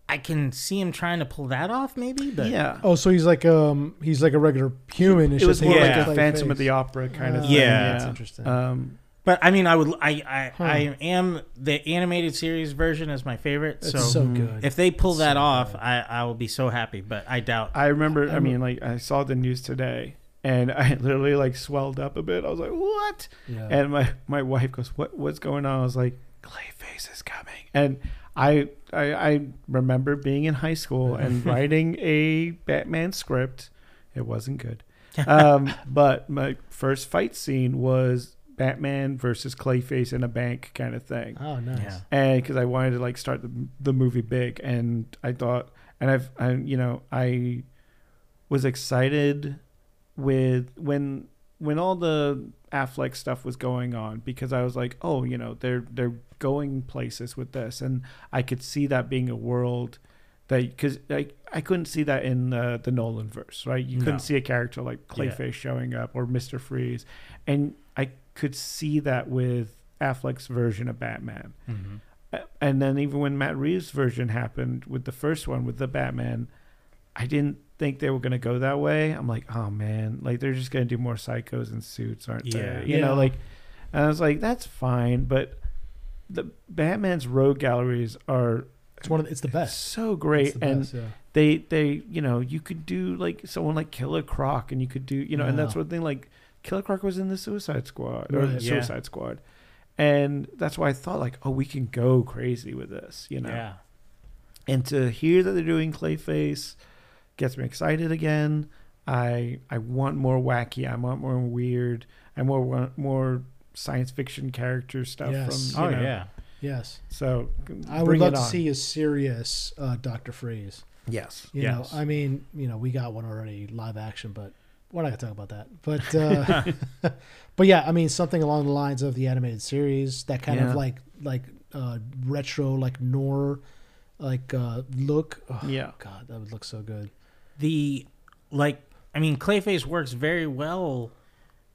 I can see him trying to pull that off maybe but
yeah.
oh, so he's like um he's like a regular human. It's
it was
just
more
yeah.
like a
clay
Phantom
face.
of the Opera kind of
Uh,
thing.
Yeah.
that's interesting.
Um,
But I mean, I would. I I,
Huh.
I am the animated series version is my favorite.
It's
so,
so, good.
if they pull
It's
that
so
off,
good.
I I will be so happy. But I doubt.
I remember. I
I'm-
mean, like I saw the news today, and I literally like swelled up a bit. I was like, "What?"
yeah.
And my my wife goes, "What what's going on?" I was like, "Clayface is coming." And I I, I remember being in high school and writing a Batman script. It wasn't good, um, but my first fight scene was Batman versus Clayface in a bank kind of thing
oh, nice.
Yeah.
and because I wanted to like start the, the movie big, and I thought, and I've, I, you know, I was excited with when when all the Affleck stuff was going on because I was like, oh, you know, they're they're going places with this, and I could see that being a world that because I I couldn't see that in uh, the Nolan verse, right? You couldn't
No.
see a character like
Yeah.
Clayface showing up or Mister Freeze, and I could see that with Affleck's version of Batman.
Mhm.
And then even when Matt Reeves' version happened with the first one with the Batman, I didn't think they were going to go that way. I'm like, oh man, like they're just going to do more psychos in suits, aren't
Yeah.
they? You know, like, and I was like, that's fine, but the Batman's rogue galleries are
It's one of the, it's the best.
so great,
the
and
best, yeah.
they they you know you could do like someone like Killer Croc, and you could do you know, and that's
Yeah.
one thing like Killer Croc was in the Suicide Squad or
Right.
the
Yeah.
Suicide Squad, and that's why I thought like, oh, we can go crazy with this, you know.
Yeah.
And to hear that they're doing Clayface gets me excited again. I I want more wacky. I want more weird. I more want more science fiction character stuff
Yes.
from.
Oh
you know.
yeah.
Yes.
So
I would love to see a serious uh, Doctor Freeze.
Yes.
You
Yes.
know, I mean, you know, we got one already live action, but we're not gonna talk about that. But uh, but yeah, I mean, something along the lines of the animated series, that kind
Yeah.
of like like uh, retro, like noir, like uh, look. Oh,
Yeah.
God, that would look so good.
the like i mean clayface works very well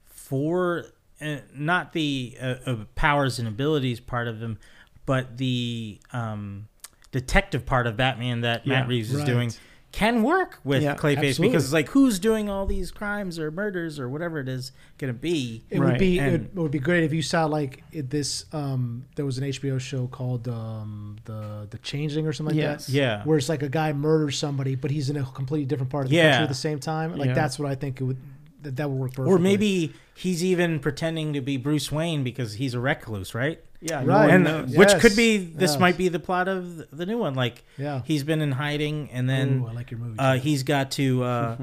for uh, not the uh, uh, powers and abilities part of him but the um detective part of batman that matt reeves is
right.
doing can work with
Yeah,
clayface
absolutely.
because it's like who's doing all these crimes or murders or whatever it is gonna be
It would
Right.
be it, would be great if you saw like this. Um, there was an HBO show called um, the the Changeling or something like
Yes.
that.
yeah
where it's like a guy murders somebody, but he's in a completely different part of the
Yeah.
country at the same time. Like
Yeah.
that's what I think it would that, that would work perfectly.
or maybe he's even pretending to be bruce wayne because he's a recluse right
Yeah.
Right.
and which
Yes.
could be this
Yes.
might be the plot of the new one like
yeah.
he's been in hiding and then
Ooh, I like your movie.
uh, he's got to uh,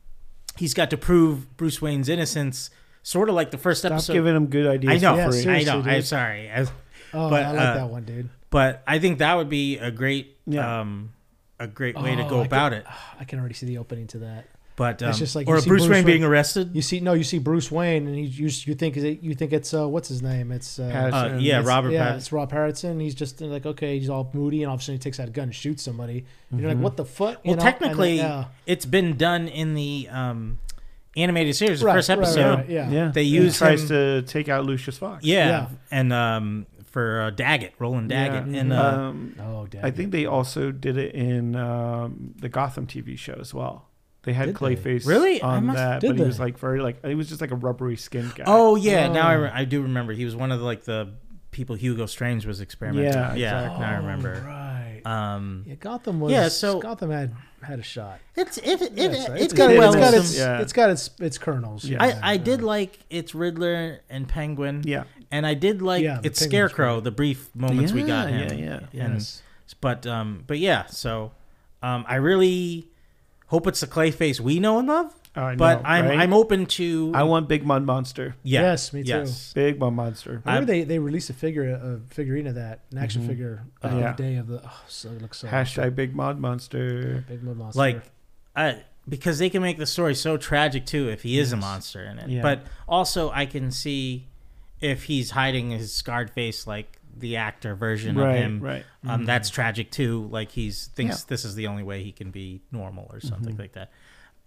he's got to prove Bruce Wayne's innocence, sort of like the first
Stop
episode.
giving him good ideas.
I know.
Yeah,
I know.
Dude.
I'm sorry, I-
oh,
but,
I like
uh,
that one, dude.
but I think that would be a great,
Yeah.
um, a great way to
Oh,
go
I
about it.
I can already see the opening to that.
But um,
It's just like
or a Bruce,
Bruce
Wayne
Wayne-
being arrested.
You see, no, you see Bruce Wayne, and he, you you think it, you think it's uh, what's his name? It's uh,
Uh, yeah,
It's-
Robert
yeah,
Pattinson.
it's Rob Harrison. He's just like okay, he's all moody, and all of a sudden he takes out a gun and shoots somebody. And You're like,
Mhm.
what the fuck? You
Well,
know?
Technically,
then, yeah.
It's been done in the um, animated series. The
Right,
first
right, right,
episode,
right, yeah.
Yeah.
They
He
use
tries
him-
to take out Lucius Fox.
Yeah,
Yeah.
and um, for uh, Daggett, Roland Daggett,
Yeah.
and uh,
Um,
Oh, damn.
I think they also did it in um, the Gotham TV show as well. They had
Did they?
Clayface
Really? I
on
must-
that,
Did
but he was
they?
like very like he was just like a rubbery skinned guy.
Oh yeah, now I,
Oh.
re- I do remember. He was one of the, like the people Hugo Strange was experimenting.
Yeah,
with. yeah.
exactly.
Now I
Oh,
remember.
Right.
Um,
Yeah, Gotham was.
Yeah, so-
Gotham had had a shot.
it's it, it,
Yeah,
it,
it's,
has
it's
got
got,
hit
it's
and
got its
Yeah.
it's got its its kernels.
Yeah.
I, I did like its Riddler and Penguin,
yeah,
and I did like
Yeah, the
its
Penguin's
Scarecrow.
great.
The brief moments we got
Yeah,
him.
yeah, yeah.
And-
Yes.
But um, but yeah. So, um, I really hope it's the Clayface we know and love.
I
But I'm
right?
I'm open to.
I want Big Mud Monster,
yeah,
Yes, me too.
Yes.
Big Mud Monster.
I remember
I'm-
they, they released a figure a figurine of that, an action
Mhm.
figure uh,
Yeah.
the day of the. Oh, so it looks so
Hashtag Big Mud Monster.
big mud monster.
like I because they can make the story so tragic too if he is a monster in it.
Yeah.
But also I can see if he's hiding his scarred face like the actor version
Right,
of him.
right.
Um, that's tragic too. Like he's thinks
Yeah.
this is the only way he can be normal or something
Mhm.
like that.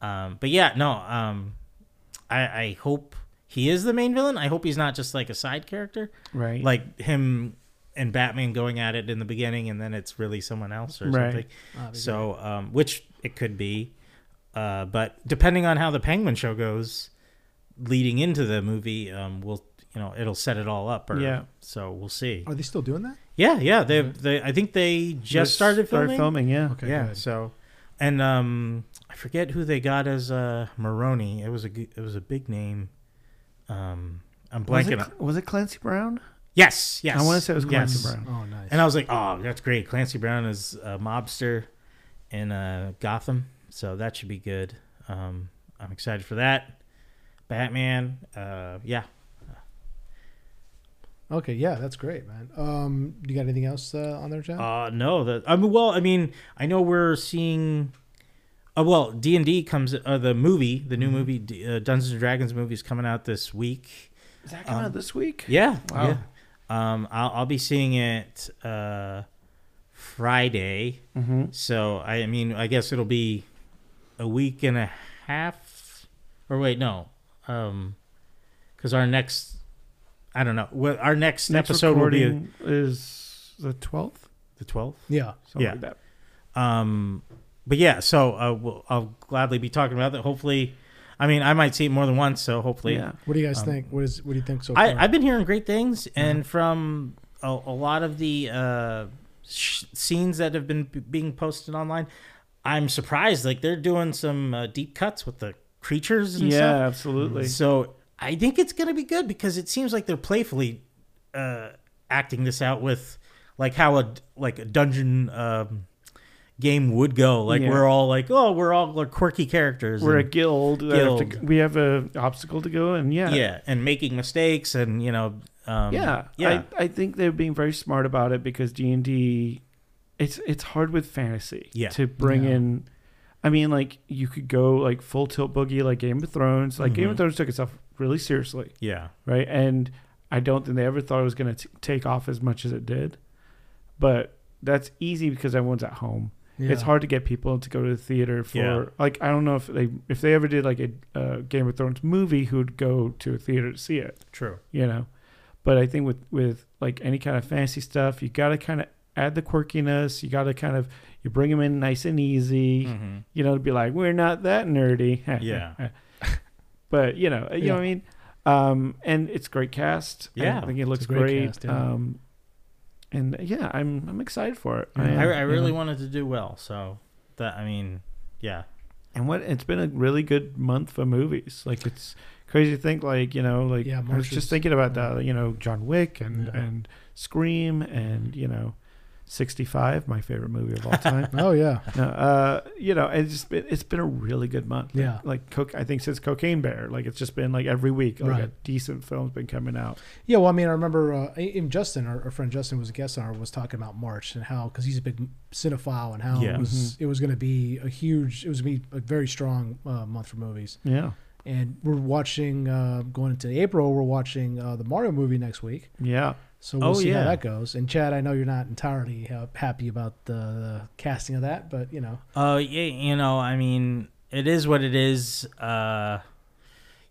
Um, but yeah, no. Um, I, I hope he is the main villain. I hope he's not just like a side character,
Right.
like him and Batman going at it in the beginning, and then it's really someone else or
Right.
something.
Oh,
So, um, which it could be, uh, but depending on how the Penguin show goes, leading into the movie um, will you know it'll set it all up. Or,
Yeah.
So we'll see.
Are they still doing that?
Yeah, yeah. They they I think they just started filming.
Started filming, yeah.
Okay.
yeah.
good.
So, and um, I forget who they got as uh Maroni. It was a it was a big name. Um, I'm
Was
blanking.
it,
on-
was it Clancy Brown?
yes, yes.
I want to say it was Clancy
Yes.
Brown.
Oh, nice.
And I was like, oh, that's great. Clancy Brown is a mobster in uh, Gotham, so that should be good. Um, I'm excited for that. Batman, uh, yeah.
Okay, yeah, that's great, man. Um, you got anything else uh, on there, Chad?
Uh, no, that I mean, well, I mean, I know we're seeing. Uh, well, D and D comes. Uh, the movie, the new movie, D- uh, Dungeons and Dragons movie, is coming out this week.
Is that coming
Um,
out this week?
Yeah,
Wow.
yeah. Um, I'll, I'll be seeing it uh, Friday.
Mm-hmm.
So I mean, I guess it'll be a week and a half, or wait, no, um, because our next, I don't know, what our next,
Next
episode will be
recording is the twelfth,
the twelfth.
yeah.
something
Yeah.
like that.
Um, but yeah, so uh, we'll, I'll gladly be talking about that. Hopefully, I mean, I might see it more than once, so hopefully,
Yeah.
What do you guys
Um,
think? What is? What do you think so far?
I, I've been hearing great things, and from a, a lot of the uh, sh- scenes that have been b- being posted online, I'm surprised. Like they're doing some uh, deep cuts with the creatures and
Yeah,
stuff.
absolutely.
So I think it's gonna be good because it seems like they're playfully uh, acting this out with like how a like a dungeon um, game would go. Like
Yeah.
we're all like, oh, we're all like quirky characters.
We're a
and-
guild. have to-
Guild.
we have a obstacle to go, and yeah,
yeah, and making mistakes, and you know, um,
yeah,
yeah,
I, I think they're being very smart about it because D and D, it's it's hard with fantasy.
Yeah.
To bring
Yeah.
in, I mean, like you could go like full tilt boogie, like Game of Thrones. Like Game
Mhm.
of Thrones took itself really seriously,
yeah,
right? And I don't think they ever thought it was going to take off as much as it did. But that's easy because everyone's at home.
Yeah.
It's hard to get people to go to the theater for
Yeah.
like I don't know if they if they ever did like a uh, Game of Thrones movie who'd go to a theater to see it
true.
you know but i think with with like any kind of fancy stuff you got to kind of add the quirkiness you got to kind of you bring them in nice and easy
hmm
you know to be like we're not that nerdy
Yeah.
But you know you know what i mean? Um and it's great cast.
Yeah,
i think it looks
great
great,
cast, yeah.
um and yeah i'm i'm excited for it.
Yeah.
I, I really
know.
wanted to do well, so that I mean, yeah,
and what it's been a really good month for movies. Like it's crazy to think like you know like
Yeah,
i was just thinking about that you know john wick and
Yeah.
and scream and you know 65 my favorite movie of all time
Oh yeah.
uh you know it's just been, it's been a really good month
Yeah.
like coke i think since cocaine bear like it's just been like every week like a decent film's been coming out
Yeah, well, I mean, I remember uh, even Justin, our, our friend Justin, was a guest on our, was talking about March and how because he's a big cinephile and how
Yeah.
it was
Mm-hmm.
it was going to be a huge, it was going to be a very strong uh, month for movies.
yeah
And we're watching uh, going into April. We're watching uh, the Mario movie next week,
yeah
so we'll
Oh,
see
yeah.
how that goes. And Chad, I know you're not entirely uh, happy about the, the casting of that, but you know,
uh, yeah, you know, I mean, it is what it is. Uh,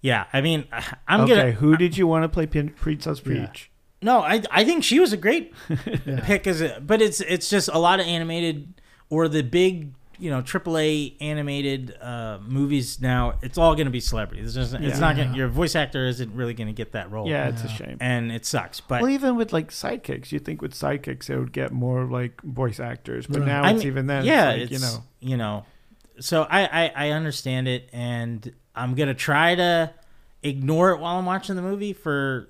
yeah, I mean, I'm
okay
gonna
who did you want to play Pin- princess
Yeah.
no, I I think she was a great
yeah.
pick as a, but it's it's just a lot of animated or the big you know AAA animated uh, movies now. It's all going to be celebrities. It's, just, it's
Yeah.
not going. to Your voice actor isn't really going to get that role.
yeah it's a shame
and it sucks. But
well, even with like sidekicks, you think with sidekicks it would get more like voice actors, but
Right.
now
I
it's
mean,
even then.
yeah,
it's like, you know,
you know. So I, I I understand it, and I'm gonna try to ignore it while I'm watching the movie for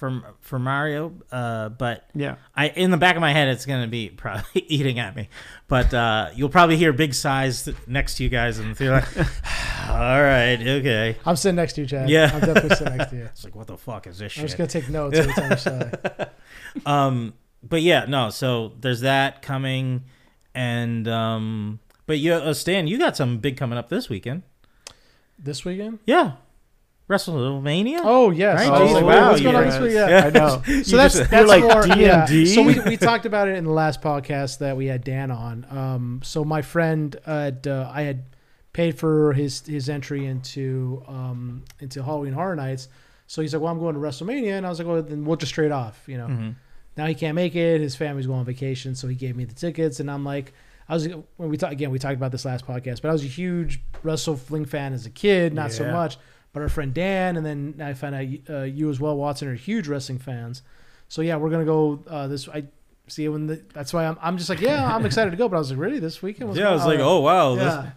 for for Mario. Uh, but
yeah,
I in the back of my head, it's gonna be probably eating at me. But uh, you'll probably hear big sighs next to you guys the theater. Like, All right, okay.
I'm sitting next to you, Chad.
Yeah.
I'm definitely sitting next to you.
It's like what the fuck is this shit?
I'm just gonna take notes every time you say.
um but yeah no so there's that coming and um but you uh, stan you got something big coming up this weekend
This weekend?
yeah wrestlemania
Oh yes.
Right?
Oh,
Jesus,
what-
wow,
What's going on this week?
guys.
Yeah.
I know.
You
So that's
just-
that's
like
more yeah.
D&D?
So we, we talked about it in the last podcast that we had Dan on. Um, so my friend had uh, I had paid for his his entry into um into Halloween Horror Nights. So he's like, "Well, I'm going to WrestleMania," and I was like, "Well, then we'll just trade off." You know.
Mhm.
Now he can't make it. His family's going on vacation, so he gave me the tickets, and I'm like, I was when we talked again. We talked about this last podcast, but I was a huge wrestling fan as a kid, not so much. But our friend Dan, and then I found out uh, you as well, Watson, are huge wrestling fans. So yeah, we're gonna go uh, this. I see when the, that's why I'm. I'm just like, yeah, I'm excited to go. But I was like, really, this weekend? What's
Yeah, I was like,
on?
oh wow, this-
yeah.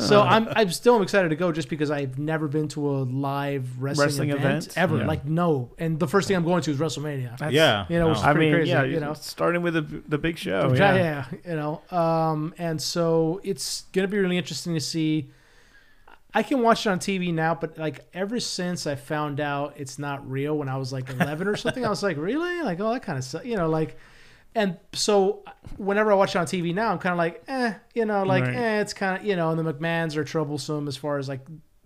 so I'm I'm still excited to go just because I've never been to a live wrestling,
Wrestling
event,
event?
ever.
Yeah.
Like no, and the first thing I'm going to is WrestleMania.
That's-
yeah,
You know,
no.
which is
I mean,
crazy,
yeah,
you know.
starting with the the big show.
yeah.
Yeah.
yeah, you know. Um, and so it's gonna be really interesting to see. I can watch it on TV now, but like ever since I found out it's not real when I was like 11 or something, I was like, really? Like, oh, that kind of stuff, you know, like. And so whenever I watch it on TV now, I'm kind of like, eh, you know, like,
Right.
eh, it's kind of, you know, and the McMahons are troublesome as far as like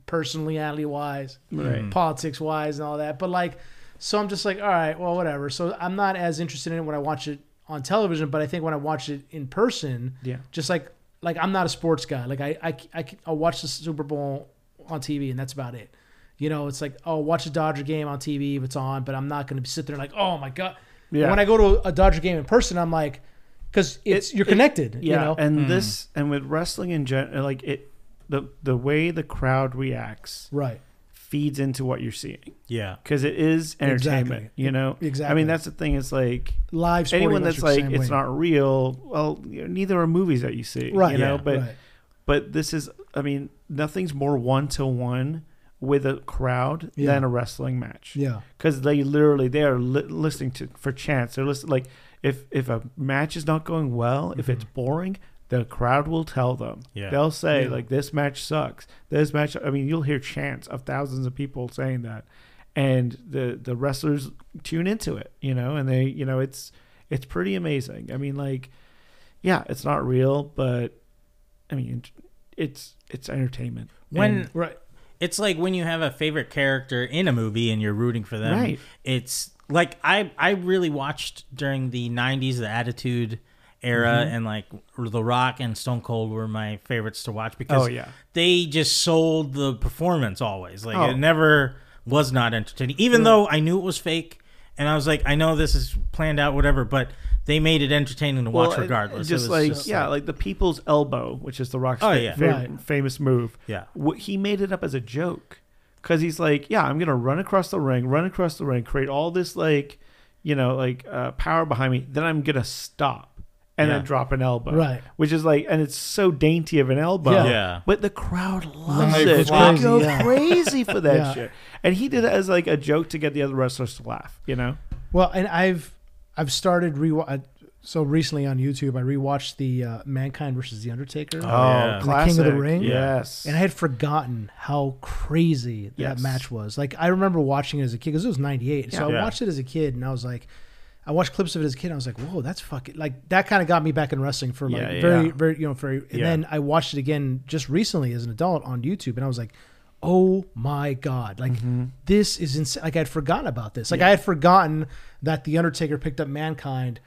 personally, personality wise,
Right.
politics wise, and all that. But like, so I'm just like, all right, well, whatever. So I'm not as interested in it when I watch it on television, but I think when I watch it in person,
Yeah.
just like like I'm not a sports guy. Like I I I I'll watch the Super Bowl on TV and that's about it. You know, it's like oh, watch a Dodger game on TV if it's on, but I'm not going to sit there and like oh my god.
Yeah.
When I go to a Dodger game in person, I'm like, because it's
It-
you're
it-
connected.
Yeah,
You know,
and hmm. this and with wrestling in general, like it, the the way the crowd reacts
right?
Feeds into what you're seeing
yeah,
because it is entertainment.
Exactly.
You know,
Exactly.
I mean that's the thing. It's like
Live
anyone that's like it's
way.
not real. Well, you know, neither are movies that you see.
right.
You know,
Yeah.
but
right.
but this is. I mean, nothing's more one to one with a crowd
Yeah.
than a wrestling match.
yeah,
because they literally they are li- listening to for chance. They're listening like if if a match is not going well, if mm-hmm. it's boring, the crowd will tell them.
Yeah.
They'll say
Yeah.
like this match sucks. This match. I mean, you'll hear chants of thousands of people saying that, and the the wrestlers tune into it. You know, and they you know it's it's pretty amazing. I mean, like yeah, it's not real, but I mean it's it's entertainment.
when
And-
right.
it's like when you have a favorite character in a movie and you're rooting for them.
Right.
It's like I I really watched during the '90s the Attitude era
Mm-hmm.
and like The Rock and Stone Cold were my favorites to watch because
Oh, yeah.
they just sold the performance always. Like
Oh.
it never was not entertaining, even though I knew it was fake. And I was like, I know this is planned out, whatever, but they made it entertaining to watch
it-
regardless.
Just
it was
like
just
yeah, like the people's elbow, which is the Rock's
Oh, yeah.
fa-
Right.
famous move.
yeah,
Wh- He made it up as a joke because he's like, yeah, I'm gonna run across the ring, run across the ring, create all this like, you know, like uh, power behind me. Then I'm gonna stop and
Yeah.
then drop an elbow,
Right.
Which is like, and it's so dainty of an elbow.
Yeah.
Yeah.
But the crowd loves
They
it. They
flock.
go
Crazy, yeah.
crazy for that
Yeah.
shit. And he did it as like a joke to get the other wrestlers to laugh. You know?
Well, and I've I've started re so recently on YouTube. I rewatched the uh, Mankind versus the Undertaker.
Oh, yeah.
The King of the. Ring?
Yes.
And I had forgotten how crazy that
Yes.
match was. Like I remember watching it as a kid because it was '98. So I
Yeah.
watched it as a kid, and I was like, I watched clips of it as a kid. And I was like, whoa, that's fucking like that. Kind of got me back in wrestling for like
Yeah,
very,
yeah.
very, you know, very. And
Yeah.
then I watched it again just recently as an adult on YouTube, and I was like. Oh my god! Like
Mm-hmm.
this is insane. Like I'd forgotten about this. Like I had forgotten that the Undertaker picked up Mankind.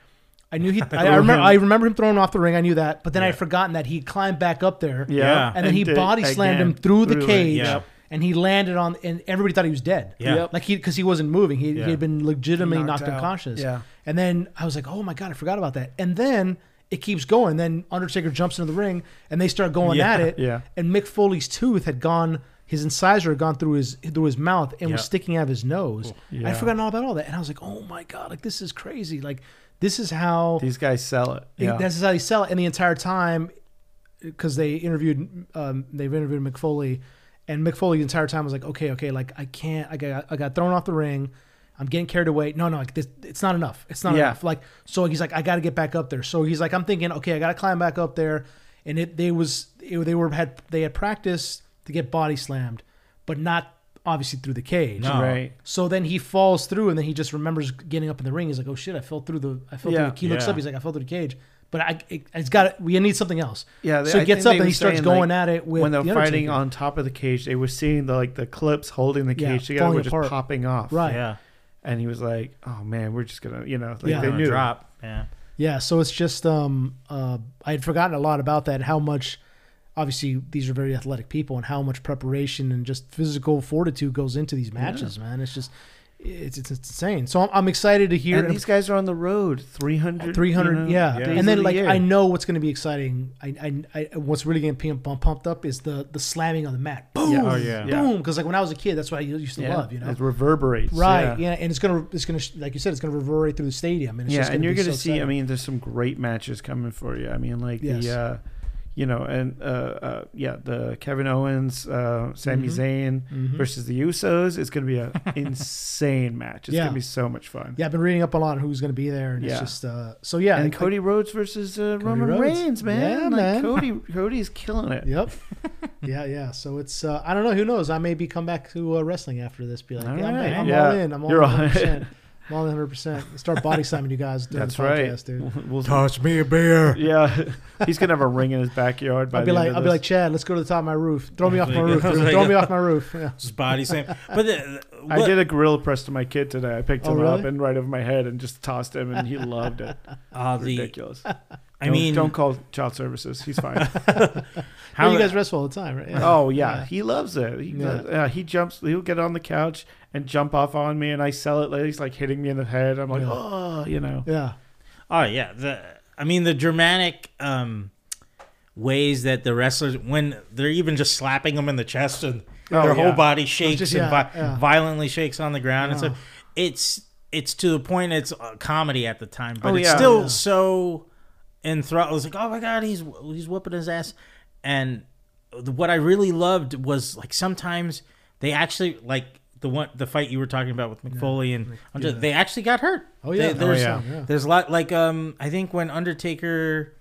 I knew he. I, I remember.
him.
I remember him throwing off the ring. I knew that, but then
Yeah.
I'd forgotten that he climbed back up there.
Yeah.
And then he body slammed
again
him through the
through
cage,
Yeah.
And he landed on, and everybody thought he was dead.
Yeah. Yep.
like he because he wasn't moving. He,
Yeah.
he had been legitimately
Knocked
knocked, unconscious.
Yeah.
and then I was like, oh my god, I forgot about that. And then it keeps going. Then Undertaker jumps into the ring, and they start going
Yeah.
at it.
Yeah.
and Mick Foley's tooth had gone. His incisor had gone through his through his mouth and was sticking out of his nose.
Yeah.
I'd forgotten all about all that, and I was like, "Oh my god! Like this is crazy! Like this is how
These guys sell it. Yeah.
This is how they sell it. And the entire time, because they interviewed, um, they've interviewed Mick Foley, and Mick Foley the entire time was like, okay, okay, like I can't, I got, I got thrown off the ring. I'm getting carried away. No, no, like this, it's not enough. It's not
Yeah.
enough. Like so, he's like, I got to get back up there. So he's like, I'm thinking, okay, I got to climb back up there, and it they was it, they were had they had practiced to get body slammed, but not obviously through the cage.
No.
Right.
So then he falls through, and then he just remembers getting up in the ring. He's like, "Oh shit, I fell through the, I fell
Yeah.
through." The, he looks
Yeah.
up. He's like, "I fell through the cage." But I, it, it's got. We need something else.
Yeah, they-
So
I
he gets up and he starts going
like,
at it with
when they're
the
fighting on top of the cage, they were seeing the like the clips holding the
Yeah,
cage together
falling
were just
apart.
popping off.
Right.
yeah,
And he was like, "Oh man, we're just gonna, you know, like
Yeah.
they knew."
drop. Yeah,
Yeah. So it's just. Um. Uh. I had forgotten a lot about that. How much. Obviously, these are very athletic people, and how much preparation and just physical fortitude goes into these matches, man. It's just. It's, it's insane. So I'm, I'm excited to hear.
and these guys are on the road 300
300
you know,
yeah.
Yeah.
and then
of the
like
year.
i know what's going to be exciting I, I i what's really going to pump- pumped up is the the slamming on the mat boom
Yeah.
Oh, yeah.
Yeah.
boom because like when i was a kid that's what i used to
yeah,
love you know
it reverberates
right
yeah.
yeah. and it's gonna it's gonna like you said it's gonna reverberate through the stadium and it's
yeah,
just
and
gonna
you're going to
so
see. I mean, there's some great matches coming for you. I mean, like
Yes.
the, uh, you know, and uh, uh, yeah, the Kevin Owens, uh, Sami
Mhm.
Zayn
Mhm.
versus the Usos is going to be an insane match. It's
Yeah.
going to be so much fun.
yeah i've been reading up a lot on who's gonna be there and
Yeah.
it's just uh so yeah
and
like-
Cody Rhodes versus uh, Roman
Rhodes.
Reigns, man.
Yeah,
like
man.
Cody, Cody's killing it.
Yep. yeah, yeah. So it's uh, I don't know. Who knows? I may be come back to uh, wrestling after this. Be like,
All
yeah, I'm. I'm
Yeah.
all in. I'm all
You're
in
all in.
100%. I'm all in 100. percent Start body slamming you guys during
That's
the
right.
podcast, dude.
We'll-
Toss me a beer.
yeah, he's gonna have a ring in his backyard. By
I'll be
the
like,
end of
I'll be like, Chad, let's go to the top of my roof. Throw me off my roof.
I
dude. Throw me off my roof. Yeah.
Just body slam. But the,
I did a gorilla press to my kid today. I picked
Oh,
him up and right over my head and just tossed him, and he loved it.
uh, the,
Ridiculous.
I
Don't-
mean,
don't call child services. He's fine.
How you guys wrestle all the time, right? Yeah.
oh yeah,
Yeah.
he loves it. He,
Yeah.
yeah, he jumps. He'll get on the couch and jump off on me, and I sell it. Like he's like hitting me in the head. I'm like,
Yeah.
oh, you know.
Yeah.
Oh yeah, the I mean the Germanic um, ways that the wrestlers when they're even just slapping them in the chest and
Oh,
their whole body shakes
just-
and
yeah,
vi-
yeah.
violently shakes on the ground and
Yeah.
stuff. It's it's to the point it's a comedy at the time, but
Oh,
it's
yeah.
still
Yeah.
So enthralled. was like oh my god, he's he's whooping his ass, and what I really loved was like sometimes they actually like. The one, the fight you were talking about with Mick Foley and Andre,
yeah.
they actually got hurt.
Oh, yeah.
They- there's,
yeah.
yeah.
there's a lot like um I think when Undertaker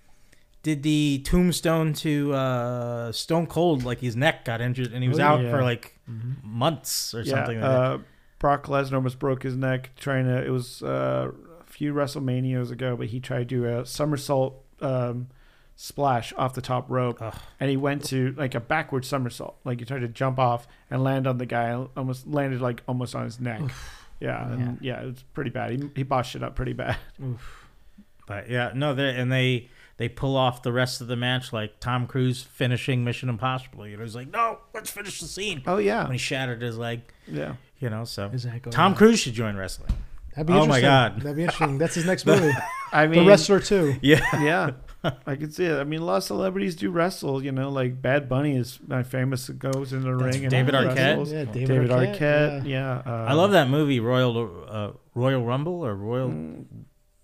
did the tombstone to uh Stone Cold, like his neck got injured and he was
Oh,
out
yeah.
for like
Mhm.
months or
Yeah.
something like
uh, Brock Lesnar almost broke his neck trying to. It was uh, few WrestleManias ago, but he tried to do a somersault um, splash off the top rope,
Ugh.
and he went to like a backward somersault, like he tried to jump off and land on the guy, almost landed like almost on his neck. Yeah, and yeah, it was pretty bad. He he botched it up pretty bad.
that. But yeah, no, they and they they pull off the rest of the match like Tom Cruise finishing Mission Impossible. You know, he's like, no, let's finish the scene.
Oh yeah,
When he shattered his leg,
yeah.
you know. So
His ankle,
Tom
yeah.
Cruise should join wrestling.
That'd be
Oh, my
interesting.
God.
That'd be interesting. That's his next movie.
I mean,
the Wrestler Two.
Yeah,
yeah, I can see it. I mean, a lot of celebrities do wrestle. You know, like Bad Bunny is my famous goes in the
That's
ring. and
David Arquette?
wrestles.
Yeah, David,
David
Arquette.
Arquette.
yeah.
Yeah, uh,
I love that movie Royal uh, Royal Rumble or Royal
Mm,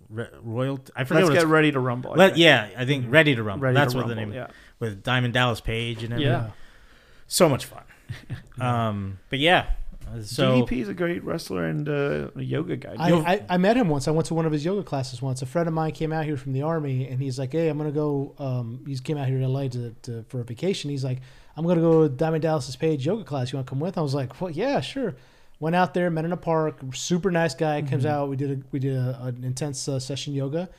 Re- Royal. I forget
Let's
what
get
it's
ready to rumble. I
Let,
think.
yeah, I think Ready to Rumble.
Ready
That's
to
what
rumble,
the name
Yeah,
with Diamond Dallas Page and everything.
Yeah.
So much fun. um, but yeah, so
DDP is a great wrestler and uh, a yoga guy.
I, I, I met him once. I went to one of his yoga classes once. A friend of mine came out here from the army, and he's like, "Hey, I'm gonna go." Um, he came out here to LA to, to for a vacation. He's like, "I'm gonna go to Diamond Dallas's Page yoga class. You want to come with?" I was like, "Well, yeah, sure." Went out there, met in a park. Super nice guy. Comes
Mhm.
out. We did a we did a, an intense uh, session yoga,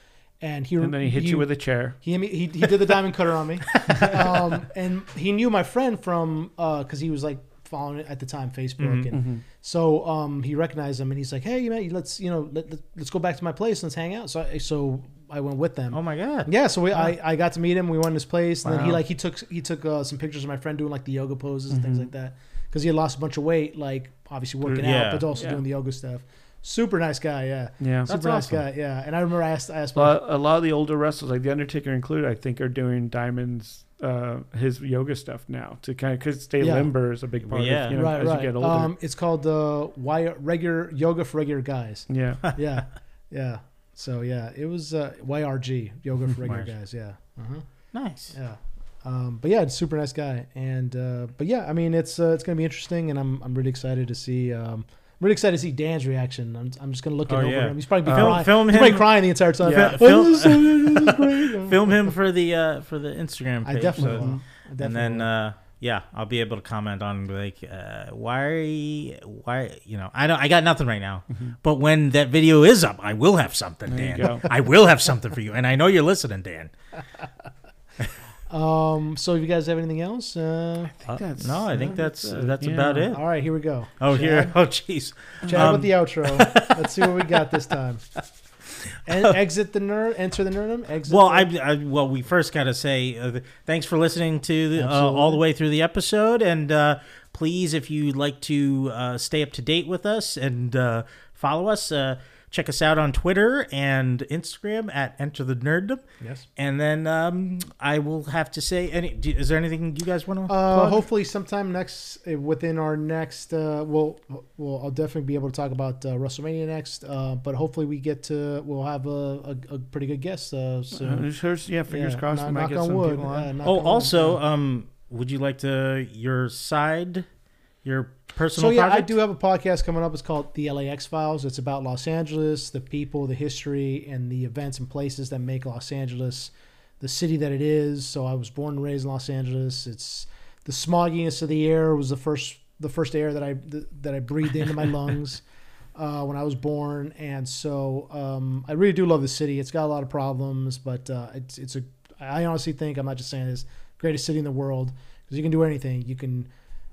and he
and then he hit you with a chair.
he, he, he did the diamond cutter on me, um, and he knew my friend from because he was like following it at the time Facebook,
Mhm.
and so um, he recognized him, and he's like, "Hey, man, let's you know let, us go back to my place, and let's hang out." So I, so I went with them.
oh my god,
Yeah, so we, I, I got to meet him. We went to his place, and then he like he took he took uh, some pictures of my friend doing like the yoga poses and things
Mhm.
like that because he had lost a bunch of weight, like obviously working
Yeah,
out, but also
yeah.
doing the yoga stuff. Super nice guy, yeah.
Yeah.
That's
Super nice
awesome.
guy, yeah. And I remember I asked I asked
A lot, a lot of the older wrestlers, like the Undertaker included, I think, are doing Diamond's uh, his yoga stuff now to kind of because stay
Yeah.
limber is a big part
Yeah.
of you know
right,
as
right.
you get older.
Um, it's called the why regular yoga for regular guys.
yeah,
Yeah, yeah. So yeah, it was uh, YRG yoga for regular guys. Yeah, uh-huh.
nice.
yeah. Um, but yeah, it's super nice guy. And uh, but yeah, I mean, it's uh, it's gonna be interesting, and I'm I'm really excited to see. Um, really excited to see Dan's reaction. I'm, I'm just gonna look it
Oh,
over
yeah.
him. He's probably be
Uh,
crying.
film
He's probably
him.
crying the entire time.
Yeah.
Oh,
Film-
this is this is.
Film him for the uh, for the Instagram page.
I definitely
so-
will. I definitely
and then uh, yeah, I'll be able to comment on like uh, why why you know I don't I got nothing right now, but when that video is up, I will have something,
There you
Dan. I will have something for you, and I know you're listening, Dan.
um, so if you guys have anything else, uh,
Uh,
that's-
no, I think that's
that's, uh,
that's
yeah.
about it.
all right, here we go.
Oh, here, oh, jeez.
Chad
Um,
with the outro. Let's see what we got this time. and exit the nerd, enter the nerdom. Exit.
Well, I, I well, we first got to say uh, thanks for listening to the, uh, all the way through the episode, and uh, please, if you'd like to uh, stay up to date with us and uh, follow us, uh, check us out on Twitter and Instagram at Enter the Nerdom.
yes.
And then um, I will have to say, any do, is there anything you guys want to?
Uh, hopefully, sometime next uh, within our next, uh, we'll, well, I'll definitely be able to talk about uh, WrestleMania next. Uh, but hopefully, we get to, we'll have a, a, a pretty good guest uh, soon.
Uh, yeah, fingers
Yeah,
crossed.
knock-
we might
knock
get
on
some
wood.
people on.
Yeah, knock
oh,
on-
also,
yeah.
um, would you like to your side, your personal, So
yeah, I do have a podcast coming up. It's called the LAX Files. It's about Los Angeles, the people, the history, and the events and places that make Los Angeles the city that it is. So I was born and raised in Los Angeles. It's the smogginess of the air was the first the first air that I that I breathed into my lungs uh, when I was born, and so um, I really do love the city. It's got a lot of problems, but uh, it's it's a I honestly think I'm not just saying this greatest city in the world because you can do anything. You can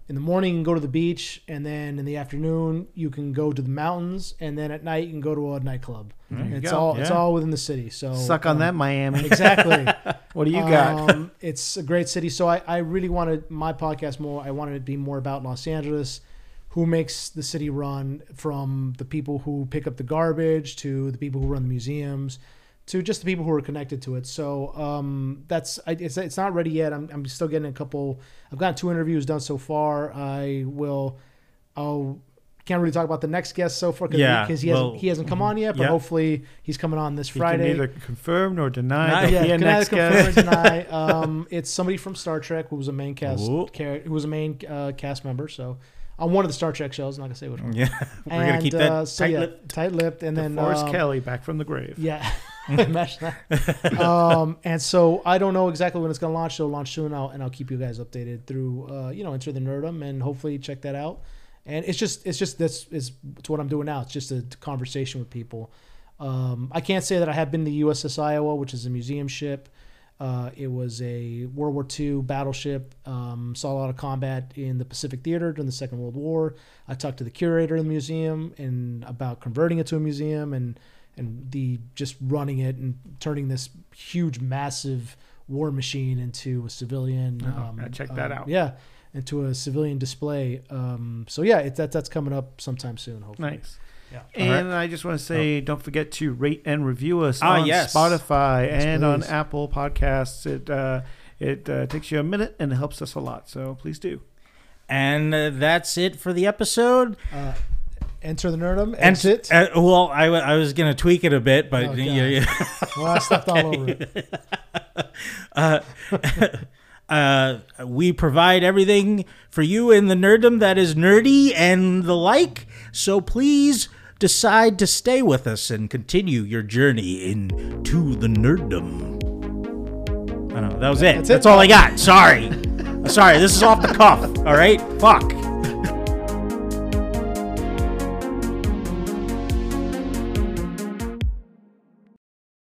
in the morning you can go to the beach, and then in the afternoon you can go to the mountains, and then at night you can go to a nightclub. It's
go,
all it's all within the city. So
Suck on
um,
that, Miami.
exactly.
What do you got?
Um, it's a great city. So I, I really wanted my podcast more. I wanted it to be more about Los Angeles, who makes the city run, from the people who pick up the garbage to the people who run the museums, to just the people who are connected to it. So um, that's I, it's it's not ready yet. I'm I'm still getting a couple. I've got two interviews done so far. I will. I'll. Can't really talk about the next guest so far because
Yeah,
he,
well,
hasn't he hasn't come on yet. But
yeah.
hopefully he's coming on this
You
Friday.
can neither confirm nor deny.
Not
yeah, can
next
confirm or
guest.
deny? Um, it's somebody from Star Trek who was a main cast who was a main uh, cast member. So on one of the Star Trek shows, I'm not gonna say which one.
Yeah, we're gonna
And,
keep that
uh, so
tight
yeah,
lipped.
tight-lipped, and then
Forrest
um,
Kelley back from the grave.
Yeah, imagine that. um, and so I don't know exactly when it's gonna launch. It'll launch soon, I'll, and I'll keep you guys updated through uh, you know Enter the Nerdom, and hopefully check that out. And it's just it's just this is it's what I'm doing now. It's just a conversation with people. Um, I can't say that I have been to USS Iowa, which is a museum ship. Uh, it was a World War II battleship. Um, saw a lot of combat in the Pacific Theater during the Second World War. I talked to the curator of the museum and about converting it to a museum and and the just running it and turning this huge, massive war machine into a civilian.
Oh,
um,
check that
um,
out.
Yeah, into a civilian display. Um, so yeah, it, that that's coming up sometime soon. Hopefully.
Nice.
Yeah.
And I just want to say, don't forget to rate and review us
Ah,
on
yes.
Spotify
Yes,
and on. Apple Podcasts. It uh, it uh, takes you a minute and it helps us a lot. So please do.
And uh, that's it for the episode.
Enter the nerdom.
And
Exit.
uh, well, I, w- I was gonna tweak it a bit, but
Oh,
yeah, yeah.
well, I stepped all over it.
uh, uh, we provide everything for you in the nerdom that is nerdy and the like. So please decide to stay with us and continue your journey into the nerdom. I don't know. That was it.
That's
That's,
it.
all I got. Sorry. Sorry. This is off the cuff. All right. Fuck.